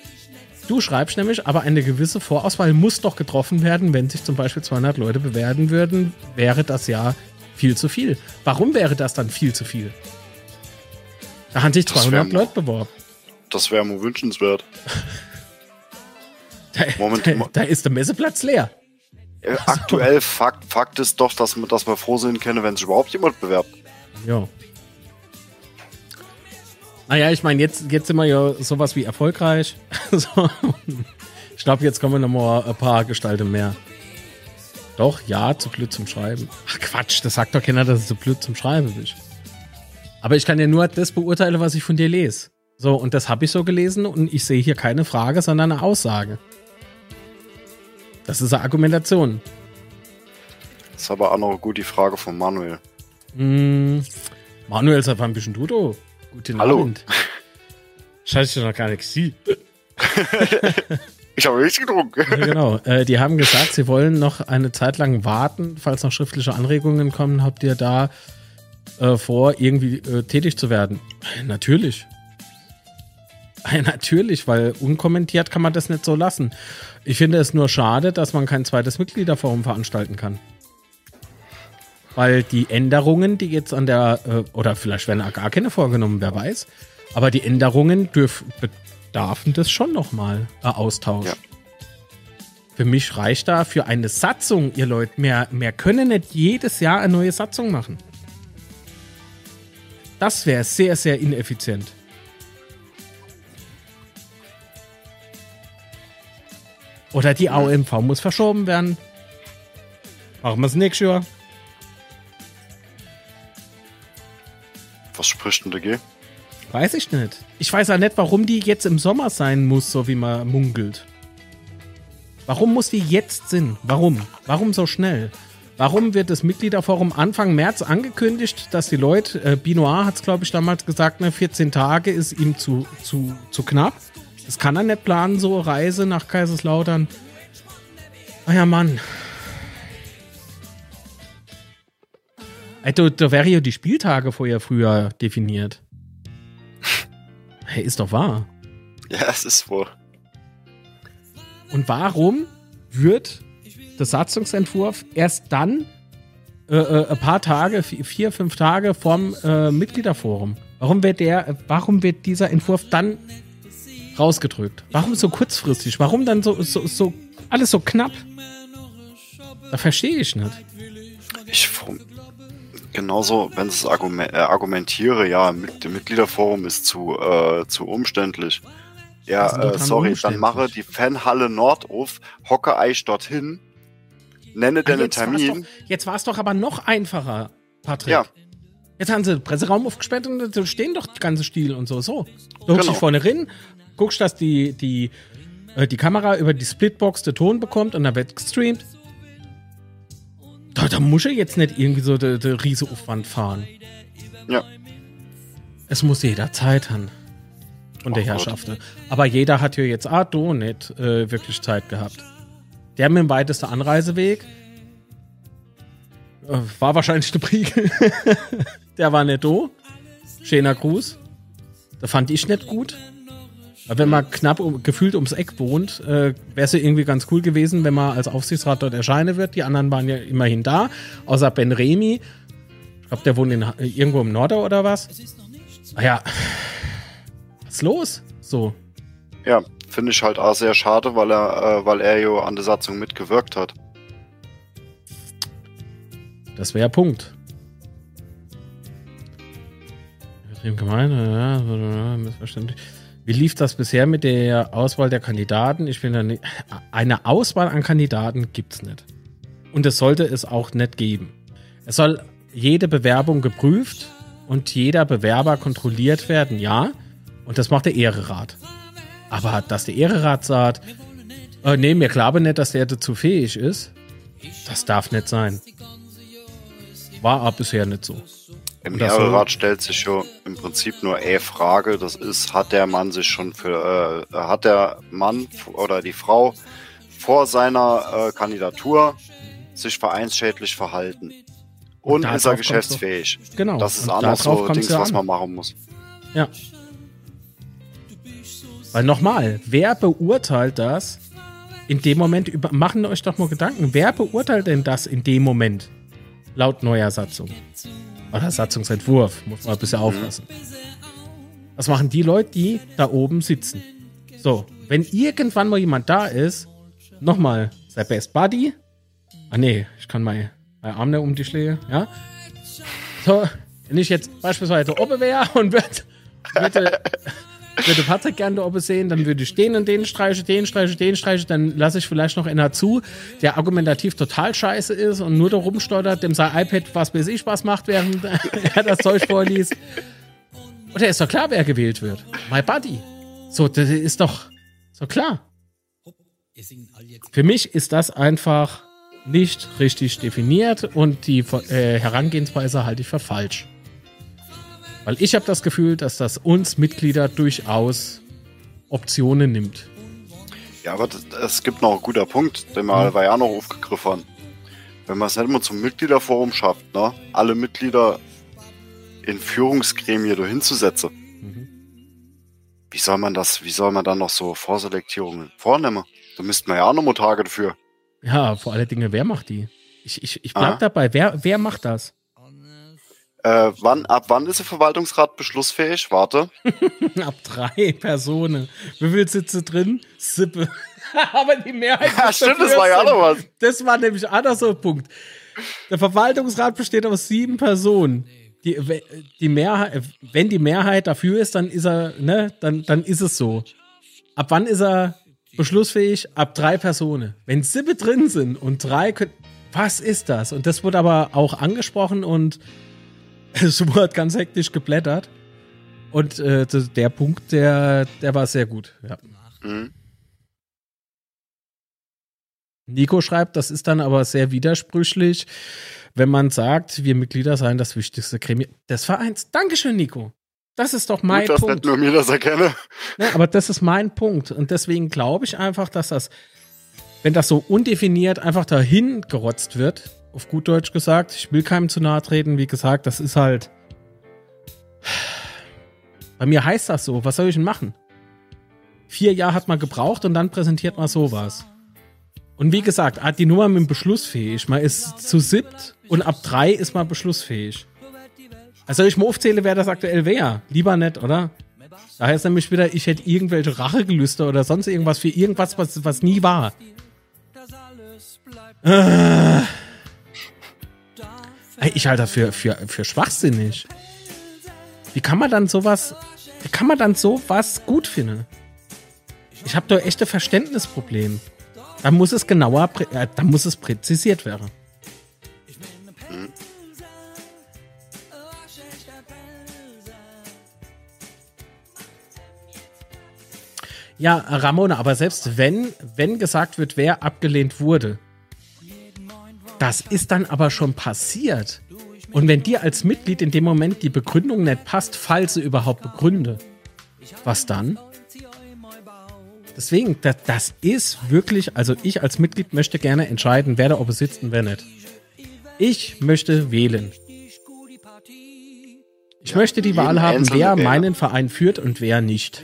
[SPEAKER 1] Du schreibst nämlich, aber eine gewisse Vorauswahl muss doch getroffen werden, wenn sich zum Beispiel 200 Leute bewerben würden, wäre das ja viel zu viel. Warum wäre das dann viel zu viel? Da haben sich 200 Leute beworben.
[SPEAKER 4] Das wäre mir wünschenswert.
[SPEAKER 1] da, Moment, da, da ist der Messeplatz leer.
[SPEAKER 4] Äh, aktuell Fakt, Fakt ist doch, dass, dass wir froh sein können, wenn sich überhaupt jemand bewerbt.
[SPEAKER 1] Ja. Naja, ich meine, jetzt, jetzt sind wir ja sowas wie erfolgreich. so. Ich glaube, jetzt kommen noch mal ein paar Gestalten mehr. Doch, ja, zu blöd zum Schreiben. Ach Quatsch, das sagt doch keiner, dass es zu blöd zum Schreiben ist. Aber ich kann ja nur das beurteilen, was ich von dir lese. So, und das habe ich so gelesen und ich sehe hier keine Frage, sondern eine Aussage. Das ist eine Argumentation.
[SPEAKER 4] Das ist aber auch noch gut die Frage von Manuel.
[SPEAKER 1] Mm, Manuel ist einfach ein bisschen Dudo. Guten Hallo. Abend. Scheiße, ich noch gar nicht gesehen.
[SPEAKER 4] ich habe nichts getrunken.
[SPEAKER 1] Ja, genau. Äh, die haben gesagt, sie wollen noch eine Zeit lang warten, falls noch schriftliche Anregungen kommen. Habt ihr da äh, vor, irgendwie äh, tätig zu werden? Natürlich. Natürlich, weil unkommentiert kann man das nicht so lassen. Ich finde es nur schade, dass man kein zweites Mitgliederforum veranstalten kann. Weil die Änderungen, die jetzt an der, äh, oder vielleicht werden gar keine vorgenommen, wer weiß, aber die Änderungen dürf, bedarfen das schon nochmal äh, Austausch. Ja. Für mich reicht da für eine Satzung, ihr Leute, mehr, mehr können nicht jedes Jahr eine neue Satzung machen. Das wäre sehr, sehr ineffizient. Oder die AOMV muss verschoben werden. Machen wir es nächstes Jahr.
[SPEAKER 4] Was spricht denn dagegen?
[SPEAKER 1] Weiß ich nicht. Ich weiß auch nicht, warum die jetzt im Sommer sein muss, so wie man munkelt. Warum muss die jetzt sein? Warum? Warum so schnell? Warum wird das Mitgliederforum Anfang März angekündigt, dass die Leute, äh, Binoir hat es glaube ich damals gesagt, ne, 14 Tage ist ihm zu, zu, zu knapp. Das kann er nicht planen, so Reise nach Kaiserslautern. Ah ja, Mann. Da, da wäre ja die Spieltage vorher früher definiert. Hey, ist doch wahr.
[SPEAKER 4] Ja, es ist wohl.
[SPEAKER 1] Und warum wird der Satzungsentwurf erst dann äh, äh, ein paar Tage, vier, fünf Tage vorm äh, Mitgliederforum? Warum wird der, warum wird dieser Entwurf dann rausgedrückt? Warum so kurzfristig? Warum dann so, so, so alles so knapp? Da verstehe ich nicht.
[SPEAKER 4] Ich genauso, wenn ich argument, äh, argumentiere, ja, mit dem Mitgliederforum ist zu, äh, zu umständlich. Ja, äh, sorry, dann mache die Fanhalle Nord auf, hocke Eich dorthin, nenne ah, deinen Termin.
[SPEAKER 1] Doch, jetzt war es doch aber noch einfacher, Patrick. Ja. Jetzt haben sie den Presseraum aufgesperrt und da stehen doch die ganze Stil und so. So. Du genau. dich vorne rein, guckst, dass die, die, äh, die Kamera über die Splitbox den Ton bekommt und dann wird gestreamt. Da, da muss er jetzt nicht irgendwie so der de riese Aufwand fahren.
[SPEAKER 4] Ja.
[SPEAKER 1] Es muss jeder Zeit haben. Und der Herrschaften. Aber jeder hat ja jetzt ah, do nicht äh, wirklich Zeit gehabt. Der mit dem weitesten Anreiseweg äh, war wahrscheinlich der Priegel. der war nicht do. Schöner Gruß. Da fand ich nicht gut. Aber wenn man knapp um, gefühlt ums Eck wohnt, äh, wäre es ja irgendwie ganz cool gewesen, wenn man als Aufsichtsrat dort erscheinen wird. Die anderen waren ja immerhin da, außer Ben Remy. Ich glaube, der wohnt in, irgendwo im Norden oder was. Ah ja, was ist los? So.
[SPEAKER 4] Ja, finde ich halt auch sehr schade, weil er, äh, weil er ja an der Satzung mitgewirkt hat.
[SPEAKER 1] Das wäre Punkt. Gemeinde, ja, missverständlich. Wie lief das bisher mit der Auswahl der Kandidaten? Ich finde, nicht, eine Auswahl an Kandidaten gibt es nicht. Und es sollte es auch nicht geben. Es soll jede Bewerbung geprüft und jeder Bewerber kontrolliert werden, ja. Und das macht der Ehrerat. Aber dass der Ehrerat sagt, äh, nee, mir glaube nicht, dass der dazu fähig ist, das darf nicht sein. War aber bisher nicht so.
[SPEAKER 4] Im Ehrerat stellt sich schon im Prinzip nur eine Frage, das ist, hat der Mann sich schon für, äh, hat der Mann oder die Frau vor seiner äh, Kandidatur sich vereinsschädlich verhalten? Und, Und ist er geschäftsfähig?
[SPEAKER 1] Genau.
[SPEAKER 4] Das ist anders so Dings, was man machen muss.
[SPEAKER 1] Ja. Weil nochmal, wer beurteilt das in dem Moment? Über, machen euch doch mal Gedanken. Wer beurteilt denn das in dem Moment? Laut neuer Satzung. Oder Satzungsentwurf, muss man ein bisschen aufpassen. Was machen die Leute, die da oben sitzen? So, wenn irgendwann mal jemand da ist, nochmal, sei Best Buddy. Ah nee, ich kann mein, mein Arm nicht um die Schläge, ja? So, wenn ich jetzt beispielsweise oben wäre und würde, würde würde Patrick gerne da oben sehen, dann würde ich den und den streichen, den streichen, den streichen, dann lasse ich vielleicht noch einer zu, der argumentativ total scheiße ist und nur da rumsteuert, dem sein iPad was weiß ich was macht, während er das Zeug vorliest. Und er ist doch klar, wer gewählt wird. My Buddy. So, das ist doch so klar. Für mich ist das einfach nicht richtig definiert und die äh, Herangehensweise halte ich für falsch. Weil ich habe das Gefühl, dass das uns Mitglieder durchaus Optionen nimmt.
[SPEAKER 4] Ja, aber es gibt noch einen guter Punkt, den wir mhm. ja noch aufgegriffen haben. Wenn man es nicht immer zum Mitgliederforum schafft, ne, alle Mitglieder in Führungsgremien dahin zu setzen, mhm. wie soll man das, wie soll man dann noch so Vorselektierungen vornehmen? Da müssten wir ja auch noch mal Tage dafür.
[SPEAKER 1] Ja, vor allen Dingen, wer macht die? Ich, ich, ich bleib Aha. dabei. Wer, wer macht das?
[SPEAKER 4] Äh, wann, ab wann ist der Verwaltungsrat beschlussfähig? Warte.
[SPEAKER 1] ab drei Personen. Wie viel sitze drin? Sippe. Aber die Mehrheit.
[SPEAKER 4] Ja, stimmt, das war ja auch noch was.
[SPEAKER 1] Das war nämlich auch noch so ein Punkt. Der Verwaltungsrat besteht aus sieben Personen. Die, die Mehrheit, wenn die Mehrheit dafür ist, dann ist er, ne, dann, dann ist es so. Ab wann ist er beschlussfähig? Ab drei Personen. Wenn Sippe drin sind und drei können, was ist das? Und das wurde aber auch angesprochen und es wurde ganz hektisch geblättert. Und äh, der Punkt, der, der war sehr gut. Ja. Mhm. Nico schreibt, das ist dann aber sehr widersprüchlich, wenn man sagt, wir Mitglieder seien das wichtigste Gremium des Vereins. Dankeschön, Nico. Das ist doch mein Gut, Punkt.
[SPEAKER 4] Nicht nur mir das erkenne.
[SPEAKER 1] Ja, aber das ist mein Punkt. Und deswegen glaube ich einfach, dass das, wenn das so undefiniert einfach dahin gerotzt wird, auf gut Deutsch gesagt, ich will keinem zu nahe treten, wie gesagt, das ist halt. Bei mir heißt das so. Was soll ich denn machen? Vier Jahre hat man gebraucht und dann präsentiert man sowas. Und wie gesagt, die Nummer mit dem beschlussfähig. Man ist zu siebt und ab drei ist man beschlussfähig. Also ich mal aufzähle, wer das aktuell wäre. Lieber nicht, oder? Da heißt nämlich wieder, ich hätte irgendwelche Rachegelüste oder sonst irgendwas für irgendwas, was, was nie war. Äh. Ich halte das für, für, für schwachsinnig. Wie kann man dann sowas, wie kann man dann sowas gut finden? Ich habe da echte Verständnisproblem. Da muss es genauer, äh, da muss es präzisiert werden. Ja, Ramona, aber selbst wenn, wenn gesagt wird, wer abgelehnt wurde, das ist dann aber schon passiert. Und wenn dir als Mitglied in dem Moment die Begründung nicht passt, falls sie überhaupt begründe, was dann? Deswegen, das, das ist wirklich, also ich als Mitglied möchte gerne entscheiden, wer da oben sitzt und wer nicht. Ich möchte wählen. Ich ja, möchte die Wahl haben, wer meinen Verein führt und wer nicht.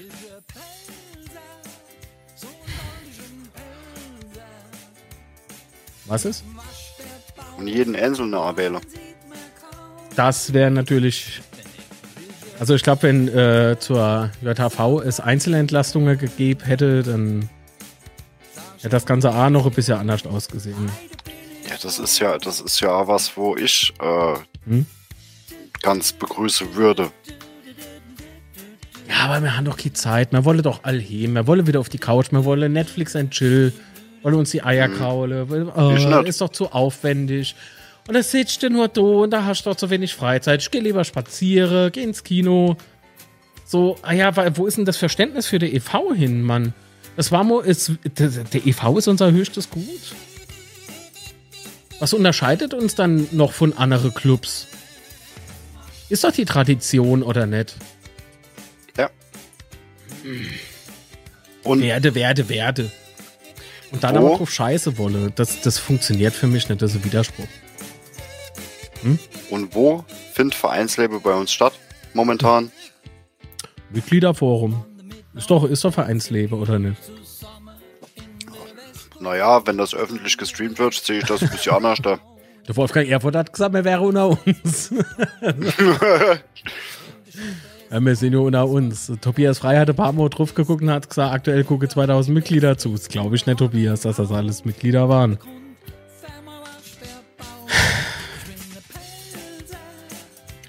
[SPEAKER 1] Was ist?
[SPEAKER 4] Und jeden einzelnen Wähler.
[SPEAKER 1] Das wäre natürlich. Also ich glaube, wenn äh, zur JHV es Einzelentlastungen gegeben hätte, dann hätte das Ganze A noch ein bisschen anders ausgesehen.
[SPEAKER 4] Ja, das ist ja, das ist ja was, wo ich äh, hm? ganz begrüßen würde.
[SPEAKER 1] Ja, aber wir haben doch keine Zeit. Wir wollen doch all hin. Wir wollen wieder auf die Couch. Wir wollen Netflix and Chill. Wollen uns die Eier hm. kaulen. Oh, ist doch zu aufwendig. Und da sitzt du nur da und da hast du doch zu wenig Freizeit. Ich geh lieber spazieren, geh ins Kino. So, ah ja, wo ist denn das Verständnis für den EV hin, Mann? Das war mal, ist, der EV ist unser höchstes Gut. Was unterscheidet uns dann noch von anderen Clubs? Ist doch die Tradition oder nicht?
[SPEAKER 4] Ja.
[SPEAKER 1] Und werde, werde, werde. Und dann aber drauf Scheiße wolle. Das, das funktioniert für mich nicht, das ist ein Widerspruch.
[SPEAKER 4] Hm? Und wo findet Vereinsleben bei uns statt? Momentan?
[SPEAKER 1] Mitgliederforum. Ist doch, ist doch Vereinsleben, oder nicht?
[SPEAKER 4] Naja, wenn das öffentlich gestreamt wird, sehe ich das ein bisschen anders da.
[SPEAKER 1] Der Wolfgang Erfurt hat gesagt, er wäre unter uns. ja, wir sind ja unter uns. Tobias Frei hat ein paar Mal drauf geguckt und hat gesagt, aktuell gucke 2000 Mitglieder zu. Das glaube ich nicht, Tobias, dass das alles Mitglieder waren.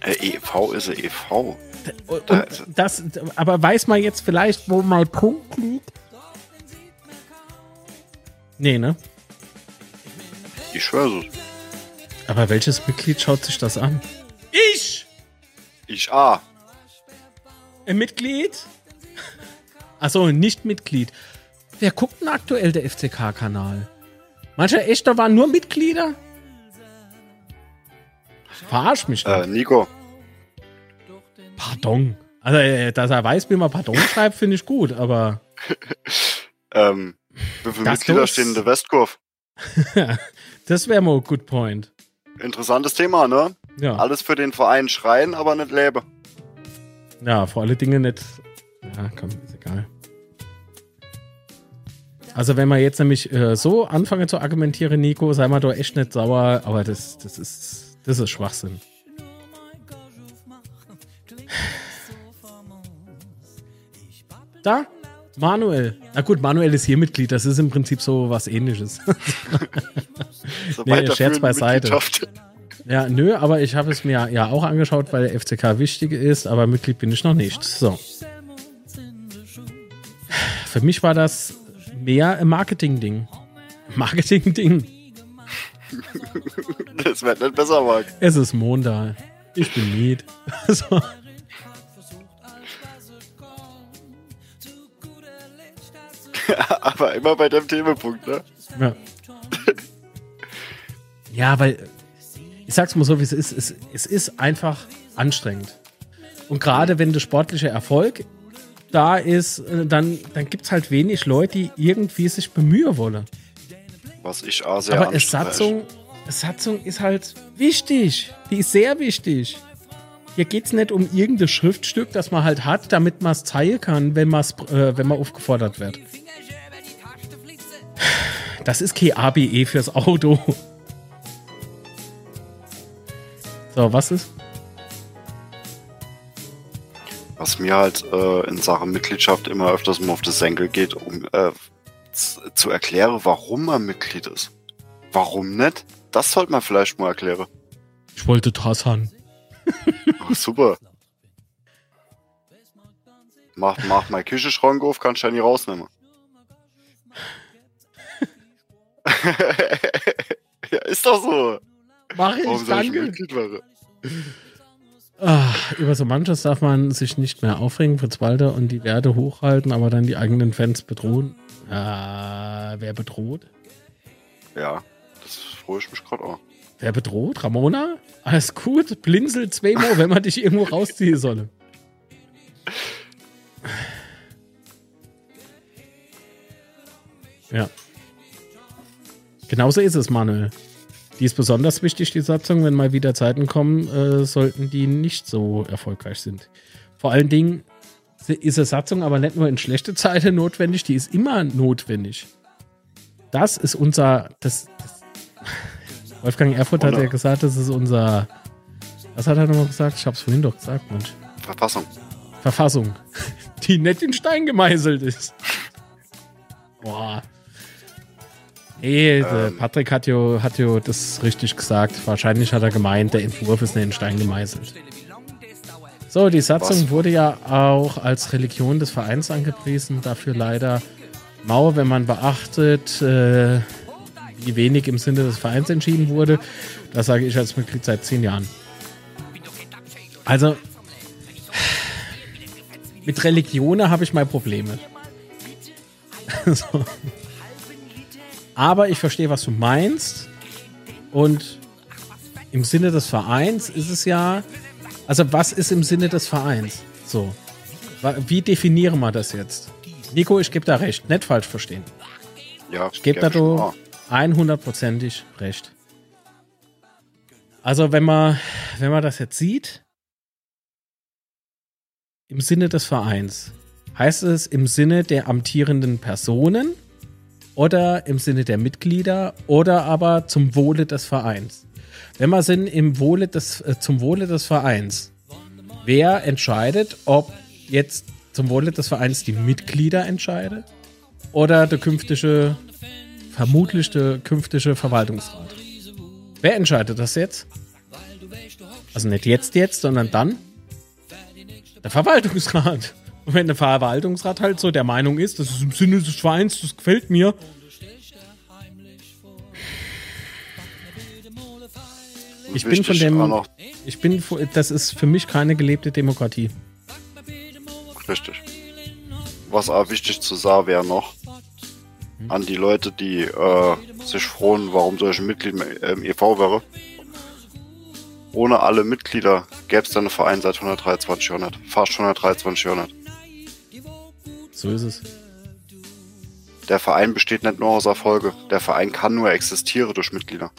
[SPEAKER 4] Äh, EV ist EV.
[SPEAKER 1] Und das, aber weiß man jetzt vielleicht, wo mein Punkt liegt? Nee, ne?
[SPEAKER 4] Ich schwöre es.
[SPEAKER 1] Aber welches Mitglied schaut sich das an? Ich!
[SPEAKER 4] Ich A.
[SPEAKER 1] Ein Mitglied? Achso, nicht Mitglied. Wer guckt denn aktuell der FCK-Kanal? Manche echter waren nur Mitglieder? Verarsch mich
[SPEAKER 4] nicht. Äh, Nico.
[SPEAKER 1] Pardon. Also, äh, dass er weiß, wie man Pardon schreibt, finde ich gut, aber.
[SPEAKER 4] ähm, wie viele Mitglieder stehen in der Westkurve?
[SPEAKER 1] das wäre mal ein good point.
[SPEAKER 4] Interessantes Thema, ne? Ja. Alles für den Verein schreien, aber nicht leben.
[SPEAKER 1] Ja, vor alle Dinge nicht. Ja, komm, ist egal. Also wenn wir jetzt nämlich äh, so anfangen zu argumentieren, Nico, sei mal doch echt nicht sauer, aber das, das ist das ist Schwachsinn. Da, Manuel. Na gut, Manuel ist hier Mitglied. Das ist im Prinzip so was ähnliches. so nee, Scherz beiseite. Ja, nö, aber ich habe es mir ja auch angeschaut, weil der FCK wichtig ist, aber Mitglied bin ich noch nicht. So. Für mich war das mehr ein Marketing-Ding. Marketing-Ding.
[SPEAKER 4] das wird nicht besser, Marc.
[SPEAKER 1] Es ist Montag. Ich bin Miet. so.
[SPEAKER 4] Aber immer bei dem Themenpunkt, ne?
[SPEAKER 1] Ja. ja, weil ich sag's mal so, wie es ist. Es, es ist einfach anstrengend. Und gerade wenn der sportliche Erfolg da ist, äh, dann, dann gibt es halt wenig Leute, die irgendwie sich bemühen wollen.
[SPEAKER 4] Was ich auch sehr
[SPEAKER 1] Aber Ersatzung, Ersatzung ist halt wichtig. Die ist sehr wichtig. Hier geht es nicht um irgendein Schriftstück, das man halt hat, damit man es zeigen kann, wenn, äh, wenn man aufgefordert wird. Das ist kein ABE fürs Auto. So, was ist?
[SPEAKER 4] Was mir halt äh, in Sachen Mitgliedschaft immer öfters mal auf das Senkel geht, um äh, zu erklären, warum man Mitglied ist. Warum nicht? Das sollte man vielleicht mal erklären.
[SPEAKER 1] Ich wollte Tarzan.
[SPEAKER 4] Ach, super. Mach, mach mal Küchenschrank auf, kannst du ja nie rausnehmen. ja, ist doch so.
[SPEAKER 1] Mach ich, Warum soll ich? Ach, über so manches darf man sich nicht mehr aufregen, Fritz Walter, und die Werte hochhalten, aber dann die eigenen Fans bedrohen. Äh, wer bedroht?
[SPEAKER 4] Ja, das freue ich mich gerade auch.
[SPEAKER 1] Wer bedroht? Ramona? Alles gut, blinzel zweimal, wenn man dich irgendwo rausziehen solle. Ja. Genauso ist es, Manuel. Die ist besonders wichtig, die Satzung. Wenn mal wieder Zeiten kommen, äh, sollten die nicht so erfolgreich sind. Vor allen Dingen ist eine Satzung aber nicht nur in schlechte Zeiten notwendig, die ist immer notwendig. Das ist unser, das, das Wolfgang Erfurt hat ja gesagt, das ist unser, was hat er nochmal gesagt? Ich hab's vorhin doch gesagt, Mensch.
[SPEAKER 4] Verfassung.
[SPEAKER 1] Verfassung, die nicht in Stein gemeißelt ist. Boah. Nee, ähm. Patrick hat ja, hat ja das richtig gesagt. Wahrscheinlich hat er gemeint, der Entwurf ist nicht in Stein gemeißelt. So, die Satzung Was? wurde ja auch als Religion des Vereins angepriesen. Dafür leider mau, wenn man beachtet, äh, wie wenig im Sinne des Vereins entschieden wurde. Das sage ich als Mitglied seit zehn Jahren. Also, mit Religionen habe ich mal Probleme. so. Aber ich verstehe, was du meinst. Und im Sinne des Vereins ist es ja. Also, was ist im Sinne des Vereins? So. Wie definieren wir das jetzt? Nico, ich gebe da recht. Nicht falsch verstehen.
[SPEAKER 4] Ja,
[SPEAKER 1] ich gebe da du 100%ig recht. Also, wenn man, wenn man das jetzt sieht, im Sinne des Vereins, heißt es im Sinne der amtierenden Personen oder im Sinne der Mitglieder oder aber zum Wohle des Vereins. Wenn wir sind im Wohle des, äh, zum Wohle des Vereins, wer entscheidet, ob jetzt zum Wohle des Vereins die Mitglieder entscheiden oder der künftige, vermutlich der künftige Verwaltungsrat? Wer entscheidet das jetzt? Also nicht jetzt, jetzt, sondern dann? Der Verwaltungsrat. Und wenn der Verwaltungsrat halt so der Meinung ist, das ist im Sinne des Vereins, das gefällt mir. Ich bin von dem. Ich bin, das ist für mich keine gelebte Demokratie.
[SPEAKER 4] Richtig. Was auch wichtig zu sagen wäre noch, hm? an die Leute, die äh, sich freuen, warum solche Mitglied im e.V. wäre. Ohne alle Mitglieder gäbe es dann einen Verein seit 123 Jahren, fast 123 Jahren.
[SPEAKER 1] So ist es.
[SPEAKER 4] Der Verein besteht nicht nur aus Erfolge. Der Verein kann nur existieren durch Mitglieder.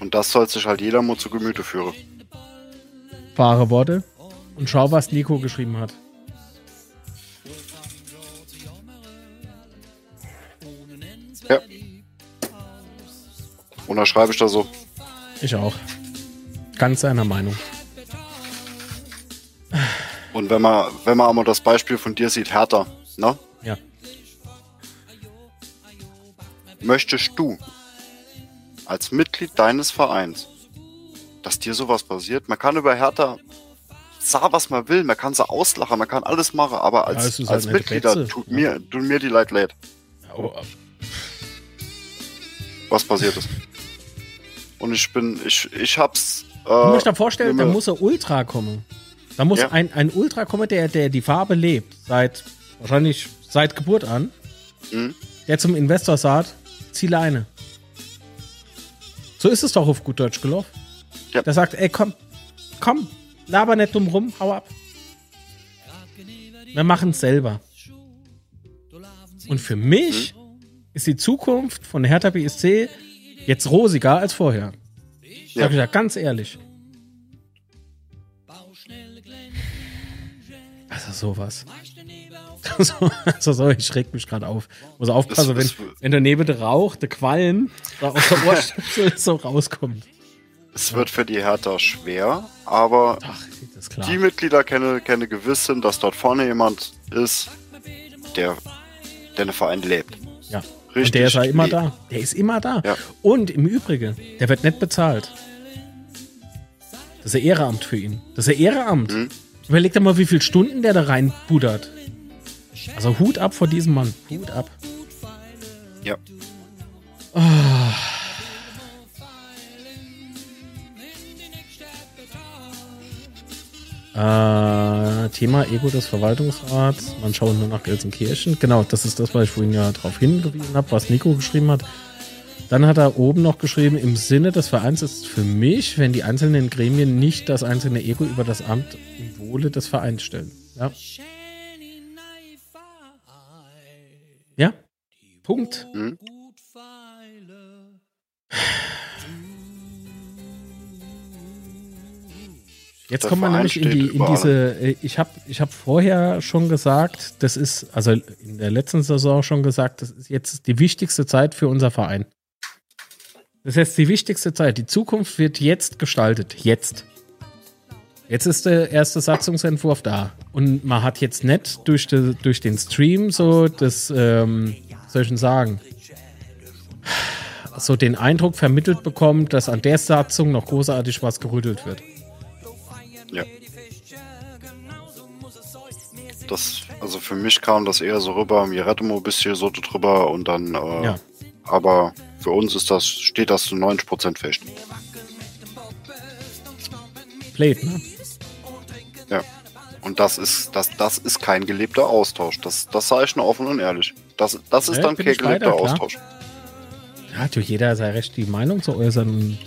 [SPEAKER 4] Und das soll sich halt jeder mal zu Gemüte führen.
[SPEAKER 1] Wahre Worte. Und schau, was Nico geschrieben hat.
[SPEAKER 4] Ja. Und da schreibe ich da so.
[SPEAKER 1] Ich auch. Ganz einer Meinung.
[SPEAKER 4] Und wenn man, wenn man einmal das Beispiel von dir sieht, Hertha, ne?
[SPEAKER 1] Ja.
[SPEAKER 4] Möchtest du als Mitglied deines Vereins, dass dir sowas passiert? Man kann über Hertha sagen, was man will, man kann sie auslachen, man kann alles machen, aber als, ja, als halt Mitglieder tut ja. mir, tut mir die Leid leid. Oh. Was passiert ist. Und ich bin, ich, ich hab's.
[SPEAKER 1] Äh, du musst dir vorstellen, da muss ein Ultra kommen. Da muss ja. ein, ein Ultra kommen, der, der die Farbe lebt. Seit, wahrscheinlich seit Geburt an. Mhm. Der zum Investor sagt, zieh Leine. So ist es doch auf gut Deutsch gelaufen. Ja. Der sagt, ey, komm, komm, laber nicht dumm rum, hau ab. Wir machen es selber. Und für mich mhm. ist die Zukunft von Hertha BSC jetzt rosiger als vorher. Ja. Sag ich ja ganz ehrlich. Also sowas. also so, ich schreck mich gerade auf. Muss aufpassen, wenn, wenn der neben der Rauch, der Qualm aus der Ohrstöpsel so rauskommt.
[SPEAKER 4] Es wird für die Hertha schwer, aber Ach, die Mitglieder kennen, kennen gewiss sind, dass dort vorne jemand ist, der, der den Verein lebt.
[SPEAKER 1] Ja. Richtig. Und der ist ja immer da. Der ist immer da. Ja. Und im Übrigen, der wird nicht bezahlt. Das ist ein Ehrenamt für ihn. Das ist ein Ehrenamt. Mhm. Überleg dir mal, wie viele Stunden der da reinbudert. Also Hut ab vor diesem Mann. Hut ab.
[SPEAKER 4] Ja.
[SPEAKER 1] Oh. Äh, Thema Ego des Verwaltungsrats. Man schaut nur nach Gelsenkirchen. Genau, das ist das, was ich vorhin ja darauf hingewiesen habe, was Nico geschrieben hat. Dann hat er oben noch geschrieben, im Sinne des Vereins ist für mich, wenn die einzelnen Gremien nicht das einzelne Ego über das Amt im Wohle des Vereins stellen. Ja. Ja. Punkt. Mhm. Jetzt kommt man nämlich in, die, in diese, äh, ich habe ich hab vorher schon gesagt, das ist, also in der letzten Saison schon gesagt, das ist jetzt die wichtigste Zeit für unser Verein. Das ist jetzt die wichtigste Zeit. Die Zukunft wird jetzt gestaltet. Jetzt. Jetzt ist der erste Satzungsentwurf da. Und man hat jetzt nicht durch, de, durch den Stream so das, ähm, soll ich denn sagen, so den Eindruck vermittelt bekommen, dass an der Satzung noch großartig was gerüttelt wird.
[SPEAKER 4] Ja. Das, also für mich kam das eher so rüber, mir rette mal ein bisschen so drüber und dann, äh, ja. aber für uns ist das, steht das zu 90% fest.
[SPEAKER 1] Played, ne?
[SPEAKER 4] Ja. Und das ist, das, das ist kein gelebter Austausch. Das, das sage ich nur offen und ehrlich. Das, das ist ja, dann kein gelebter weiter, Austausch.
[SPEAKER 1] Ja, hat jeder sei recht, die Meinung zu äußern.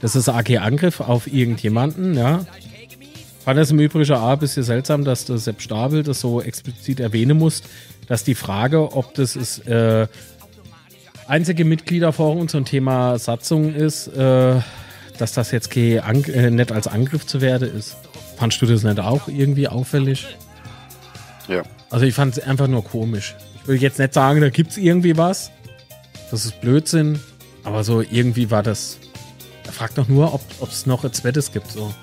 [SPEAKER 1] Das ist AG Angriff auf irgendjemanden, ja. Fand es im Übrigen auch ein bisschen seltsam, dass der Sepp Stabel das so explizit erwähnen muss, dass die Frage, ob das ist, äh, einzige Mitgliederforum zum Thema Satzung ist, äh, dass das jetzt äh, nicht als Angriff zu werden ist. Fandst du das nicht auch irgendwie auffällig?
[SPEAKER 4] Ja.
[SPEAKER 1] Also ich fand es einfach nur komisch. Ich will jetzt nicht sagen, da gibt es irgendwie was. Das ist Blödsinn. Aber so irgendwie war das. Er fragt doch nur, ob es noch ein zweites gibt. So.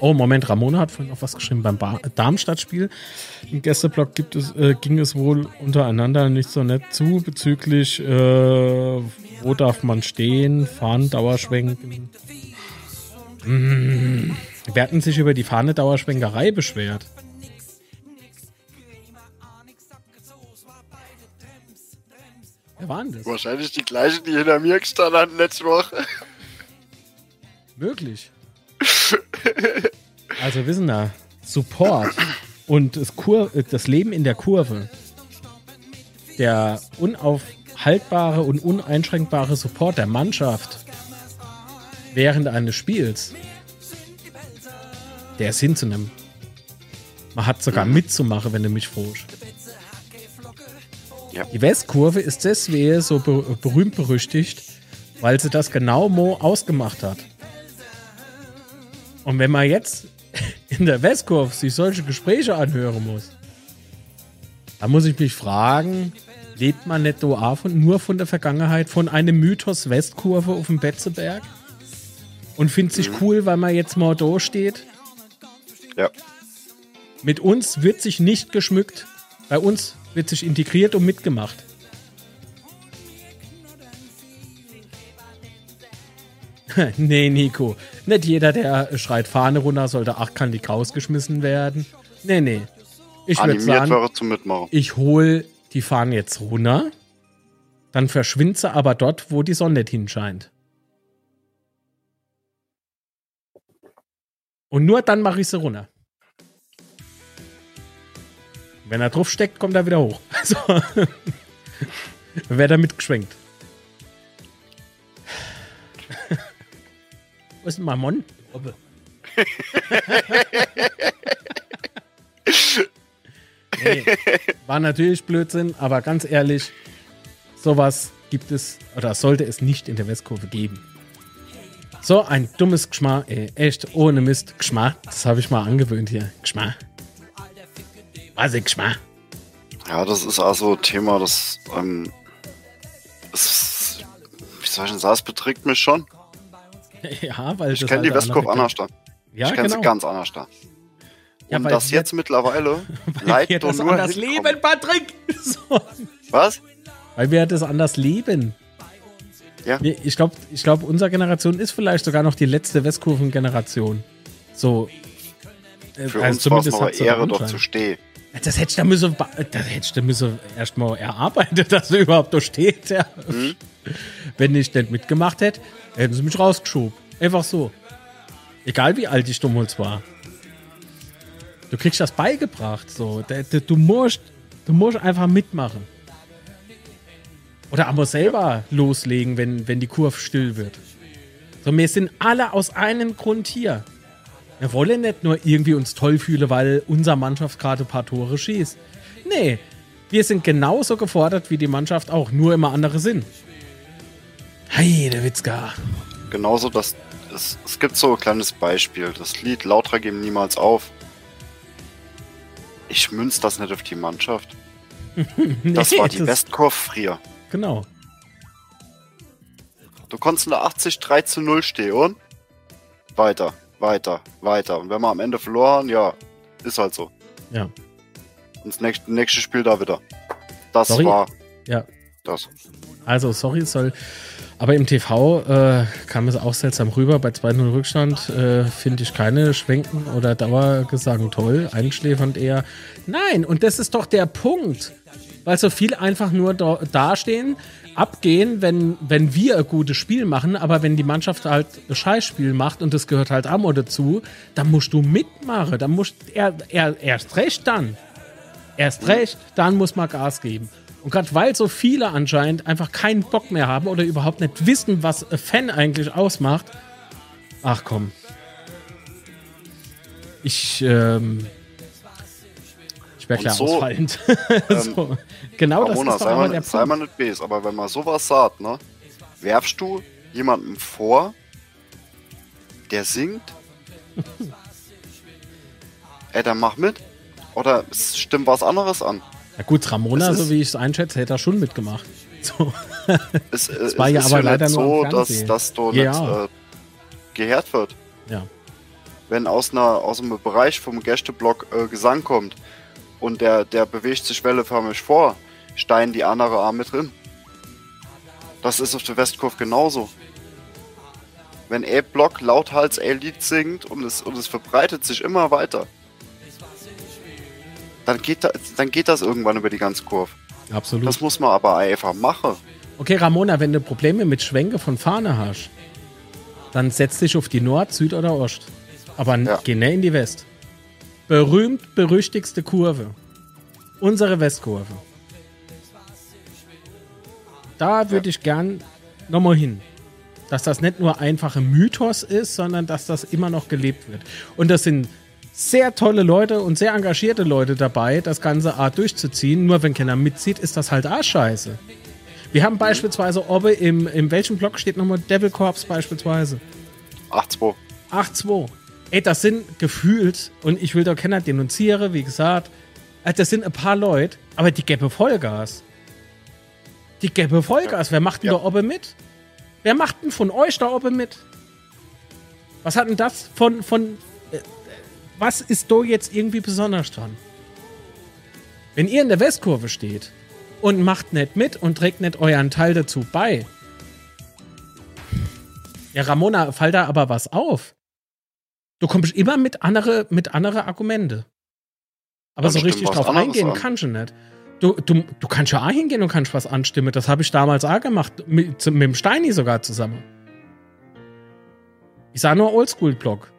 [SPEAKER 1] Oh, Moment, Ramona hat vorhin noch was geschrieben. Beim Darmstadt-Spiel im Gästeblock gibt es, äh, ging es wohl untereinander nicht so nett zu bezüglich, äh, wo darf man stehen, Fahnen Dauerschwenken. Mmh. Wir hatten sich über die Fahne Dauerschwenkerei beschwert. Wer war denn das?
[SPEAKER 4] Wahrscheinlich die gleiche, die hinter mir gestanden hat letzte Woche.
[SPEAKER 1] Möglich. Also wissen da, Support und das, Kur das Leben in der Kurve, der unaufhaltbare und uneinschränkbare Support der Mannschaft während eines Spiels, der ist hinzunehmen. Man hat sogar mhm. mitzumachen, wenn du mich frohst. Ja. Die Westkurve ist deswegen so berühmt berüchtigt, weil sie das genau Mo ausgemacht hat. Und wenn man jetzt in der Westkurve sich solche Gespräche anhören muss, dann muss ich mich fragen, lebt man nicht von, nur von der Vergangenheit, von einem Mythos Westkurve auf dem Betzeberg? Und findet sich mhm. cool, weil man jetzt mal da steht?
[SPEAKER 4] Ja.
[SPEAKER 1] Mit uns wird sich nicht geschmückt. Bei uns wird sich integriert und mitgemacht. nee, Nico. Nicht jeder, der schreit Fahne runter, sollte acht Kandik rausgeschmissen werden. Nee, nee. Ich würde sagen,
[SPEAKER 4] zum Mitmachen.
[SPEAKER 1] ich hole die Fahne jetzt runter. Dann verschwindet sie aber dort, wo die Sonne nicht hinscheint. Und nur dann mache ich sie runter. Wenn er drauf steckt, kommt er wieder hoch. Also, wäre da mitgeschwenkt. Wo ist denn Mammon? nee, war natürlich Blödsinn, aber ganz ehrlich, sowas gibt es oder sollte es nicht in der Westkurve geben. So ein dummes Geschmack, ey, echt ohne Mist. Geschmack, das habe ich mal angewöhnt hier. Geschmack. Was ist Geschmack?
[SPEAKER 4] Ja, das ist also Thema, das, ähm, das, wie soll ich denn sagen, es beträgt mich schon.
[SPEAKER 1] Ja, weil
[SPEAKER 4] ich kenne halt die Westkurve anders da. Ja, ich kenne genau. sie ganz anders da. Ja, und das jetzt mittlerweile
[SPEAKER 1] leidet doch nur anders leben, Patrick. So.
[SPEAKER 4] Was?
[SPEAKER 1] Weil wir das anders leben. Ja. Ich glaube, ich glaub, unsere Generation ist vielleicht sogar noch die letzte Westkurven-Generation. So.
[SPEAKER 4] Für also uns war es noch Ehre, dort zu stehen.
[SPEAKER 1] Das hättest du müssen, das hättest du müssen erstmal erarbeitet, dass er überhaupt da steht. Ja. Mhm. Wenn ich nicht mitgemacht hätte, hätten sie mich rausgeschoben. Einfach so. Egal wie alt ich damals war. Du kriegst das beigebracht. So. Du musst, du musst einfach mitmachen. Oder aber selber loslegen, wenn, wenn die Kurve still wird. So, wir sind alle aus einem Grund hier. Wir wollen nicht nur irgendwie uns toll fühlen, weil unsere Mannschaft gerade ein paar Tore schießt. Nee, wir sind genauso gefordert wie die Mannschaft auch, nur immer andere Sinn. Hey, der Witzka.
[SPEAKER 4] Genauso, dass es, es gibt so ein kleines Beispiel. Das Lied Lauter geben niemals auf. Ich münz das nicht auf die Mannschaft. nee, das war die Westkurve früher.
[SPEAKER 1] Genau.
[SPEAKER 4] Du konntest in der 80 3 zu 0 stehen und weiter, weiter, weiter. Und wenn wir am Ende verloren, ja, ist halt so.
[SPEAKER 1] Ja.
[SPEAKER 4] Und das nächste, nächste Spiel da wieder. Das
[SPEAKER 1] sorry.
[SPEAKER 4] war
[SPEAKER 1] ja.
[SPEAKER 4] das.
[SPEAKER 1] Also, sorry, soll. Aber im TV äh, kam es auch seltsam rüber. Bei 2-0 Rückstand äh, finde ich keine Schwenken oder Dauergesagen toll. Einschläfernd eher. Nein, und das ist doch der Punkt weil so viel einfach nur da, dastehen, abgehen, wenn, wenn wir ein gutes Spiel machen, aber wenn die Mannschaft halt ein Scheißspiel macht und das gehört halt Amo dazu, dann musst du mitmachen. Dann musst er, er erst recht dann. Erst recht, dann muss man Gas geben. Und gerade weil so viele anscheinend einfach keinen Bock mehr haben oder überhaupt nicht wissen, was ein Fan eigentlich ausmacht. Ach komm. Ich, ähm, wäre klar so, ausfallend. Ähm, so. Genau Ramona,
[SPEAKER 4] das ist sei mal, der sei mal nicht bes, aber wenn man sowas sagt, ne, werfst du jemandem vor, der singt, ey, dann mach mit. Oder es stimmt was anderes an.
[SPEAKER 1] Ja gut, Ramona, so wie ich es einschätze, hätte er schon mitgemacht. So.
[SPEAKER 4] Es, es war ja aber ja leider so, dass, dass du ja. nicht äh, gehört wird.
[SPEAKER 1] Ja.
[SPEAKER 4] Wenn aus, einer, aus einem Bereich vom Gästeblock äh, Gesang kommt, und der, der bewegt sich welleförmig vor, steigen die andere Arme drin. Das ist auf der Westkurve genauso. Wenn A-Block lauthals A-Lied singt und es, und es verbreitet sich immer weiter, dann geht, da, dann geht das irgendwann über die ganze Kurve.
[SPEAKER 1] Absolut.
[SPEAKER 4] Das muss man aber einfach machen.
[SPEAKER 1] Okay, Ramona, wenn du Probleme mit Schwenke von Fahne hast, dann setz dich auf die Nord, Süd oder Ost. Aber ja. geh nicht in die West berühmt berüchtigste Kurve. Unsere Westkurve. Da würde ich gern nochmal hin. Dass das nicht nur einfache Mythos ist, sondern dass das immer noch gelebt wird. Und das sind sehr tolle Leute und sehr engagierte Leute dabei, das ganze Art durchzuziehen. Nur wenn keiner mitzieht, ist das halt auch scheiße. Wir haben beispielsweise Obbe im, in welchem Block steht nochmal Devil Corps beispielsweise?
[SPEAKER 4] 8-2.
[SPEAKER 1] 8-2. Ey, das sind gefühlt, und ich will da keiner denunzieren, wie gesagt, äh, das sind ein paar Leute, aber die gäbe Vollgas. Die gäbe Vollgas. Wer macht denn ja. da oben mit? Wer macht denn von euch da oben mit? Was hat denn das von, von, äh, was ist da jetzt irgendwie besonders dran? Wenn ihr in der Westkurve steht und macht nicht mit und trägt nicht euren Teil dazu bei. Ja, Ramona, fall da aber was auf. Du kommst immer mit andere, mit andere Argumente. Aber Dann so richtig drauf eingehen an. kannst du nicht. Du, du, du kannst ja auch hingehen und kannst was anstimmen. Das habe ich damals auch gemacht. Mit, mit dem Steini sogar zusammen. Ich sah nur Oldschool-Blog.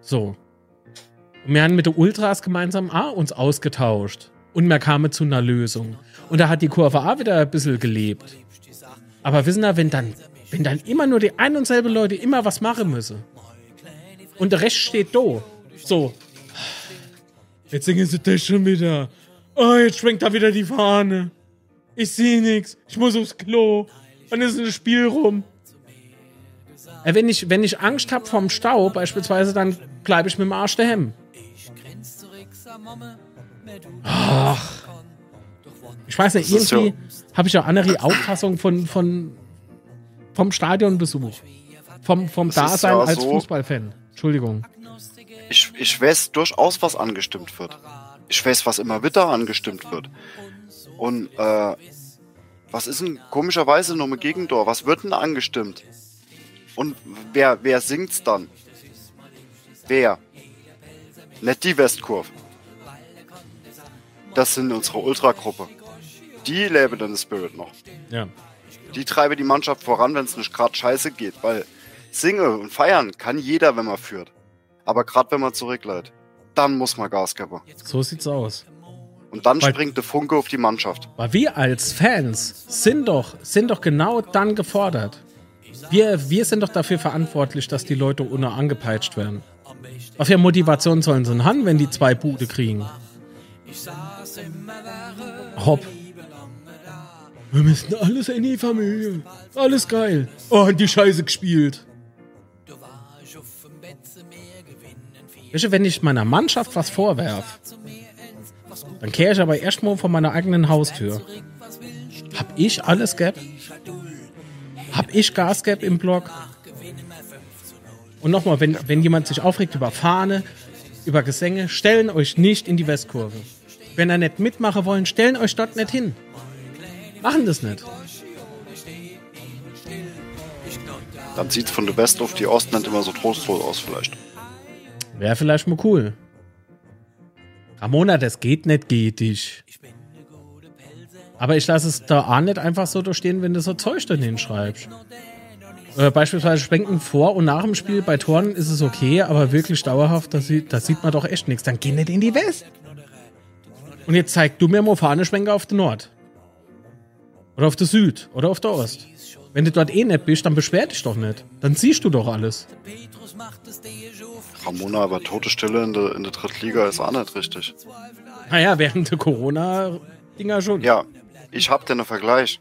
[SPEAKER 1] So. Und wir haben mit den Ultras gemeinsam auch uns ausgetauscht. Und wir kamen zu einer Lösung. Und da hat die Kurve auch wieder ein bisschen gelebt. Aber wissen Sie, wenn dann, wenn dann immer nur die ein und selbe Leute immer was machen müssen. Und der Rest steht da. So. Jetzt singen sie das schon wieder. Oh, jetzt schwenkt da wieder die Fahne. Ich sehe nichts. Ich muss aufs Klo. Dann ist ein Spiel rum. Äh, wenn, ich, wenn ich Angst habe vom Stau, beispielsweise, dann bleibe ich mit dem Arsch daheim. Ach. Ich weiß nicht, irgendwie habe ich auch andere Auffassung von, von, vom Stadionbesuch. Vom, vom Dasein ja als so, Fußballfan. Entschuldigung.
[SPEAKER 4] Ich, ich weiß durchaus, was angestimmt wird. Ich weiß, was immer wieder angestimmt wird. Und äh, was ist denn komischerweise noch mit Gegendor? Was wird denn angestimmt? Und wer, wer singt's dann? Wer? Nicht die Westkurve. Das sind unsere Ultragruppe. Die leben den Spirit noch.
[SPEAKER 1] Ja.
[SPEAKER 4] Die treiben die Mannschaft voran, wenn es nicht gerade scheiße geht, weil singen und feiern kann jeder, wenn man führt. Aber gerade wenn man zurückleitet, dann muss man Gas geben.
[SPEAKER 1] So sieht's aus.
[SPEAKER 4] Und dann weil, springt der Funke auf die Mannschaft.
[SPEAKER 1] Weil wir als Fans sind doch, sind doch genau dann gefordert. Wir, wir sind doch dafür verantwortlich, dass die Leute ohne angepeitscht werden. Was für Motivation sollen sie haben, wenn die zwei Bude kriegen? Hopp. Wir müssen alles in die Familie. Alles geil. Oh, die Scheiße gespielt. Du, wenn ich meiner Mannschaft was vorwerf, dann kehre ich aber erstmal vor meiner eigenen Haustür. Hab ich alles gab? Hab ich Gas gab im Block? Und nochmal, wenn, wenn jemand sich aufregt über Fahne, über Gesänge, stellen euch nicht in die Westkurve. Wenn ihr nicht mitmachen wollen, stellen euch dort nicht hin. Machen das nicht.
[SPEAKER 4] Dann sieht von der West auf die Ost nicht immer so trostlos aus, vielleicht.
[SPEAKER 1] Wäre vielleicht mal cool. Ramona, das geht nicht, geht dich. Aber ich lasse es da auch nicht einfach so durchstehen, wenn du so Zeug dann hinschreibst. Äh, beispielsweise Schwenken vor und nach dem Spiel bei Toren ist es okay, aber wirklich dauerhaft, da sieht, da sieht man doch echt nichts. Dann geh nicht in die West. Und jetzt zeig du mir mal Fahneschwenker auf der Nord. Oder auf der Süd. Oder auf der Ost. Wenn du dort eh nicht bist, dann beschwer dich doch nicht. Dann siehst du doch alles.
[SPEAKER 4] Ramona, aber tote Stille in der, in der Drittliga ist auch nicht richtig.
[SPEAKER 1] Naja, während der Corona-Dinger schon.
[SPEAKER 4] Ja, ich hab dir einen Vergleich.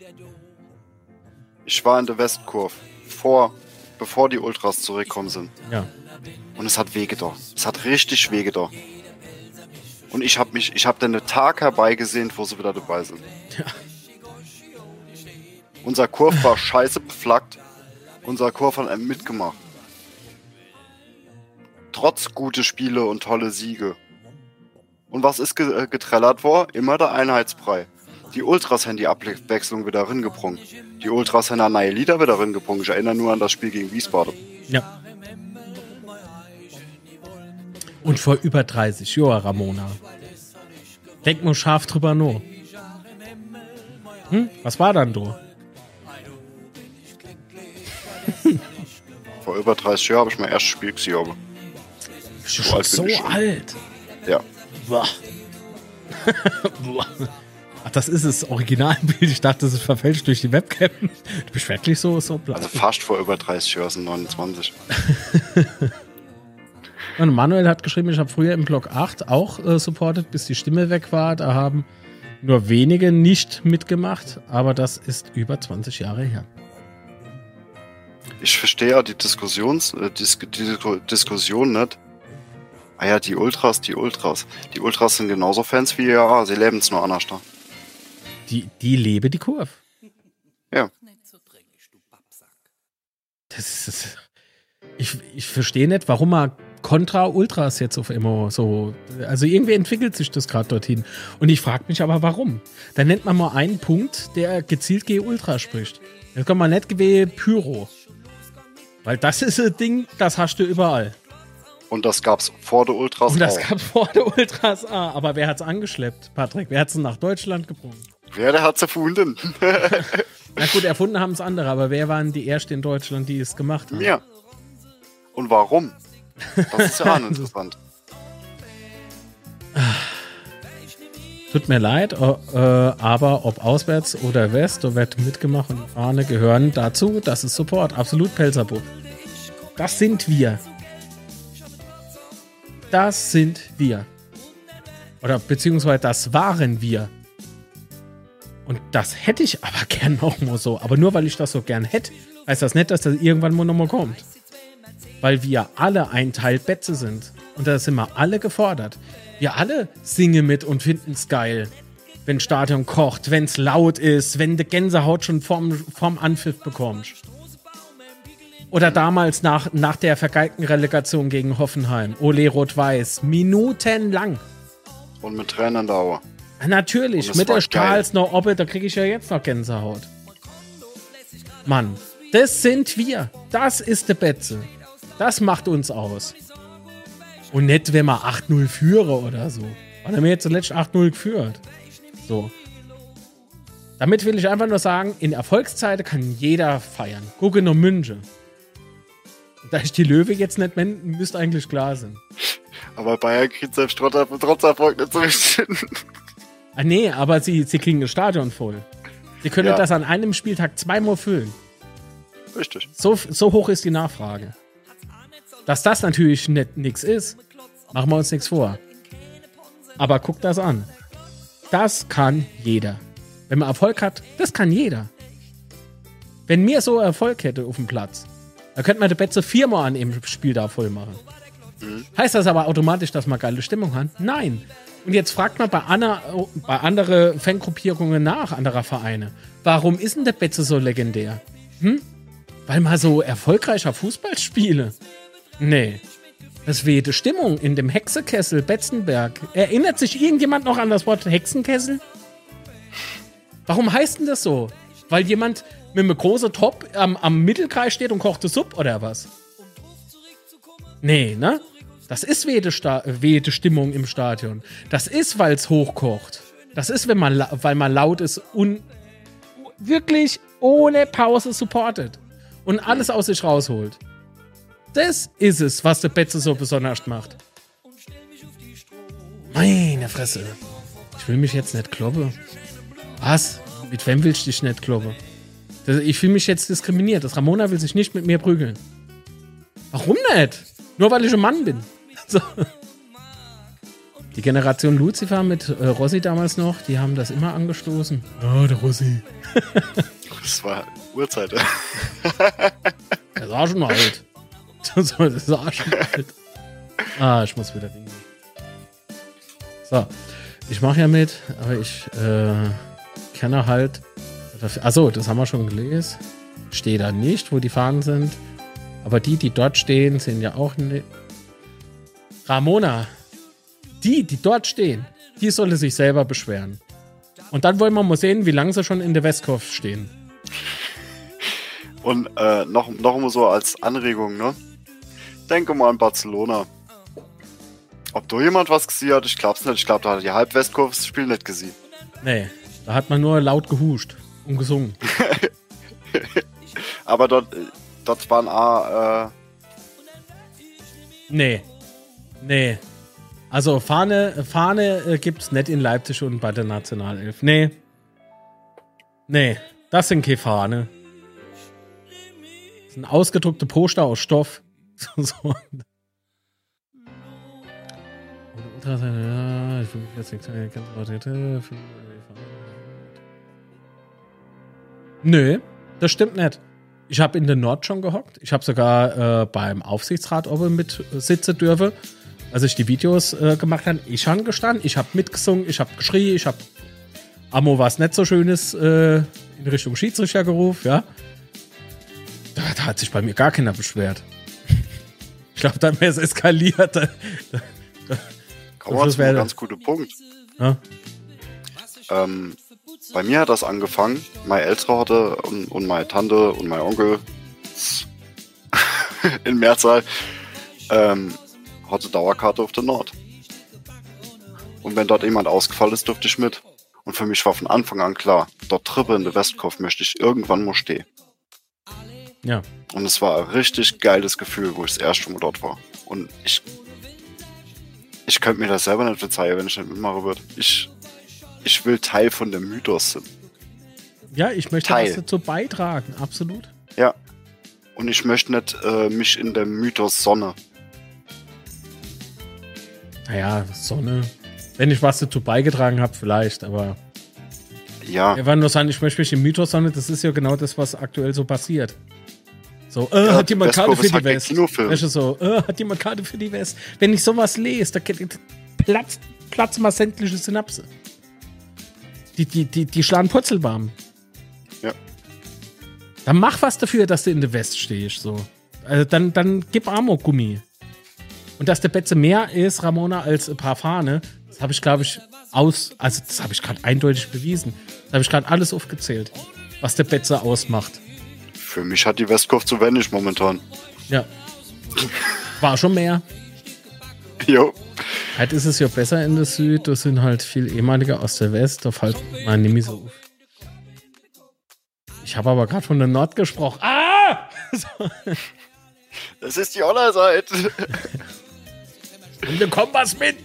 [SPEAKER 4] Ich war in der Westkurve, vor, bevor die Ultras zurückgekommen sind.
[SPEAKER 1] Ja.
[SPEAKER 4] Und es hat wege da. Es hat richtig wege da. Und ich habe mich, ich habe dann einen Tag herbeigesehen, wo sie wieder dabei sind. Ja. Unser Kurv war scheiße beflaggt. Unser Kurv hat einem mitgemacht. Trotz gute Spiele und tolle Siege. Und was ist äh, getrellert worden? Immer der Einheitsbrei. Die Ultras haben die Abwechslung wieder ringebrungen. Die Ultras haben neue Lieder wieder ringebrungen. Ich erinnere nur an das Spiel gegen Wiesbaden.
[SPEAKER 1] Ja. Und vor über 30 Jahren, Ramona. Denk nur scharf drüber nur. Hm? Was war dann du?
[SPEAKER 4] Vor über 30 Jahren habe ich mein erstes Spiel gesehen. Aber
[SPEAKER 1] so, so alt. So alt.
[SPEAKER 4] Ja.
[SPEAKER 1] Boah. Ach, das ist das Originalbild. Ich dachte, das ist verfälscht durch die Webcam. Du bist wirklich so, so
[SPEAKER 4] blass. Also fast vor über 30 Jahren, sind 29.
[SPEAKER 1] Und Manuel hat geschrieben, ich habe früher im Block 8 auch äh, supportet, bis die Stimme weg war. Da haben nur wenige nicht mitgemacht, aber das ist über 20 Jahre her
[SPEAKER 4] ich verstehe ja die Diskussions, äh, Dis die Diskussion nicht. Ah ja, die Ultras, die Ultras. Die Ultras sind genauso Fans wie ja, sie leben es nur anders da.
[SPEAKER 1] Die, die lebe die Kurve.
[SPEAKER 4] Ja.
[SPEAKER 1] Das ist, ich, ich verstehe nicht, warum man Contra Ultras jetzt auf immer so. Also irgendwie entwickelt sich das gerade dorthin. Und ich frage mich aber, warum? Dann nennt man mal einen Punkt, der gezielt gegen Ultra spricht. Jetzt kann man nicht gewählt Pyro. Weil das ist ein Ding, das hast du überall.
[SPEAKER 4] Und das gab's vor der Ultras
[SPEAKER 1] Und das auch. gab's vor der Ultras A. Aber wer hat's angeschleppt, Patrick? Wer hat's nach Deutschland gebracht?
[SPEAKER 4] Wer der hat's erfunden?
[SPEAKER 1] Na gut, erfunden haben es andere, aber wer waren die Ersten in Deutschland, die es gemacht haben?
[SPEAKER 4] Ja. Und warum? Das ist ja interessant.
[SPEAKER 1] Tut mir leid, äh, aber ob auswärts oder west, da wird mitgemacht und Fahne gehören dazu. Das ist Support. Absolut Pelzerbuch. Das sind wir. Das sind wir. Oder beziehungsweise das waren wir. Und das hätte ich aber gern noch mal so. Aber nur weil ich das so gern hätte, heißt das nicht, dass das irgendwann mal nochmal kommt. Weil wir alle ein Teil Betze sind. Und da sind wir alle gefordert. Wir alle singen mit und finden es geil. Wenn Stadion kocht, wenn es laut ist, wenn du Gänsehaut schon vorm, vorm Anpfiff bekommst. Oder damals nach, nach der vergeigten Relegation gegen Hoffenheim. Ole Rot-Weiß. Minutenlang.
[SPEAKER 4] Und mit Tränendauer.
[SPEAKER 1] Natürlich, mit der Stahls noch Oppe, da kriege ich ja jetzt noch Gänsehaut. Mann, das sind wir. Das ist der Betze. Das macht uns aus. Und nicht, wenn man 8-0 führe oder so. Weil er mir jetzt zuletzt 8-0 geführt. So. Damit will ich einfach nur sagen, in Erfolgszeiten kann jeder feiern. Gucke nur Münche. Da ich die Löwe jetzt nicht wenden, müsste eigentlich klar sein.
[SPEAKER 4] Aber Bayern kriegt selbst trotz Erfolg nicht so richtig
[SPEAKER 1] Ah, nee, aber sie, sie kriegen das Stadion voll. Sie können ja. das an einem Spieltag zweimal füllen.
[SPEAKER 4] Richtig.
[SPEAKER 1] So, so hoch ist die Nachfrage. Dass das natürlich nichts ist, machen wir uns nichts vor. Aber guck das an. Das kann jeder. Wenn man Erfolg hat, das kann jeder. Wenn mir so Erfolg hätte auf dem Platz, dann könnte man die Betze viermal an dem Spiel da voll machen. Mhm. Heißt das aber automatisch, dass man geile Stimmung hat? Nein. Und jetzt fragt man bei, Anna, bei anderen Fangruppierungen nach, anderer Vereine, warum ist denn der Betze so legendär? Hm? Weil man so erfolgreicher Fußball spiele? Nee. Das wehte Stimmung in dem Hexekessel Betzenberg. Erinnert sich irgendjemand noch an das Wort Hexenkessel? Warum heißt denn das so? Weil jemand mit einem großen Top am, am Mittelkreis steht und kocht Suppe oder was? Nee, ne? Das ist wehte Stimmung im Stadion. Das ist, weil es hochkocht. Das ist, wenn man, weil man laut ist und wirklich ohne Pause supportet und alles aus sich rausholt. Das ist es, was der Betze so besonders macht. Meine Fresse. Ich will mich jetzt nicht kloppen. Was? Mit wem willst du dich nicht kloppen? Ich fühle mich jetzt diskriminiert. Das Ramona will sich nicht mit mir prügeln. Warum nicht? Nur weil ich ein Mann bin. So. Die Generation Lucifer mit äh, Rossi damals noch, die haben das immer angestoßen.
[SPEAKER 4] Oh, der Rossi. das war Uhrzeit.
[SPEAKER 1] der war schon alt. das war schon alt. Ah, ich muss wieder winken. So. Ich mache ja mit, aber ich äh, kenne halt. Achso, das haben wir schon gelesen. Steht da nicht, wo die Fahnen sind. Aber die, die dort stehen, sind ja auch nicht. Ramona, die, die dort stehen, die solle sich selber beschweren. Und dann wollen wir mal sehen, wie lange sie schon in der Westkurve stehen.
[SPEAKER 4] Und äh, noch, noch mal so als Anregung, ne? Denke mal an Barcelona. Ob da jemand was gesehen hat, ich glaub's nicht. Ich glaube, da hat die Halbwestkurve das Spiel nicht gesehen.
[SPEAKER 1] Nee, da hat man nur laut gehuscht und gesungen.
[SPEAKER 4] Aber dort, dort waren A, äh,
[SPEAKER 1] Nee, Nee. Also Fahne, Fahne äh, gibt's nicht in Leipzig und bei der Nationalelf. Nee. Nee, das sind keine Fahne. Das sind ausgedruckte Poster aus Stoff. so. Nö, das stimmt nicht. Ich habe in der Nord schon gehockt. Ich habe sogar äh, beim Aufsichtsrat oben mit sitzen dürfen als ich die Videos äh, gemacht habe, ich habe gestanden, ich habe mitgesungen, ich habe geschrien, ich habe Amo was nicht so schönes äh, in Richtung Schiedsrichter gerufen, ja. Da, da, hat sich bei mir gar keiner beschwert. ich glaube, dann wäre es eskaliert. Da, da,
[SPEAKER 4] da, das wäre ein ganz guter Punkt. Ja? Ähm, bei mir hat das angefangen. Meine Eltern hatte und, und meine Tante und mein Onkel in Mehrzahl ähm, hatte Dauerkarte auf der Nord. Und wenn dort jemand ausgefallen ist, durfte ich mit. Und für mich war von Anfang an klar, dort Trippe in der Westkurve möchte ich irgendwann mal stehen.
[SPEAKER 1] Ja.
[SPEAKER 4] Und es war ein richtig geiles Gefühl, wo ich das erste Mal dort war. Und ich, ich könnte mir das selber nicht verzeihen, wenn ich nicht mitmachen würde. Ich, ich will Teil von dem Mythos sein.
[SPEAKER 1] Ja, ich möchte Teil. was dazu beitragen, absolut.
[SPEAKER 4] Ja. Und ich möchte nicht äh, mich in dem Mythos Sonne.
[SPEAKER 1] Naja, Sonne. Wenn ich was dazu beigetragen habe, vielleicht, aber.
[SPEAKER 4] Ja.
[SPEAKER 1] Ich wollte nur sagen, ich möchte mich im Mythos Sonne, das ist ja genau das, was aktuell so passiert. So, äh, ja, hat jemand Karte für die West? Weißt du, so, äh, hat jemand Karte für die West? Wenn ich sowas lese, da platzt, platzt mal sämtliche Synapse. Die, die, die, die schlagen Purzelbaum.
[SPEAKER 4] Ja.
[SPEAKER 1] Dann mach was dafür, dass du in der West stehst. So. Also dann, dann gib Amok-Gummi. Und dass der Betze mehr ist, Ramona, als ein paar Fahne, das habe ich, glaube ich, aus. Also, das habe ich gerade eindeutig bewiesen. Das habe ich gerade alles aufgezählt, was der Betze ausmacht.
[SPEAKER 4] Für mich hat die Westkurve zu wenig momentan.
[SPEAKER 1] Ja. War schon mehr.
[SPEAKER 4] Jo.
[SPEAKER 1] Halt ist es ja besser in der Süd, da sind halt viel ehemalige aus der West, da fällt man nämlich so auf. Ich habe aber gerade von der Nord gesprochen. Ah!
[SPEAKER 4] Das ist die Online-Seite.
[SPEAKER 1] Und wir kommen was mit.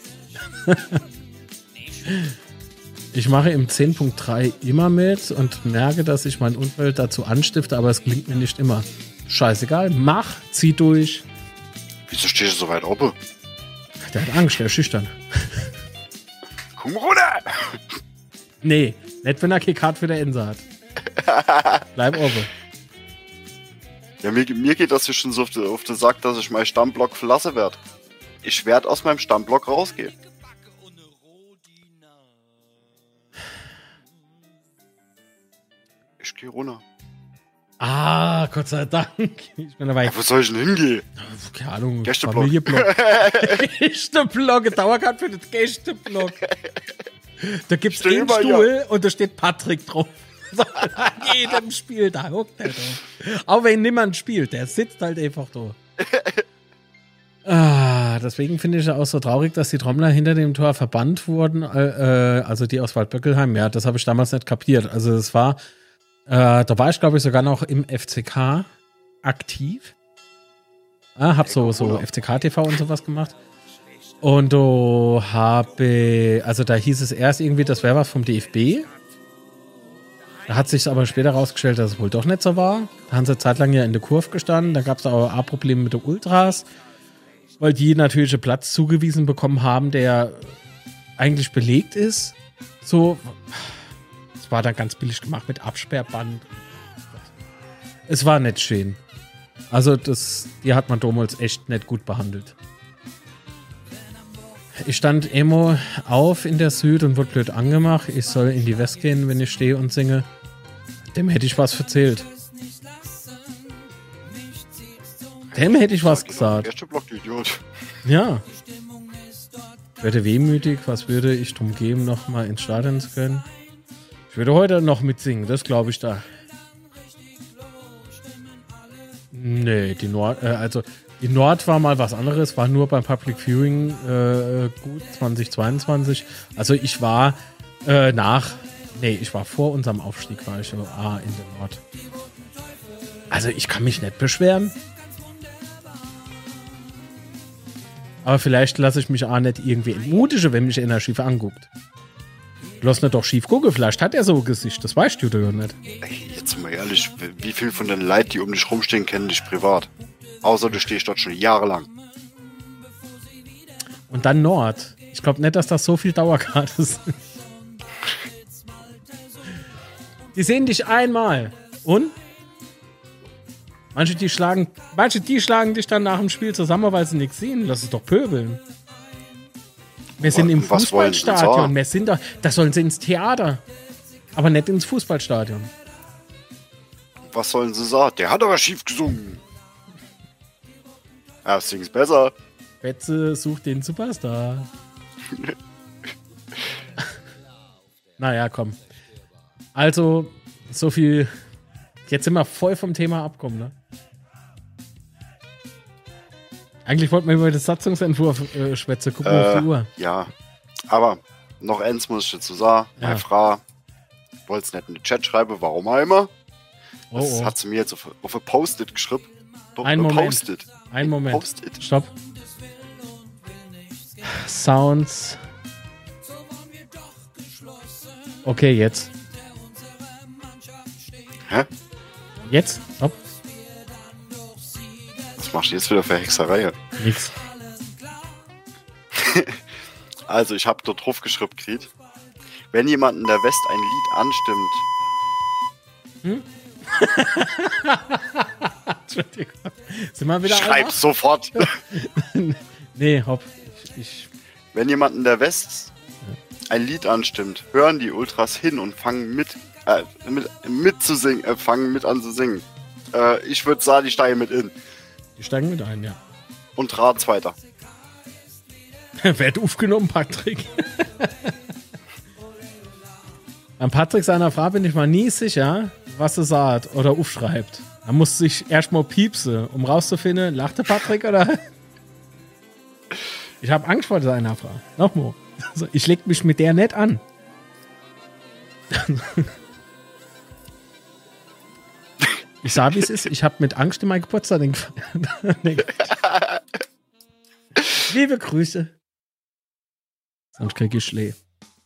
[SPEAKER 1] Ich mache im 10.3 immer mit und merke, dass ich mein Umfeld dazu anstifte, aber es klingt mir nicht immer. Scheißegal, mach, zieh durch.
[SPEAKER 4] Wieso stehst du so weit oben?
[SPEAKER 1] Der hat Angst, der ist schüchtern.
[SPEAKER 4] Komm runter!
[SPEAKER 1] Nee, nicht wenn er Kickard für der Ense hat. Bleib oben.
[SPEAKER 4] Ja, mir, mir geht das hier schon so auf den, auf den Sack, dass ich meinen Stammblock verlassen werde. Ich werde aus meinem Stammblock rausgehen. Ich gehe runter.
[SPEAKER 1] Ah, Gott sei Dank. Ich bin dabei.
[SPEAKER 4] Ja, wo soll ich denn hingehen?
[SPEAKER 1] Keine Ahnung.
[SPEAKER 4] Gästeblock.
[SPEAKER 1] Gästeblock. Dauerkarte für den Gästeblock. Da gibt es einen Stuhl ja. und da steht Patrick drauf. An jedem Spiel, da hockt er drauf. Auch wenn niemand spielt, der sitzt halt einfach da. Ah, deswegen finde ich es auch so traurig, dass die Trommler hinter dem Tor verbannt wurden. Äh, also die aus Waldböckelheim. Ja, das habe ich damals nicht kapiert. Also es war äh, da war ich, glaube ich, sogar noch im FCK aktiv. Ah, hab so, so FCK-TV und sowas gemacht. Und du habe, also da hieß es erst irgendwie, das wäre was vom DFB. Da hat sich aber später herausgestellt, dass es wohl doch nicht so war. Da haben sie zeitlang ja in der Kurve gestanden. Da gab es aber auch Probleme mit den Ultras, weil die natürlich einen Platz zugewiesen bekommen haben, der eigentlich belegt ist. So, es war dann ganz billig gemacht mit Absperrband. Es war nicht schön. Also, das, die hat man damals echt nicht gut behandelt. Ich stand Emo auf in der Süd und wurde blöd angemacht. Ich soll in die West gehen, wenn ich stehe und singe. Dem hätte ich was erzählt. Dem hätte ich was gesagt.
[SPEAKER 4] Erste Block, Idiot.
[SPEAKER 1] Ja. Werde wehmütig, was würde ich drum geben, nochmal ins Stadion zu können? Ich würde heute noch mitsingen, das glaube ich da. Nee, die Nord, äh, also die Nord war mal was anderes, war nur beim Public Viewing äh, gut 2022. Also ich war äh, nach, nee, ich war vor unserem Aufstieg, war ich in der Nord. Also ich kann mich nicht beschweren. Aber vielleicht lasse ich mich auch nicht irgendwie entmutigen, wenn mich einer schief anguckt. Lass nicht doch schief gucken, vielleicht hat er so ein Gesicht, das weißt du doch nicht.
[SPEAKER 4] Ey, jetzt mal ehrlich, wie viel von den Leuten, die um dich rumstehen, kennen dich privat? Außer du stehst dort schon jahrelang.
[SPEAKER 1] Und dann Nord. Ich glaube nicht, dass das so viel Dauerkarte sind. Die sehen dich einmal. Und? Manche die schlagen, manche die schlagen dich dann nach dem Spiel zusammen, weil sie nichts sehen. Lass es doch pöbeln. Wir sind im Fußballstadion. Wir sind da, da sollen sie ins Theater. Aber nicht ins Fußballstadion.
[SPEAKER 4] Was sollen sie sagen? Der hat aber schief gesungen. Ja, sing's besser.
[SPEAKER 1] Betze sucht den Superstar. naja, komm. Also, so viel. Jetzt sind wir voll vom Thema abkommen, ne? Eigentlich wollten wir über den Satzungsentwurf äh, schwätzen. Gucken äh, auf die Uhr.
[SPEAKER 4] Ja, aber noch eins muss ich dazu sagen. Ja. Meine Frau wollte es nicht in den Chat schreiben, warum auch immer. Oh, das oh. hat sie mir jetzt auf, auf ein Post-it geschrieben.
[SPEAKER 1] Ein Moment. Post-it. Ein Moment. Post-it. Stopp. Sounds Okay, jetzt.
[SPEAKER 4] Hä?
[SPEAKER 1] Jetzt? Stopp.
[SPEAKER 4] Machst du jetzt wieder für Hexerei?
[SPEAKER 1] Nix.
[SPEAKER 4] also, ich habe dort drauf geschrieben, Krieg. Wenn jemand in der West ein Lied anstimmt.
[SPEAKER 1] Hm? Entschuldigung. Sind wir wieder
[SPEAKER 4] Schreib sofort.
[SPEAKER 1] nee, hopp. Ich, ich,
[SPEAKER 4] Wenn jemand in der West ein Lied anstimmt, hören die Ultras hin und fangen mit, äh, mit, mit zu singen, äh, fangen mit an zu singen. Äh, ich würde sagen, die steigen mit in.
[SPEAKER 1] Die steigen mit ein, ja.
[SPEAKER 4] Und Rad zweiter.
[SPEAKER 1] Werd aufgenommen, Patrick. An Patrick seiner Frau bin ich mal nie sicher, was er sagt oder aufschreibt. Er muss sich erstmal piepsen, um rauszufinden, lachte Patrick oder. Ich habe Angst vor seiner Frau. Nochmal. Also ich leg mich mit der nicht an. Ich sage, wie es ist. Ich habe mit Angst in mein Geburtstag. Liebe Grüße. Sonst kriege ich Schlee.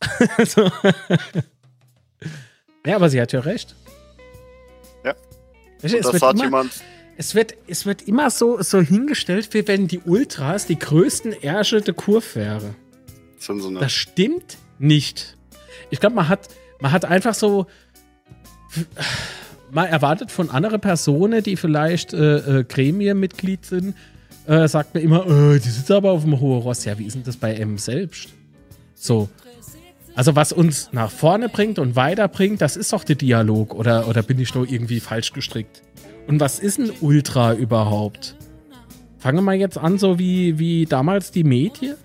[SPEAKER 1] so. Ja, aber sie hat ja recht.
[SPEAKER 4] Ja.
[SPEAKER 1] Es, wird immer, es, wird, es wird immer so, so hingestellt, wie wenn die Ultras die größten Ärsche der Kurve wären.
[SPEAKER 4] So
[SPEAKER 1] das stimmt nicht. Ich glaube, man hat, man hat einfach so. Man erwartet von anderen Personen, die vielleicht äh, äh, Gremienmitglied sind, äh, sagt man immer, äh, die sitzen aber auf dem hohen Ross. Ja, wie ist denn das bei M selbst? So. Also was uns nach vorne bringt und weiterbringt, das ist doch der Dialog. Oder, oder bin ich nur irgendwie falsch gestrickt? Und was ist ein Ultra überhaupt? Fangen wir mal jetzt an, so wie, wie damals die Medien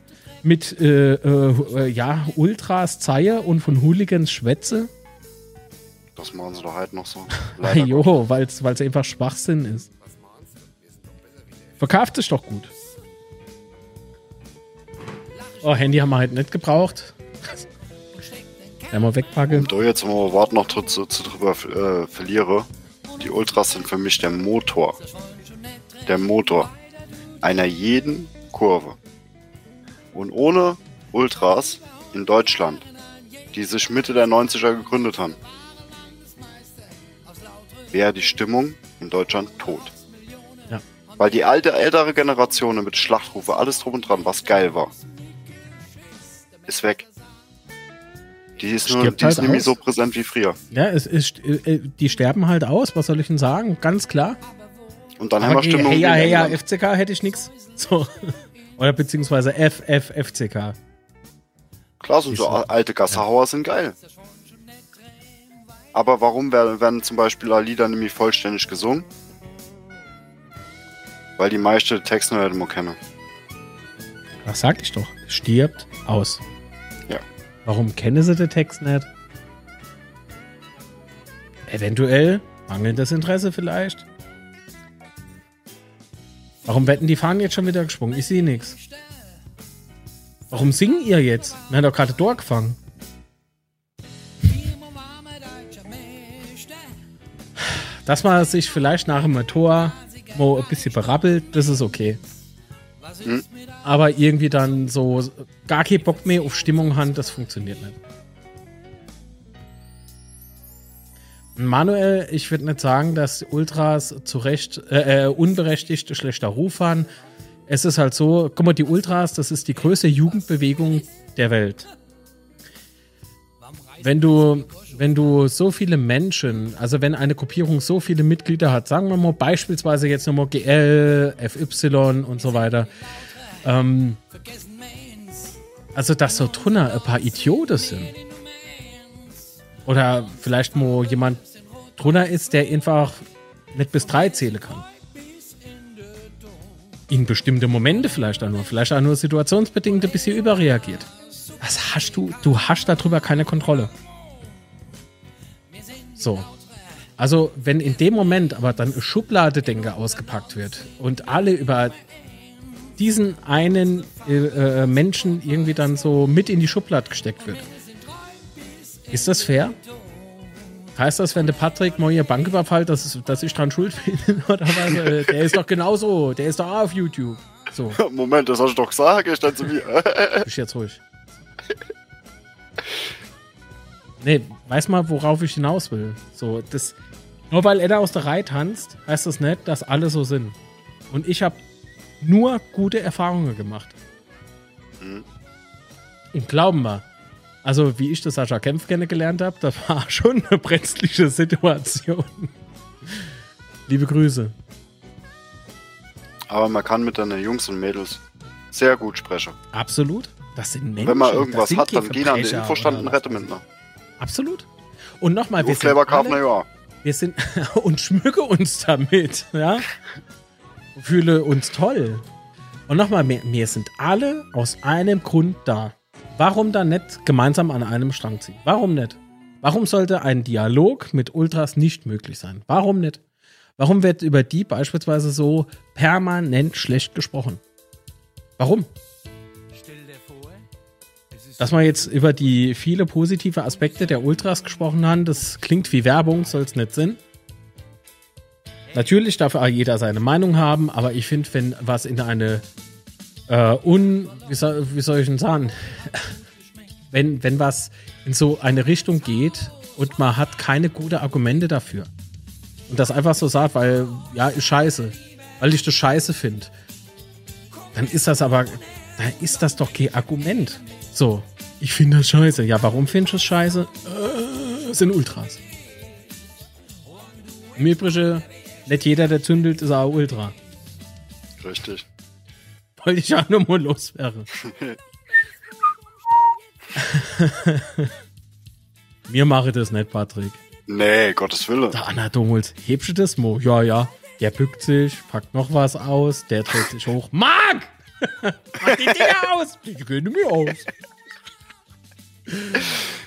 [SPEAKER 1] mit äh, äh, ja, Ultras Zeie und von Hooligans Schwätze.
[SPEAKER 4] Das machen sie doch halt noch so.
[SPEAKER 1] jo, weil es einfach Schwachsinn ist. Verkauft sich doch gut. Oh, Handy haben wir halt nicht gebraucht. Einmal wegpacken.
[SPEAKER 4] Und da jetzt mal warten noch zu, zu drüber äh, verliere. Die Ultras sind für mich der Motor. Der Motor einer jeden Kurve. Und ohne Ultras in Deutschland, die sich Mitte der 90er gegründet haben, wäre die Stimmung in Deutschland tot.
[SPEAKER 1] Ja.
[SPEAKER 4] Weil die alte, ältere Generation mit Schlachtrufe, alles drum und dran, was geil war, ist weg. Die ist, nur, die halt ist nämlich so präsent wie früher.
[SPEAKER 1] Ja, es ist, äh, die sterben halt aus, was soll ich denn sagen? Ganz klar.
[SPEAKER 4] Und dann haben wir Stimmung.
[SPEAKER 1] Hey, ja, hey, ja, FCK hätte ich nichts. So. Oder beziehungsweise FFFCK.
[SPEAKER 4] Klar, so, so alte Gassahauer ja. sind geil. Aber warum werden, zum Beispiel Lieder nämlich vollständig gesungen? Weil die meiste Texte nicht mehr kennen.
[SPEAKER 1] Was sag ich doch? Stirbt aus.
[SPEAKER 4] Ja.
[SPEAKER 1] Warum kennen sie den Text nicht? Eventuell mangelndes Interesse vielleicht. Warum wetten die Fahnen jetzt schon wieder gesprungen? Ich sehe nichts. Warum singen ihr jetzt? Wir haben doch gerade durchgefangen. Dass man sich vielleicht nach dem Tor mal ein bisschen berappelt, das ist okay. Hm. Aber irgendwie dann so gar keinen Bock mehr auf Stimmung haben, das funktioniert nicht. Manuel, ich würde nicht sagen, dass Ultras zu Recht äh, äh, unberechtigt schlechter Ruf haben. Es ist halt so, guck mal, die Ultras, das ist die größte Jugendbewegung der Welt. Wenn du, wenn du so viele Menschen, also wenn eine Gruppierung so viele Mitglieder hat, sagen wir mal beispielsweise jetzt nochmal GL, FY und so weiter, ähm, also dass so drunter ein paar Idioten sind oder vielleicht wo jemand drunter ist, der einfach nicht bis drei zählen kann. In bestimmte Momente vielleicht auch nur. Vielleicht auch nur situationsbedingt ein bisschen überreagiert. Was hast du? Du hast darüber keine Kontrolle. So. Also, wenn in dem Moment aber dann Schubladedenker ausgepackt wird und alle über diesen einen äh, äh Menschen irgendwie dann so mit in die Schublade gesteckt wird, ist das fair? Heißt das, wenn der Patrick mal hier Bank überfallt, dass, dass ich dran schuld bin? Oder was? Äh, der ist doch genauso. Der ist doch auch auf YouTube. So.
[SPEAKER 4] Moment, das hast du doch gesagt, ich stand zu mir.
[SPEAKER 1] Bist jetzt ruhig. Nee, weiß mal, worauf ich hinaus will. So, das. Nur weil er da aus der Reihe tanzt, heißt das nicht, dass alle so sind. Und ich habe nur gute Erfahrungen gemacht. Mhm. Und glauben wir, also wie ich das Sascha Kempf kennengelernt habe, das war schon eine brenzliche Situation. Liebe Grüße.
[SPEAKER 4] Aber man kann mit deinen Jungs und Mädels sehr gut sprechen.
[SPEAKER 1] Absolut. Das sind Menschen.
[SPEAKER 4] Wenn man irgendwas hat, dann gehen an den Infostand und retten mit
[SPEAKER 1] Absolut. Und nochmal,
[SPEAKER 4] wir sind alle,
[SPEAKER 1] wir sind und schmücke uns damit, ja. Fühle uns toll. Und nochmal, wir, wir sind alle aus einem Grund da. Warum dann nicht gemeinsam an einem Strang ziehen? Warum nicht? Warum sollte ein Dialog mit Ultras nicht möglich sein? Warum nicht? Warum wird über die beispielsweise so permanent schlecht gesprochen? Warum? Dass man jetzt über die viele positive Aspekte der Ultras gesprochen hat, das klingt wie Werbung, soll es nicht sein. Natürlich darf jeder seine Meinung haben, aber ich finde, wenn was in eine äh, un, wie soll, wie soll ich denn sagen, wenn, wenn was in so eine Richtung geht und man hat keine guten Argumente dafür und das einfach so sagt, weil, ja, ist scheiße, weil ich das scheiße finde, dann ist das aber, dann ist das doch kein Argument. So, ich finde das scheiße. Ja, warum findest du es scheiße? Äh, sind Ultras. Im Übrigen, nicht jeder, der zündelt, ist auch Ultra.
[SPEAKER 4] Richtig.
[SPEAKER 1] Wollte ich auch nur mal loswerden. Mir mache das nicht, Patrick.
[SPEAKER 4] Nee, Gottes Willen.
[SPEAKER 1] Der Anna Domholz, hebst du das mo? Ja, ja. Der bückt sich, packt noch was aus, der dreht sich hoch. Marc! Mach die Dinger aus! Die gehen mir aus.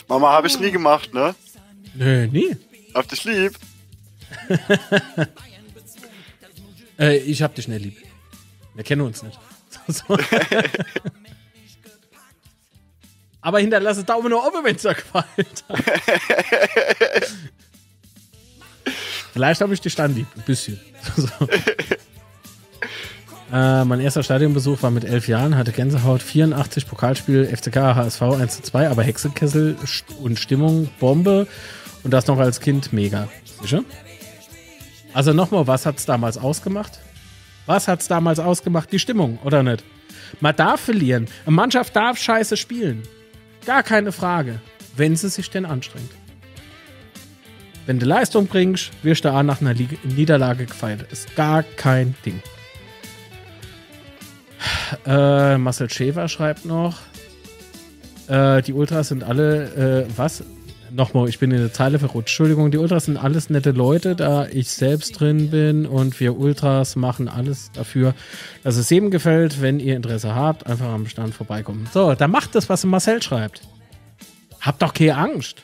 [SPEAKER 4] Mama, habe ich nie gemacht, ne?
[SPEAKER 1] Nö, nie.
[SPEAKER 4] Hab dich lieb.
[SPEAKER 1] äh, ich hab dich nicht lieb. Wir kennen uns nicht. Aber hinterlasse Daumen nach oben, wenn es dir gefällt. Vielleicht habe ich dich dann lieb. Ein bisschen. Äh, mein erster Stadionbesuch war mit elf Jahren, hatte Gänsehaut, 84 Pokalspiel, FCK, HSV 1 zu 2, aber Hexekessel und Stimmung, Bombe und das noch als Kind mega. Sicher? Also nochmal, was hat es damals ausgemacht? Was hat es damals ausgemacht? Die Stimmung, oder nicht? Man darf verlieren. Eine Mannschaft darf scheiße spielen. Gar keine Frage. Wenn sie sich denn anstrengt. Wenn du Leistung bringst, wirst du auch nach einer Niederlage gefeiert. Ist gar kein Ding. Äh, Marcel Schäfer schreibt noch. Äh, die Ultras sind alle, äh, was? Nochmal, ich bin in der Zeile verrutscht. Entschuldigung, die Ultras sind alles nette Leute, da ich selbst drin bin und wir Ultras machen alles dafür, dass es jedem gefällt. Wenn ihr Interesse habt, einfach am Stand vorbeikommen. So, da macht das, was Marcel schreibt. Habt doch keine Angst.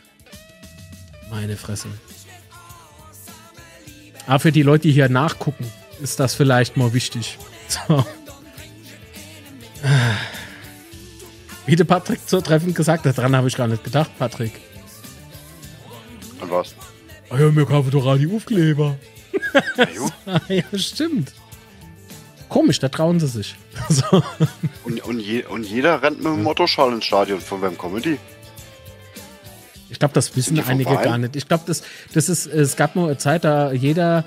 [SPEAKER 1] Meine Fresse. Aber für die Leute, die hier nachgucken, ist das vielleicht mal wichtig. So. Wie der Patrick zu treffend gesagt hat, daran habe ich gar nicht gedacht, Patrick.
[SPEAKER 4] Und was?
[SPEAKER 1] Ah ja, mir kaufen doch die Aufkleber. ja, stimmt. Komisch, da trauen sie sich.
[SPEAKER 4] so. und, und, je, und, jeder rennt mit dem Mottoschall ins Stadion. Von kommen die?
[SPEAKER 1] Ich glaube, das wissen einige gar nicht. Ich glaube, das, das ist, es gab nur eine Zeit, da jeder,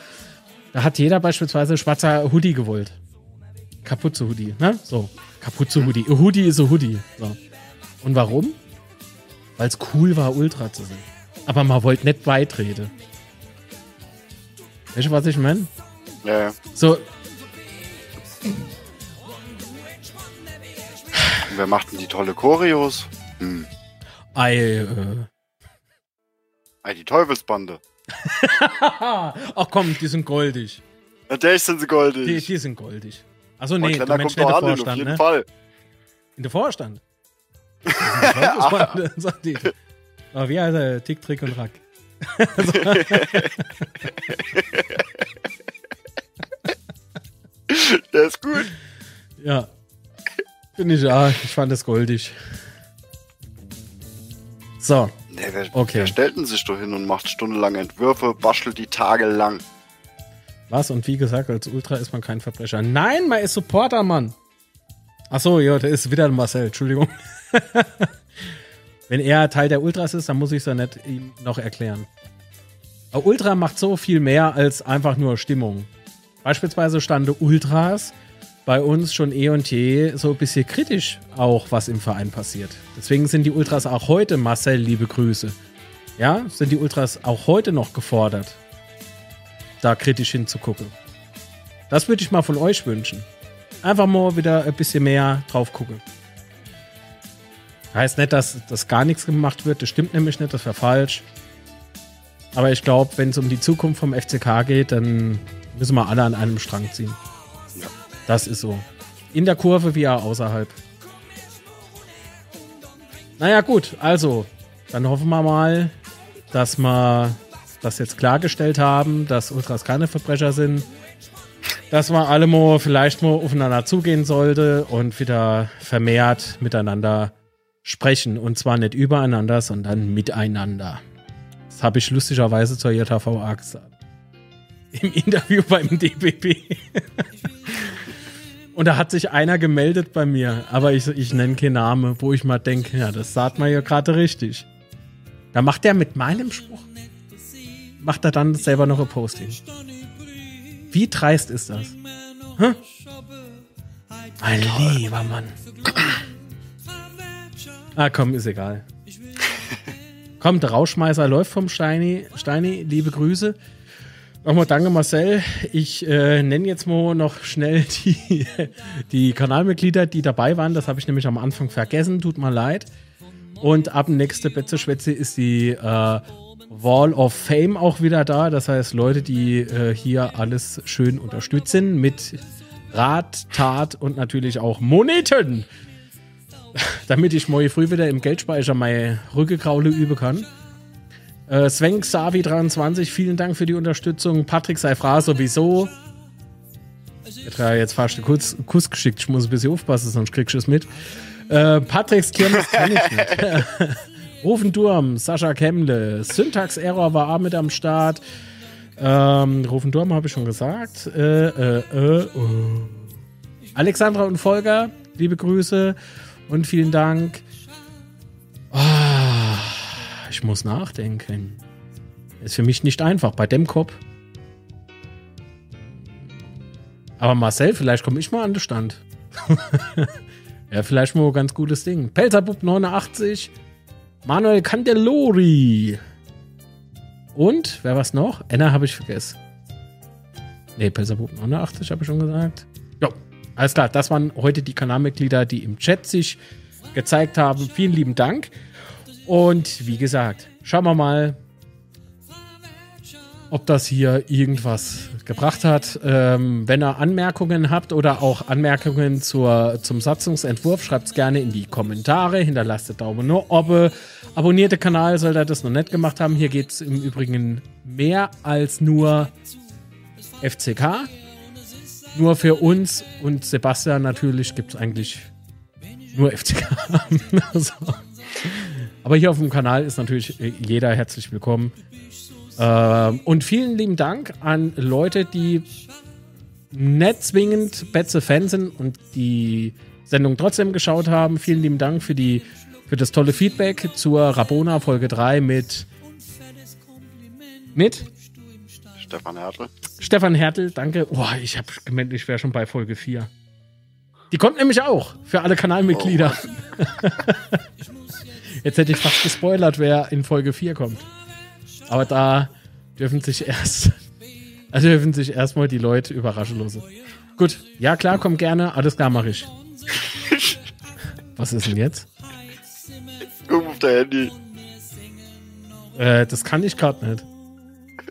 [SPEAKER 1] da hat jeder beispielsweise schwarzer Hoodie gewollt. Kapuze Hoodie, ne? So. Kapuze Hoodie. Ist a Hoodie. So. Und warum? Weil es cool war, Ultra zu sein. Aber man wollte nicht beitreten. Weißt du, was ich meine?
[SPEAKER 4] Ja.
[SPEAKER 1] So.
[SPEAKER 4] Wer macht denn die tolle Choreos?
[SPEAKER 1] Hm. Ei, äh.
[SPEAKER 4] Ei, die Teufelsbande.
[SPEAKER 1] Ach komm, die sind goldig.
[SPEAKER 4] Natürlich sind sie goldig.
[SPEAKER 1] Die, die sind goldig. Achso, nee, du meinst nicht der Vorstand, auf jeden ne? Fall. In der Vorstand? Sagt die. Aber wie heißt er? Tick, Trick und Rack.
[SPEAKER 4] der ist gut.
[SPEAKER 1] Ja. Finde ich ja. Ich fand das goldig. So.
[SPEAKER 4] Nee, wer, okay. wer stellt sich doch hin und macht stundenlang Entwürfe, bastelt die Tage lang?
[SPEAKER 1] Was? Und wie gesagt, als Ultra ist man kein Verbrecher. Nein, man ist Supporter, Mann. Achso, ja, der ist wieder Marcel, Entschuldigung. Wenn er Teil der Ultras ist, dann muss ich es ja nicht ihm noch erklären. Aber Ultra macht so viel mehr als einfach nur Stimmung. Beispielsweise stande Ultras bei uns schon eh und je so ein bisschen kritisch auch, was im Verein passiert. Deswegen sind die Ultras auch heute, Marcel, liebe Grüße. Ja, sind die Ultras auch heute noch gefordert, da kritisch hinzugucken. Das würde ich mal von euch wünschen. Einfach mal wieder ein bisschen mehr drauf gucken. Heißt nicht, dass das gar nichts gemacht wird. Das stimmt nämlich nicht, das wäre falsch. Aber ich glaube, wenn es um die Zukunft vom FCK geht, dann müssen wir alle an einem Strang ziehen. Ja. Das ist so. In der Kurve wie auch außerhalb. Naja, gut, also, dann hoffen wir mal, dass wir das jetzt klargestellt haben, dass Ultras keine Verbrecher sind. Dass wir alle mal vielleicht mal aufeinander zugehen sollte und wieder vermehrt miteinander sprechen. Und zwar nicht übereinander, sondern miteinander. Das habe ich lustigerweise zur JVA gesagt. Im Interview beim DBB. Und da hat sich einer gemeldet bei mir, aber ich, ich nenne keinen Namen, wo ich mal denke, ja, das sagt man ja gerade richtig. Da macht er mit meinem Spruch, macht er dann selber noch ein Posting. Wie dreist ist das? Hä? Mein lieber Mann. Ah, komm, ist egal. komm, der Rauschmeißer läuft vom Steini. Steini, liebe Grüße. Nochmal danke, Marcel. Ich äh, nenne jetzt mal noch schnell die, die Kanalmitglieder, die dabei waren. Das habe ich nämlich am Anfang vergessen. Tut mir leid. Und ab nächste Betze Schwätze ist die äh, Wall of Fame auch wieder da. Das heißt, Leute, die äh, hier alles schön unterstützen mit Rat, Tat und natürlich auch Moneten. Damit ich morgen früh wieder im Geldspeicher meine Rückekraule üben kann. Äh, Sven Xavi 23, vielen Dank für die Unterstützung. Patrick Seifra sowieso. Ich habe jetzt fast einen Kuss, Kuss geschickt. Ich muss ein bisschen aufpassen, sonst kriegst du es mit. Äh, Patricks Kirmes kenne ich nicht. Rufendurm, Sascha Kemble, Syntax Error war auch mit am Start. Ähm, Rufendurm habe ich schon gesagt. Äh, äh, äh, oh. Alexandra und Volker, liebe Grüße und vielen Dank. Oh. Ich muss nachdenken. Ist für mich nicht einfach bei dem Kopf. Aber Marcel, vielleicht komme ich mal an den Stand. ja, vielleicht mal ein ganz gutes Ding. Pelzerbub 89. Manuel Candelori. Und, wer was noch? Enna habe ich vergessen. Ne, Pelzerbub 89 habe ich schon gesagt. Jo, alles klar. Das waren heute die Kanalmitglieder, die im Chat sich gezeigt haben. Vielen lieben Dank. Und wie gesagt, schauen wir mal, ob das hier irgendwas gebracht hat. Ähm, wenn ihr Anmerkungen habt oder auch Anmerkungen zur, zum Satzungsentwurf, schreibt es gerne in die Kommentare, hinterlasst den Daumen nur ob. Abonniert den Kanal, sollte ihr das noch nicht gemacht haben. Hier geht es im Übrigen mehr als nur FCK. Nur für uns und Sebastian natürlich gibt es eigentlich nur FCK. also, aber hier auf dem Kanal ist natürlich äh, jeder herzlich willkommen. Ähm, und vielen lieben Dank an Leute, die nicht zwingend Betze-Fans sind und die Sendung trotzdem geschaut haben. Vielen lieben Dank für, die, für das tolle Feedback zur Rabona Folge 3 mit. Mit?
[SPEAKER 4] Stefan Hertel.
[SPEAKER 1] Stefan Hertel, danke. Boah, ich habe gemeint, ich wäre schon bei Folge 4. Die kommt nämlich auch für alle Kanalmitglieder. Oh. Jetzt hätte ich fast gespoilert, wer in Folge 4 kommt. Aber da dürfen sich erst, also dürfen sich erstmal die Leute überraschen lassen. Gut, ja klar, komm gerne, alles klar mache ich. Was ist denn jetzt?
[SPEAKER 4] Guck auf dein Handy.
[SPEAKER 1] Äh, das kann ich gerade nicht.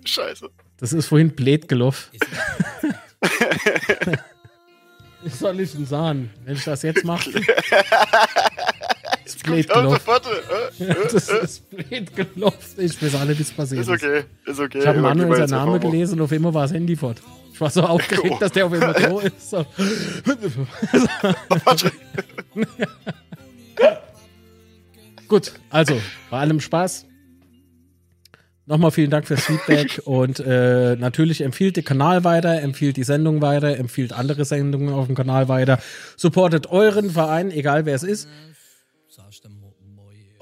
[SPEAKER 4] Scheiße.
[SPEAKER 1] Das ist vorhin blöd gelaufen. Was soll ich denn sagen, wenn ich das jetzt mache? Ist blöd gelaufen. Äh, äh, das äh. ist blöd gelaufen. Ich weiß alle, wie es passiert
[SPEAKER 4] ist. okay, ist okay.
[SPEAKER 1] Ich habe Manuel seinen Namen gelesen und auf einmal war das Handy fort. Ich war so aufgeregt, oh. dass der auf einmal so ist. So. Gut, also, bei allem Spaß. Nochmal vielen Dank fürs Feedback und äh, natürlich empfiehlt den Kanal weiter, empfiehlt die Sendung weiter, empfiehlt andere Sendungen auf dem Kanal weiter, supportet euren Verein, egal wer es ist.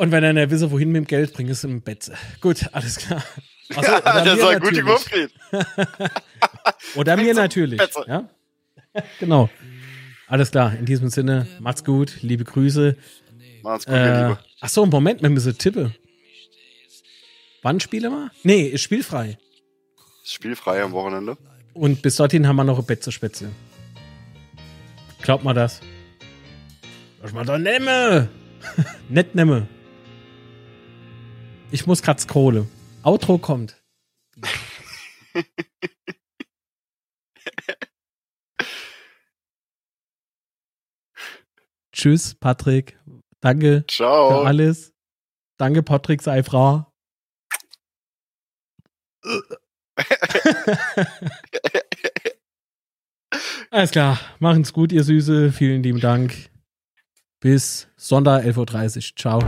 [SPEAKER 1] Und wenn er nicht wisse, wohin mit dem Geld, bringt es im Bett. Gut, alles klar.
[SPEAKER 4] Also, ja, der soll gut im
[SPEAKER 1] Oder mir natürlich. Ja? genau. Alles klar, in diesem Sinne, macht's gut, liebe Grüße. Macht's gut, äh, Liebe. Achso, Moment, wir müssen tippen. Wann spielen wir? Nee, ist spielfrei.
[SPEAKER 4] Spielfrei am Wochenende.
[SPEAKER 1] Und bis dorthin haben wir noch ein Bett zur Spätzle. Glaubt mal das. Was mal da nemme? Nett nemme. Ich muss grad Kohle. Outro kommt. Tschüss, Patrick. Danke
[SPEAKER 4] Ciao.
[SPEAKER 1] für alles. Danke, Patrick Seifra. Alles klar. Machen's gut, ihr Süße. Vielen lieben Dank. Bis Sonntag 11.30 Uhr. Ciao.